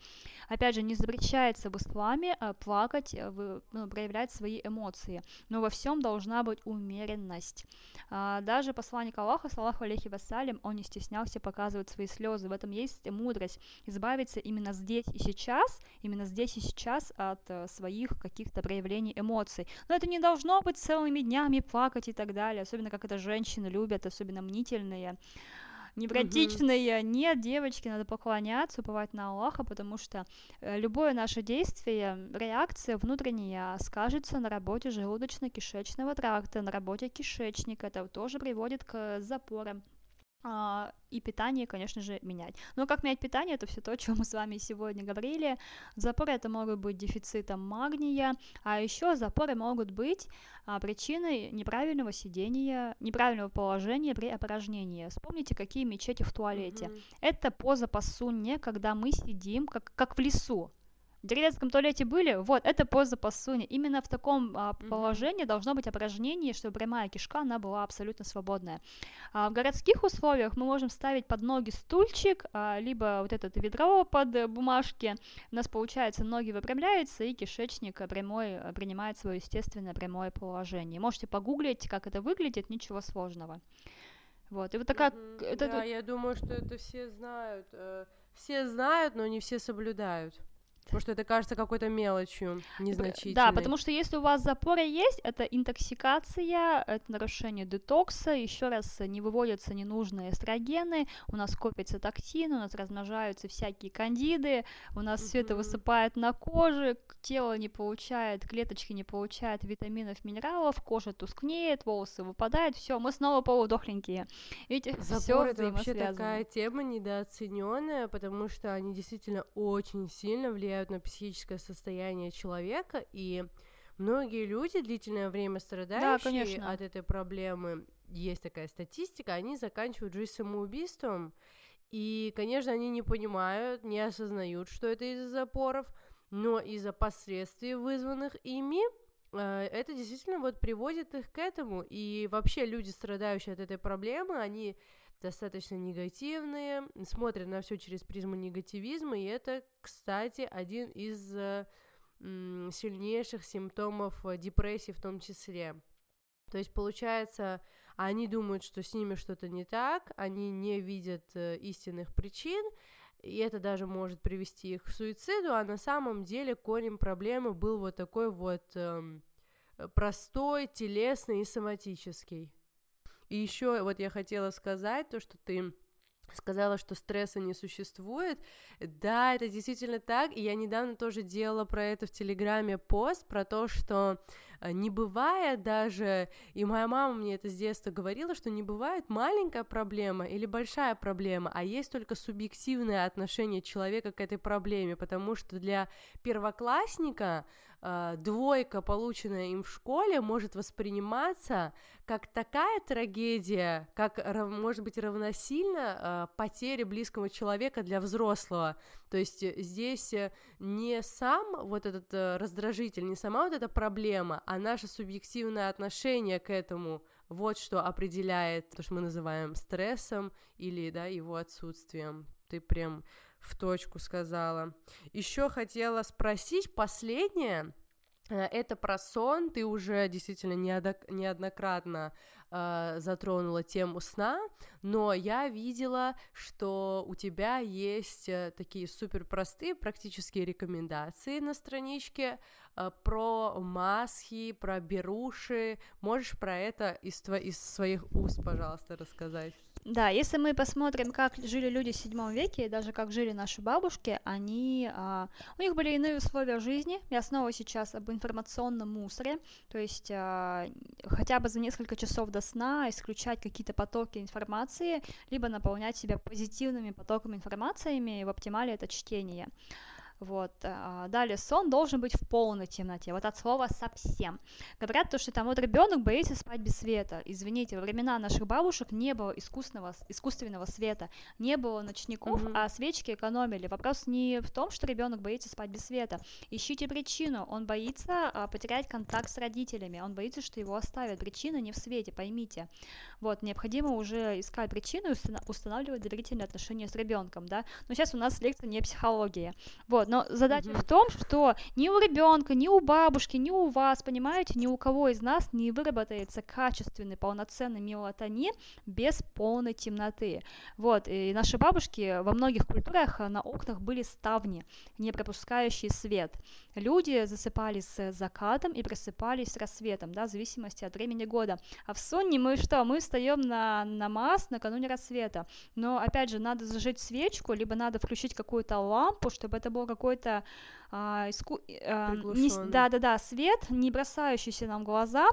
B: Опять же, не запрещается в исламе э, плакать, э, ну, проявлять свои эмоции, но во всем должна быть умеренность. А, даже посланник Аллаха, саллаху алейхи вассалям, он не стеснялся показывать свои слезы. В этом есть мудрость. Избавиться именно здесь и сейчас, именно здесь и сейчас от э, своих каких-то проявлений эмоций. Но это не должно быть целыми днями плакать и так далее, особенно как это женщины любят, особенно мнительные невротичные. Угу. Нет, девочки, надо поклоняться, уповать на Аллаха, потому что э, любое наше действие, реакция внутренняя скажется на работе желудочно-кишечного тракта, на работе кишечника. Это тоже приводит к запорам и питание, конечно же, менять. Но как менять питание, это все то, о чем мы с вами сегодня говорили. Запоры это могут быть дефицитом магния, а еще запоры могут быть а, причиной неправильного сидения, неправильного положения при опорожнении. Вспомните, какие мечети в туалете. Mm-hmm. Это поза пасунья, когда мы сидим как, как в лесу в деревенском туалете были, вот, это поза пасуни. Именно в таком а, положении mm-hmm. должно быть опорожнение, чтобы прямая кишка, она была абсолютно свободная. А в городских условиях мы можем ставить под ноги стульчик, а, либо вот это ведро под бумажки. У нас, получается, ноги выпрямляются, и кишечник прямой принимает свое естественное прямое положение. Можете погуглить, как это выглядит, ничего сложного. Вот, и вот такая...
A: Mm-hmm. Это, да, я думаю, что это все знают. Э, все знают, но не все соблюдают. Потому что это кажется какой-то мелочью, незначительной.
B: Да, потому что если у вас запоры есть, это интоксикация, это нарушение детокса, еще раз не выводятся ненужные эстрогены, у нас копится токсин, у нас размножаются всякие кандиды, у нас все это высыпает на коже, тело не получает, клеточки не получают витаминов, минералов, кожа тускнеет, волосы выпадают, все, мы снова полудохленькие.
A: Видите, Запор это вообще такая тема недооцененная, потому что они действительно очень сильно влияют влияют на психическое состояние человека, и многие люди, длительное время страдающие да, от этой проблемы, есть такая статистика, они заканчивают жизнь самоубийством, и, конечно, они не понимают, не осознают, что это из-за запоров, но из-за последствий, вызванных ими, э, это действительно вот приводит их к этому. И вообще люди, страдающие от этой проблемы, они достаточно негативные, смотрят на все через призму негативизма, и это, кстати, один из э, сильнейших симптомов э, депрессии в том числе. То есть, получается, они думают, что с ними что-то не так, они не видят э, истинных причин, и это даже может привести их к суициду, а на самом деле корень проблемы был вот такой вот э, простой, телесный и соматический. И еще вот я хотела сказать то, что ты сказала, что стресса не существует. Да, это действительно так. И я недавно тоже делала про это в Телеграме пост, про то, что э, не бывает даже, и моя мама мне это с детства говорила, что не бывает маленькая проблема или большая проблема, а есть только субъективное отношение человека к этой проблеме, потому что для первоклассника э, двойка, полученная им в школе, может восприниматься как такая трагедия, как может быть равносильно э, потере близкого человека для взрослого. То есть здесь не сам вот этот э, раздражитель, не сама вот эта проблема, а наше субъективное отношение к этому. Вот что определяет то, что мы называем стрессом или да, его отсутствием. Ты прям в точку сказала. Еще хотела спросить последнее. Э, это про сон. Ты уже действительно неоднократно э, затронула тему сна, но я видела, что у тебя есть э, такие супер простые практические рекомендации на страничке э, про маски, про беруши. Можешь про это из, тво- из своих уст, пожалуйста, рассказать?
B: Да, если мы посмотрим, как жили люди в седьмом веке, и даже как жили наши бабушки, они, а, у них были иные условия жизни. Я снова сейчас об информационном мусоре, то есть а, хотя бы за несколько часов до сна исключать какие-то потоки информации, либо наполнять себя позитивными потоками информациями, и в оптимале это чтение. Вот. А, далее, сон должен быть в полной темноте. Вот от слова совсем. Говорят то, что там вот ребенок боится спать без света. Извините, во времена наших бабушек не было искусственного, искусственного света, не было ночников, mm-hmm. а свечки экономили. Вопрос не в том, что ребенок боится спать без света. Ищите причину. Он боится а, потерять контакт с родителями. Он боится, что его оставят. Причина не в свете, поймите. Вот, необходимо уже искать причину и устанавливать доверительные отношения с ребенком, да. Но сейчас у нас лекция не психология. Вот, но задача mm-hmm. в том, что ни у ребенка, ни у бабушки, ни у вас, понимаете, ни у кого из нас не выработается качественный, полноценный мелатонин без полной темноты. Вот, и наши бабушки во многих культурах на окнах были ставни, не пропускающие свет. Люди засыпали с закатом и просыпались с рассветом, да, в зависимости от времени года. А в сонне мы что? Мы встаем на намаз накануне рассвета. Но, опять же, надо зажечь свечку, либо надо включить какую-то лампу, чтобы это был какой-то а, иску... а, не... да, да, да, свет, не бросающийся нам в глаза,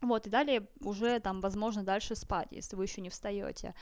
B: вот, и далее уже там, возможно, дальше спать, если вы еще не встаете.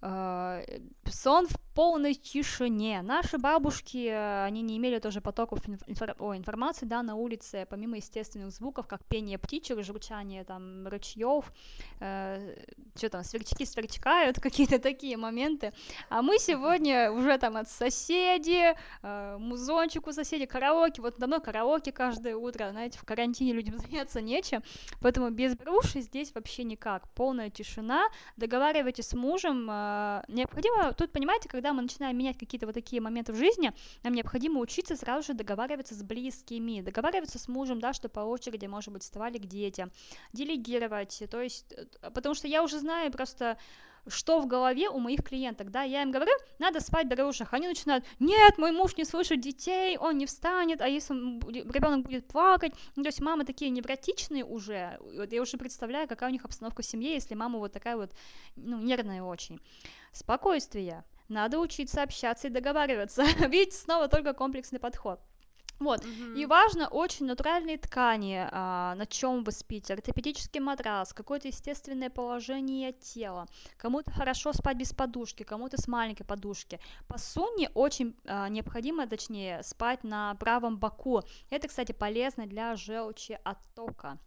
B: Uh, сон в полной тишине. Наши бабушки, э, они не имели тоже потоков инфор- о, информации, да, на улице, помимо естественных звуков, как пение птичек, журчание там ручьев, э, что там, сверчки сверчкают, какие-то такие моменты. А мы сегодня уже там от соседей, э, музончик у соседей, караоке, вот давно караоке каждое утро, знаете, в карантине людям заняться нечем, поэтому без бруши здесь вообще никак, полная тишина, договаривайтесь с мужем, э, необходимо, тут, понимаете, когда когда мы начинаем менять какие-то вот такие моменты в жизни, нам необходимо учиться сразу же договариваться с близкими, договариваться с мужем, да, что по очереди, может быть, вставали к детям, делегировать, то есть, э, потому что я уже знаю просто что в голове у моих клиенток, да, я им говорю, надо спать в берушах, они начинают, нет, мой муж не слышит детей, он не встанет, а если ребенок будет плакать, ну, то есть мамы такие невротичные уже, вот я уже представляю, какая у них обстановка в семье, если мама вот такая вот, ну, нервная очень. Спокойствие, надо учиться общаться и договариваться. Видите, снова только комплексный подход. Вот. Mm-hmm. И важно очень натуральные ткани, а, на чем вы спите, ортопедический матрас, какое-то естественное положение тела. Кому-то хорошо спать без подушки, кому-то с маленькой подушки. По сунне очень а, необходимо, точнее, спать на правом боку. Это, кстати, полезно для желчи оттока.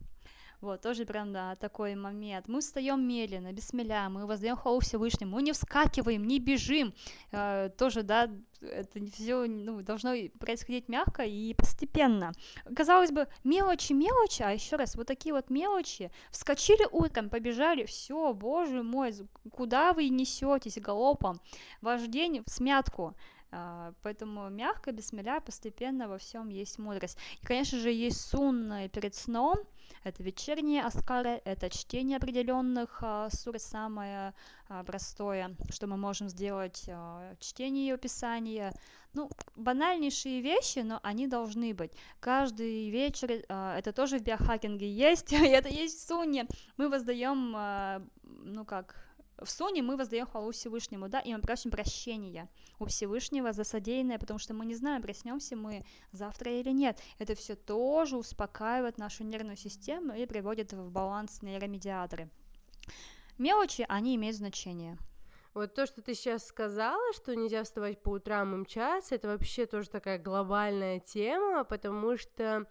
B: Вот, тоже прям, да, такой момент. Мы встаем медленно, без смеля, мы воздаем хвалу Всевышнему, мы не вскакиваем, не бежим. Э, тоже, да, это все ну, должно происходить мягко и постепенно. Казалось бы, мелочи, мелочи, а еще раз, вот такие вот мелочи. Вскочили утром, побежали, все, боже мой, куда вы несетесь галопом? Ваш день в смятку. Uh, поэтому мягко, без смеля, постепенно во всем есть мудрость. И, конечно же, есть сун перед сном, это вечерние аскары, это чтение определенных а, сур, самое а, простое, что мы можем сделать, а, чтение и описание. Ну, банальнейшие вещи, но они должны быть. Каждый вечер, а, это тоже в биохакинге есть, это есть в Суне, мы воздаем, а, ну как, в Соне мы воздаем хвалу Всевышнему, да, и мы просим прощения у Всевышнего за содеянное, потому что мы не знаем, проснемся мы завтра или нет. Это все тоже успокаивает нашу нервную систему и приводит в баланс нейромедиаторы. Мелочи, они имеют значение.
A: Вот то, что ты сейчас сказала, что нельзя вставать по утрам и мчаться, это вообще тоже такая глобальная тема, потому что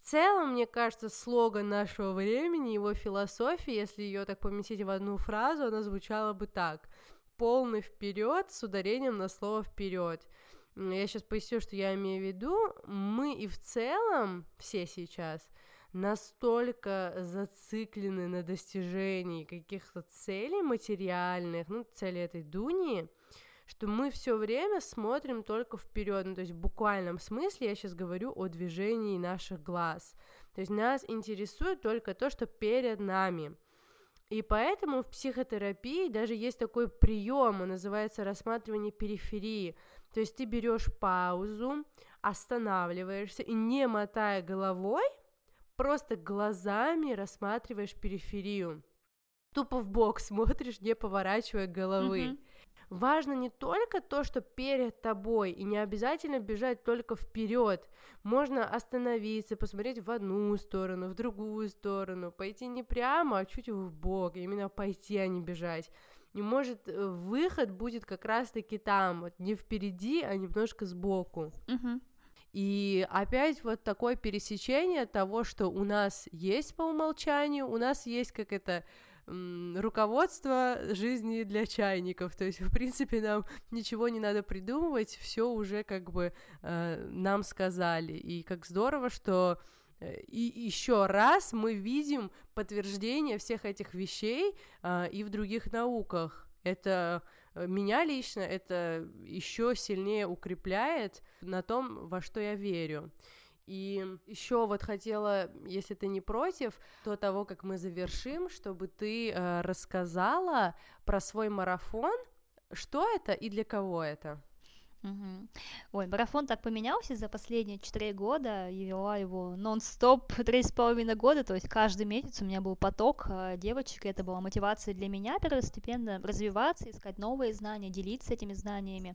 A: в целом, мне кажется, слоган нашего времени, его философия, если ее так поместить в одну фразу, она звучала бы так. Полный вперед с ударением на слово вперед. Я сейчас поясню, что я имею в виду. Мы и в целом, все сейчас, настолько зациклены на достижении каких-то целей материальных, ну, цели этой Дуни, что мы все время смотрим только вперед, ну, то есть в буквальном смысле я сейчас говорю о движении наших глаз. То есть нас интересует только то, что перед нами. И поэтому в психотерапии даже есть такой прием, он называется рассматривание периферии. То есть ты берешь паузу, останавливаешься и не мотая головой, просто глазами рассматриваешь периферию. Тупо в бок смотришь, не поворачивая головы. Mm-hmm важно не только то, что перед тобой, и не обязательно бежать только вперед. Можно остановиться, посмотреть в одну сторону, в другую сторону, пойти не прямо, а чуть в бок, именно пойти, а не бежать. И может э, выход будет как раз-таки там, вот не впереди, а немножко сбоку.
B: Угу.
A: И опять вот такое пересечение того, что у нас есть по умолчанию, у нас есть как это руководство жизни для чайников. То есть, в принципе, нам ничего не надо придумывать, все уже как бы э, нам сказали. И как здорово, что э, и еще раз мы видим подтверждение всех этих вещей э, и в других науках. Это э, меня лично это еще сильнее укрепляет на том, во что я верю. И еще вот хотела, если ты не против, до того, как мы завершим, чтобы ты э, рассказала про свой марафон, что это и для кого это.
B: Угу. Ой, марафон так поменялся за последние четыре года, я вела его нон-стоп три с половиной года, то есть каждый месяц у меня был поток э, девочек, и это была мотивация для меня первостепенно развиваться, искать новые знания, делиться этими знаниями.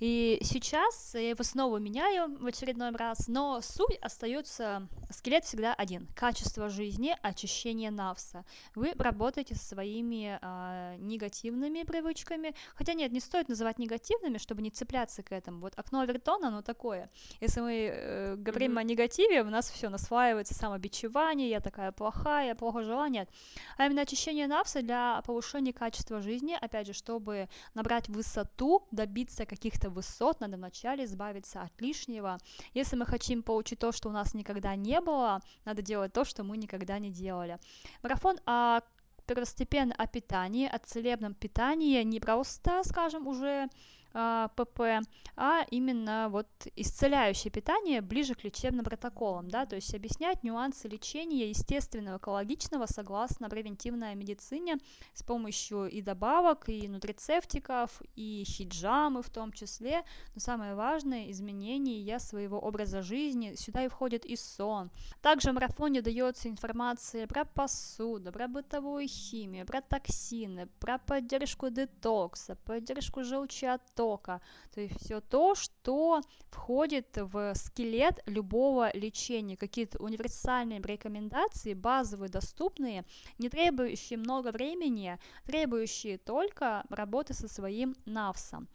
B: И сейчас я его снова меняю в очередной раз, но суть остается, скелет всегда один. Качество жизни, очищение навса. Вы работаете со своими э, негативными привычками, хотя нет, не стоит называть негативными, чтобы не цепляться к этому. Вот окно Авертона, оно такое. Если мы э, говорим mm-hmm. о негативе, у нас все насваивается самобичевание, я такая плохая, плохо жила, нет. А именно очищение навса для повышения качества жизни, опять же, чтобы набрать высоту, добиться каких-то каких высот, надо вначале избавиться от лишнего. Если мы хотим получить то, что у нас никогда не было, надо делать то, что мы никогда не делали. Марафон о первостепенно о питании, о целебном питании, не просто, скажем, уже ПП, а именно вот исцеляющее питание ближе к лечебным протоколам, да, то есть объяснять нюансы лечения естественного, экологичного согласно превентивной медицине с помощью и добавок, и нутрицептиков, и хиджамы в том числе, но самое важное изменение своего образа жизни, сюда и входит и сон. Также в марафоне дается информация про посуду, про бытовую химию, про токсины, про поддержку детокса, поддержку желчеоттока, тока. То есть все то, что входит в скелет любого лечения. Какие-то универсальные рекомендации, базовые, доступные, не требующие много времени, требующие только работы со своим навсом.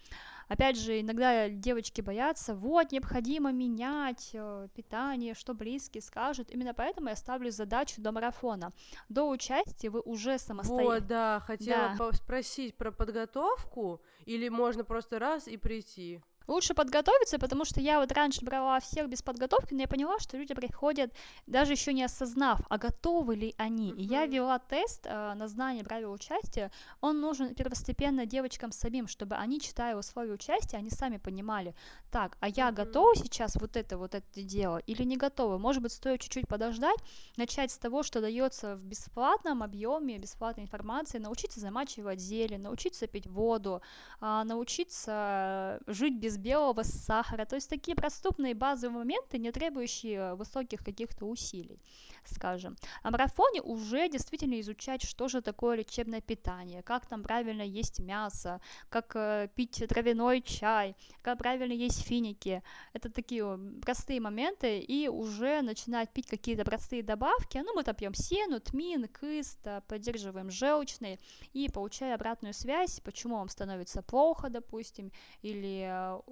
B: Опять же, иногда девочки боятся, вот, необходимо менять э, питание, что близкие скажут. Именно поэтому я ставлю задачу до марафона. До участия вы уже самостоятельно.
A: Вот, да, хотела да. спросить про подготовку, или можно просто раз и прийти?
B: Лучше подготовиться, потому что я вот раньше брала всех без подготовки, но я поняла, что люди приходят даже еще не осознав, а готовы ли они. И я вела тест э, на знание правил участия. Он нужен первостепенно девочкам самим, чтобы они, читая условия участия, они сами понимали, так, а я готова сейчас вот это вот это делать или не готова? Может быть, стоит чуть-чуть подождать, начать с того, что дается в бесплатном объеме, бесплатной информации, научиться замачивать зелье, научиться пить воду, э, научиться жить без без белого сахара. То есть такие проступные базовые моменты, не требующие высоких каких-то усилий, скажем. А марафоне уже действительно изучать, что же такое лечебное питание, как там правильно есть мясо, как э, пить травяной чай, как правильно есть финики. Это такие простые моменты, и уже начинать пить какие-то простые добавки. Ну, мы там пьем сену, тмин, кыст, поддерживаем желчный, и получая обратную связь, почему вам становится плохо, допустим, или э,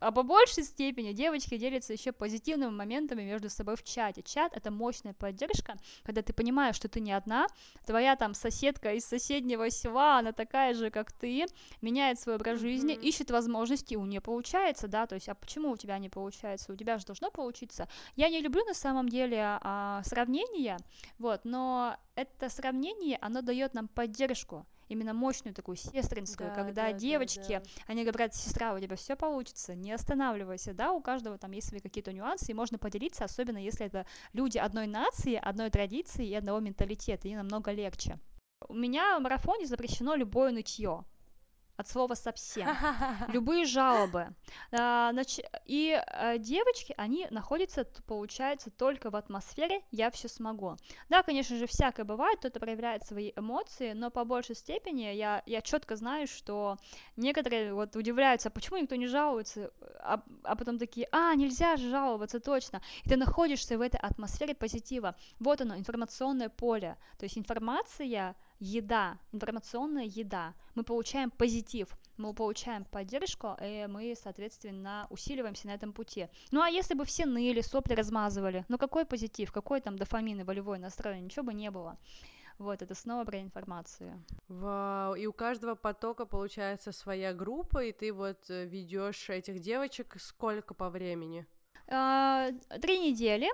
B: а по большей степени девочки делятся еще позитивными моментами между собой в чате. Чат — это мощная поддержка, когда ты понимаешь, что ты не одна, твоя там соседка из соседнего села, она такая же, как ты, меняет свой образ жизни, mm-hmm. ищет возможности, у нее получается, да, то есть, а почему у тебя не получается? У тебя же должно получиться. Я не люблю на самом деле а, сравнения, вот, но это сравнение, оно дает нам поддержку, именно мощную такую сестринскую, да, когда да, девочки, да, да. они говорят, сестра, у тебя все получится, не останавливайся, да, у каждого там есть свои какие-то нюансы, и можно поделиться, особенно если это люди одной нации, одной традиции и одного менталитета, и намного легче. У меня в марафоне запрещено любое нытье от слова совсем. Любые жалобы. А, и а, девочки, они находятся, получается, только в атмосфере «я все смогу». Да, конечно же, всякое бывает, кто-то проявляет свои эмоции, но по большей степени я, я четко знаю, что некоторые вот удивляются, почему никто не жалуется, а, а потом такие, а, нельзя же жаловаться, точно. И ты находишься в этой атмосфере позитива. Вот оно, информационное поле. То есть информация еда, информационная еда. Мы получаем позитив, мы получаем поддержку, и мы, соответственно, усиливаемся на этом пути. Ну а если бы все ныли, сопли размазывали, ну какой позитив, какой там дофамин и волевой настрой, ничего бы не было. Вот, это снова про информацию.
A: Вау, и у каждого потока получается своя группа, и ты вот э, ведешь этих девочек сколько по времени?
B: А, три недели.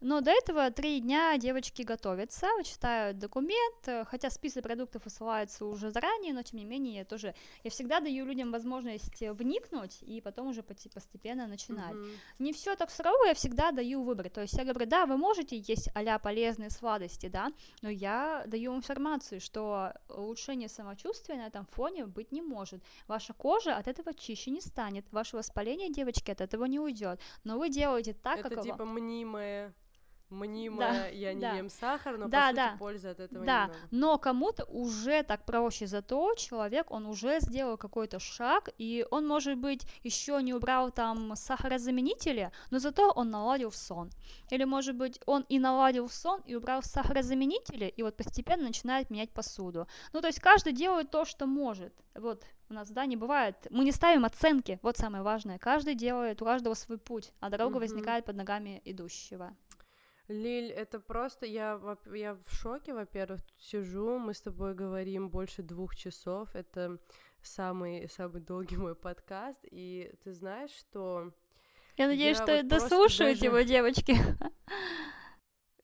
B: Но до этого три дня девочки готовятся, читают документ, э, хотя список продуктов высылается уже заранее, но тем не менее я тоже, я всегда даю людям возможность вникнуть и потом уже постепенно начинать. Mm-hmm. Не все так сурово, я всегда даю выбор, то есть я говорю, да, вы можете есть а полезные сладости, да, но я даю информацию, что улучшение самочувствия на этом фоне быть не может. Ваша кожа от этого чище не станет, ваше воспаление, девочки, от этого не уйдет, но вы делаете так,
A: Это
B: как...
A: Это типа мнимое мнимое, да, я не да. ем сахар, но
B: да,
A: по
B: да.
A: сути пользы от этого
B: да.
A: немного.
B: но кому-то уже так проще, зато человек, он уже сделал какой-то шаг, и он, может быть, еще не убрал там сахарозаменители, но зато он наладил сон. Или, может быть, он и наладил сон, и убрал сахарозаменители, и вот постепенно начинает менять посуду. Ну, то есть каждый делает то, что может. Вот, у нас, да, не бывает. Мы не ставим оценки, вот самое важное. Каждый делает, у каждого свой путь, а дорога mm-hmm. возникает под ногами идущего.
A: Лиль, это просто я, я в шоке, во-первых, сижу, мы с тобой говорим больше двух часов, это самый самый долгий мой подкаст, и ты знаешь, что
B: я надеюсь, я что вот дослушают даже... его девочки.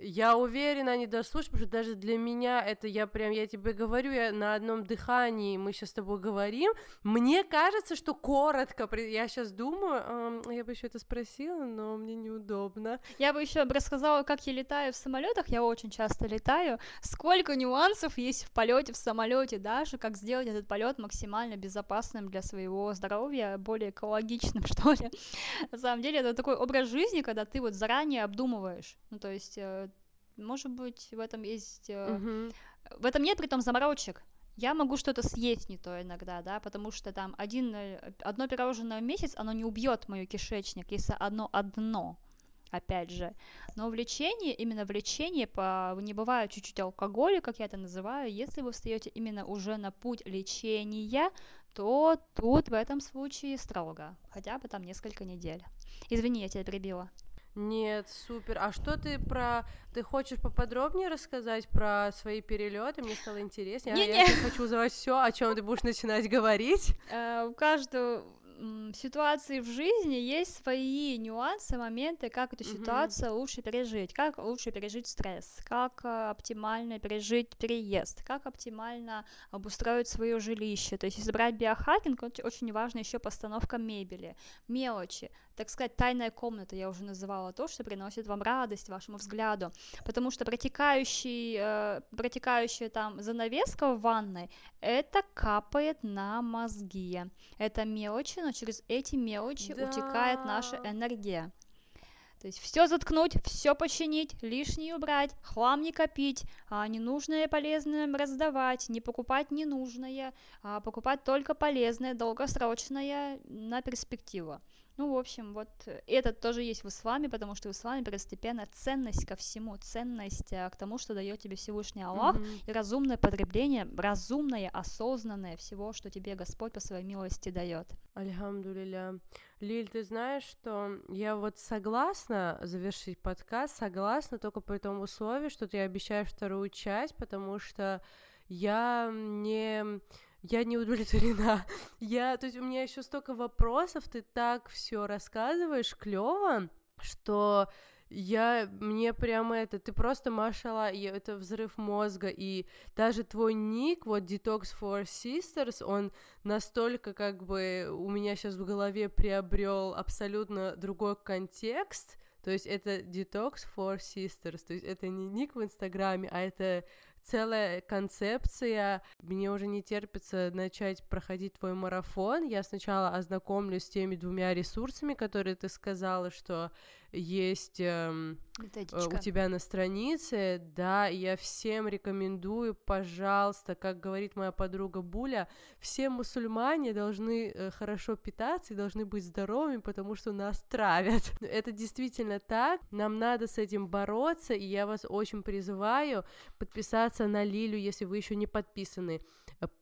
A: Я уверена, они дослушают, потому что даже для меня это я прям, я тебе говорю, я на одном дыхании, мы сейчас с тобой говорим, мне кажется, что коротко, я сейчас думаю, я бы еще это спросила, но мне неудобно.
B: Я бы еще рассказала, как я летаю в самолетах, я очень часто летаю, сколько нюансов есть в полете в самолете, даже как сделать этот полет максимально безопасным для своего здоровья, более экологичным, что ли. На самом деле это такой образ жизни, когда ты вот заранее обдумываешь, ну то есть э, может быть, в этом есть... Uh-huh. В этом нет при том заморочек. Я могу что-то съесть не то иногда, да, потому что там один, э, одно пирожное в месяц, оно не убьет мой кишечник, если одно одно, опять же. Но влечение, именно влечение, по, не бывает чуть-чуть алкоголя, как я это называю, если вы встаете именно уже на путь лечения, то тут в этом случае строго, хотя бы там несколько недель. Извини, я тебя перебила.
A: Нет, супер. А что ты про... Ты хочешь поподробнее рассказать про свои перелеты? Мне стало интереснее. Не, а, Я хочу узнавать все, о чем ты будешь начинать говорить.
B: Uh, у каждого ситуации в жизни есть свои нюансы, моменты, как эту ситуацию mm-hmm. лучше пережить, как лучше пережить стресс, как э, оптимально пережить переезд, как оптимально обустроить свое жилище. То есть, если брать биохакинг, очень важно еще постановка мебели, мелочи, так сказать, тайная комната, я уже называла то, что приносит вам радость вашему взгляду, потому что протекающий, э, протекающая там занавеска в ванной, это капает на мозги, это мелочи, но через эти мелочи да. утекает наша энергия. То есть все заткнуть, все починить, лишнее убрать, хлам не копить, а ненужное полезное раздавать, не покупать ненужное, а покупать только полезное, долгосрочное на перспективу. Ну, в общем, вот это тоже есть в исламе, потому что в исламе первостепенно ценность ко всему, ценность а, к тому, что дает тебе Всевышний Аллах, mm-hmm. и разумное потребление, разумное, осознанное всего, что тебе Господь по своей милости дает.
A: Альхамдулиля. Лиль, ты знаешь, что я вот согласна завершить подкаст, согласна только по тому условию, что ты обещаешь вторую часть, потому что я не я не удовлетворена. Я, то есть у меня еще столько вопросов, ты так все рассказываешь клево, что я, мне прямо это, ты просто машала, это взрыв мозга, и даже твой ник, вот Detox for Sisters, он настолько как бы у меня сейчас в голове приобрел абсолютно другой контекст, то есть это Detox for Sisters, то есть это не ник в Инстаграме, а это целая концепция. Мне уже не терпится начать проходить твой марафон. Я сначала ознакомлюсь с теми двумя ресурсами, которые ты сказала, что есть эм, э, у тебя на странице, да, я всем рекомендую, пожалуйста, как говорит моя подруга Буля, все мусульмане должны э, хорошо питаться и должны быть здоровыми, потому что нас травят. Это действительно так, нам надо с этим бороться, и я вас очень призываю подписаться подписаться на Лилю, если вы еще не подписаны,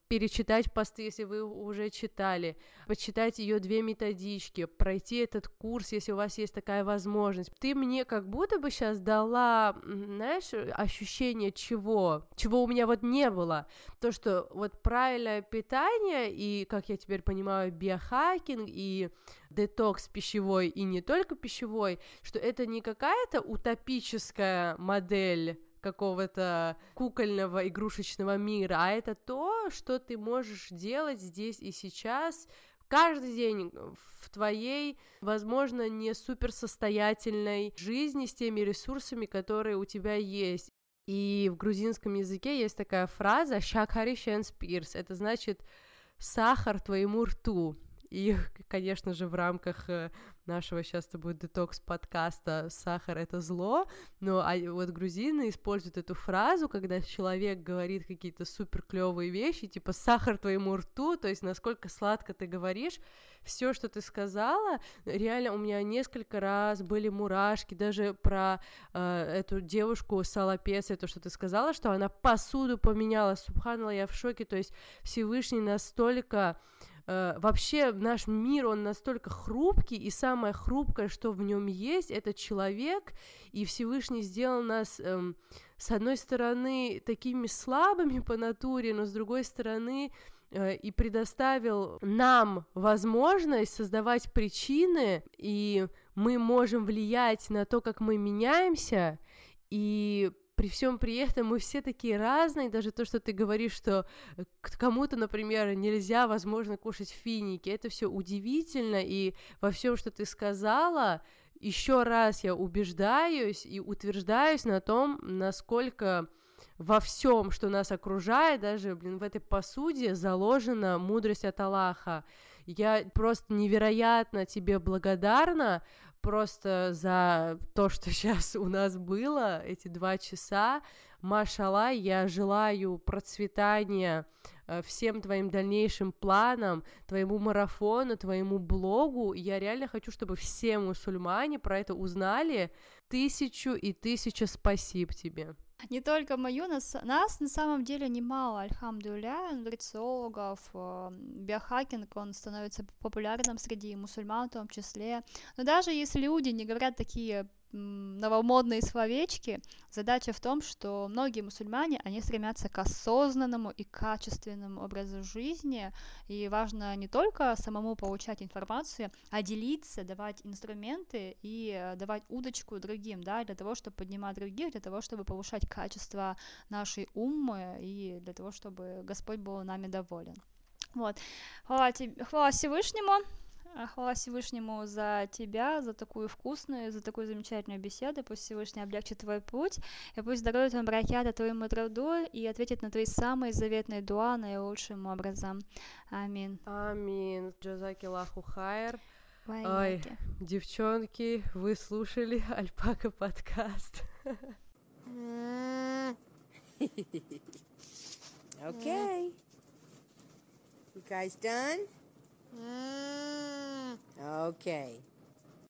A: перечитать посты, если вы уже читали, почитать ее две методички, пройти этот курс, если у вас есть такая возможность. Ты мне как будто бы сейчас дала, знаешь, ощущение чего, чего у меня вот не было. То, что вот правильное питание и, как я теперь понимаю, биохакинг и детокс пищевой и не только пищевой, что это не какая-то утопическая модель какого-то кукольного игрушечного мира, а это то, что ты можешь делать здесь и сейчас, каждый день в твоей, возможно, не суперсостоятельной жизни с теми ресурсами, которые у тебя есть. И в грузинском языке есть такая фраза «шакари спирс», это значит «сахар твоему рту». И, конечно же, в рамках э, нашего сейчас это будет детокс подкаста «Сахар — это зло», но а вот грузины используют эту фразу, когда человек говорит какие-то супер клевые вещи, типа «сахар твоему рту», то есть насколько сладко ты говоришь, все, что ты сказала, реально у меня несколько раз были мурашки, даже про э, эту девушку Салапес, это что ты сказала, что она посуду поменяла, субханала, я в шоке, то есть Всевышний настолько Э, вообще наш мир, он настолько хрупкий, и самое хрупкое, что в нем есть, это человек, и Всевышний сделал нас, эм, с одной стороны, такими слабыми по натуре, но с другой стороны, э, и предоставил нам возможность создавать причины, и мы можем влиять на то, как мы меняемся, и при всем при этом мы все такие разные, даже то, что ты говоришь, что э, кому-то, например, нельзя, возможно, кушать финики, это все удивительно, и во всем, что ты сказала, еще раз я убеждаюсь и утверждаюсь на том, насколько во всем, что нас окружает, даже, блин, в этой посуде заложена мудрость от Аллаха. Я просто невероятно тебе благодарна, просто за то, что сейчас у нас было, эти два часа. Машала, я желаю процветания э, всем твоим дальнейшим планам, твоему марафону, твоему блогу. Я реально хочу, чтобы все мусульмане про это узнали. Тысячу и тысяча спасибо тебе
B: не только мою, нас, нас на самом деле немало, альхамдуля, нутрициологов, э, биохакинг, он становится популярным среди мусульман в том числе. Но даже если люди не говорят такие новомодные словечки. Задача в том, что многие мусульмане, они стремятся к осознанному и качественному образу жизни, и важно не только самому получать информацию, а делиться, давать инструменты и э, давать удочку другим, да, для того, чтобы поднимать других, для того, чтобы повышать качество нашей уммы и для того, чтобы Господь был нами доволен. Вот. Хвала, тебе, хвала Всевышнему. А, хвала Всевышнему за тебя, за такую вкусную, за такую замечательную беседу. Пусть Всевышний облегчит твой путь, и пусть дарует вам брахята твоему труду и ответит на твои самые заветные дуа наилучшим образом. Аминь.
A: Аминь. Джазаки лаху хайр. Ой, девчонки, вы слушали Альпака подкаст.
C: Okay. You guys done? Mm. Okay.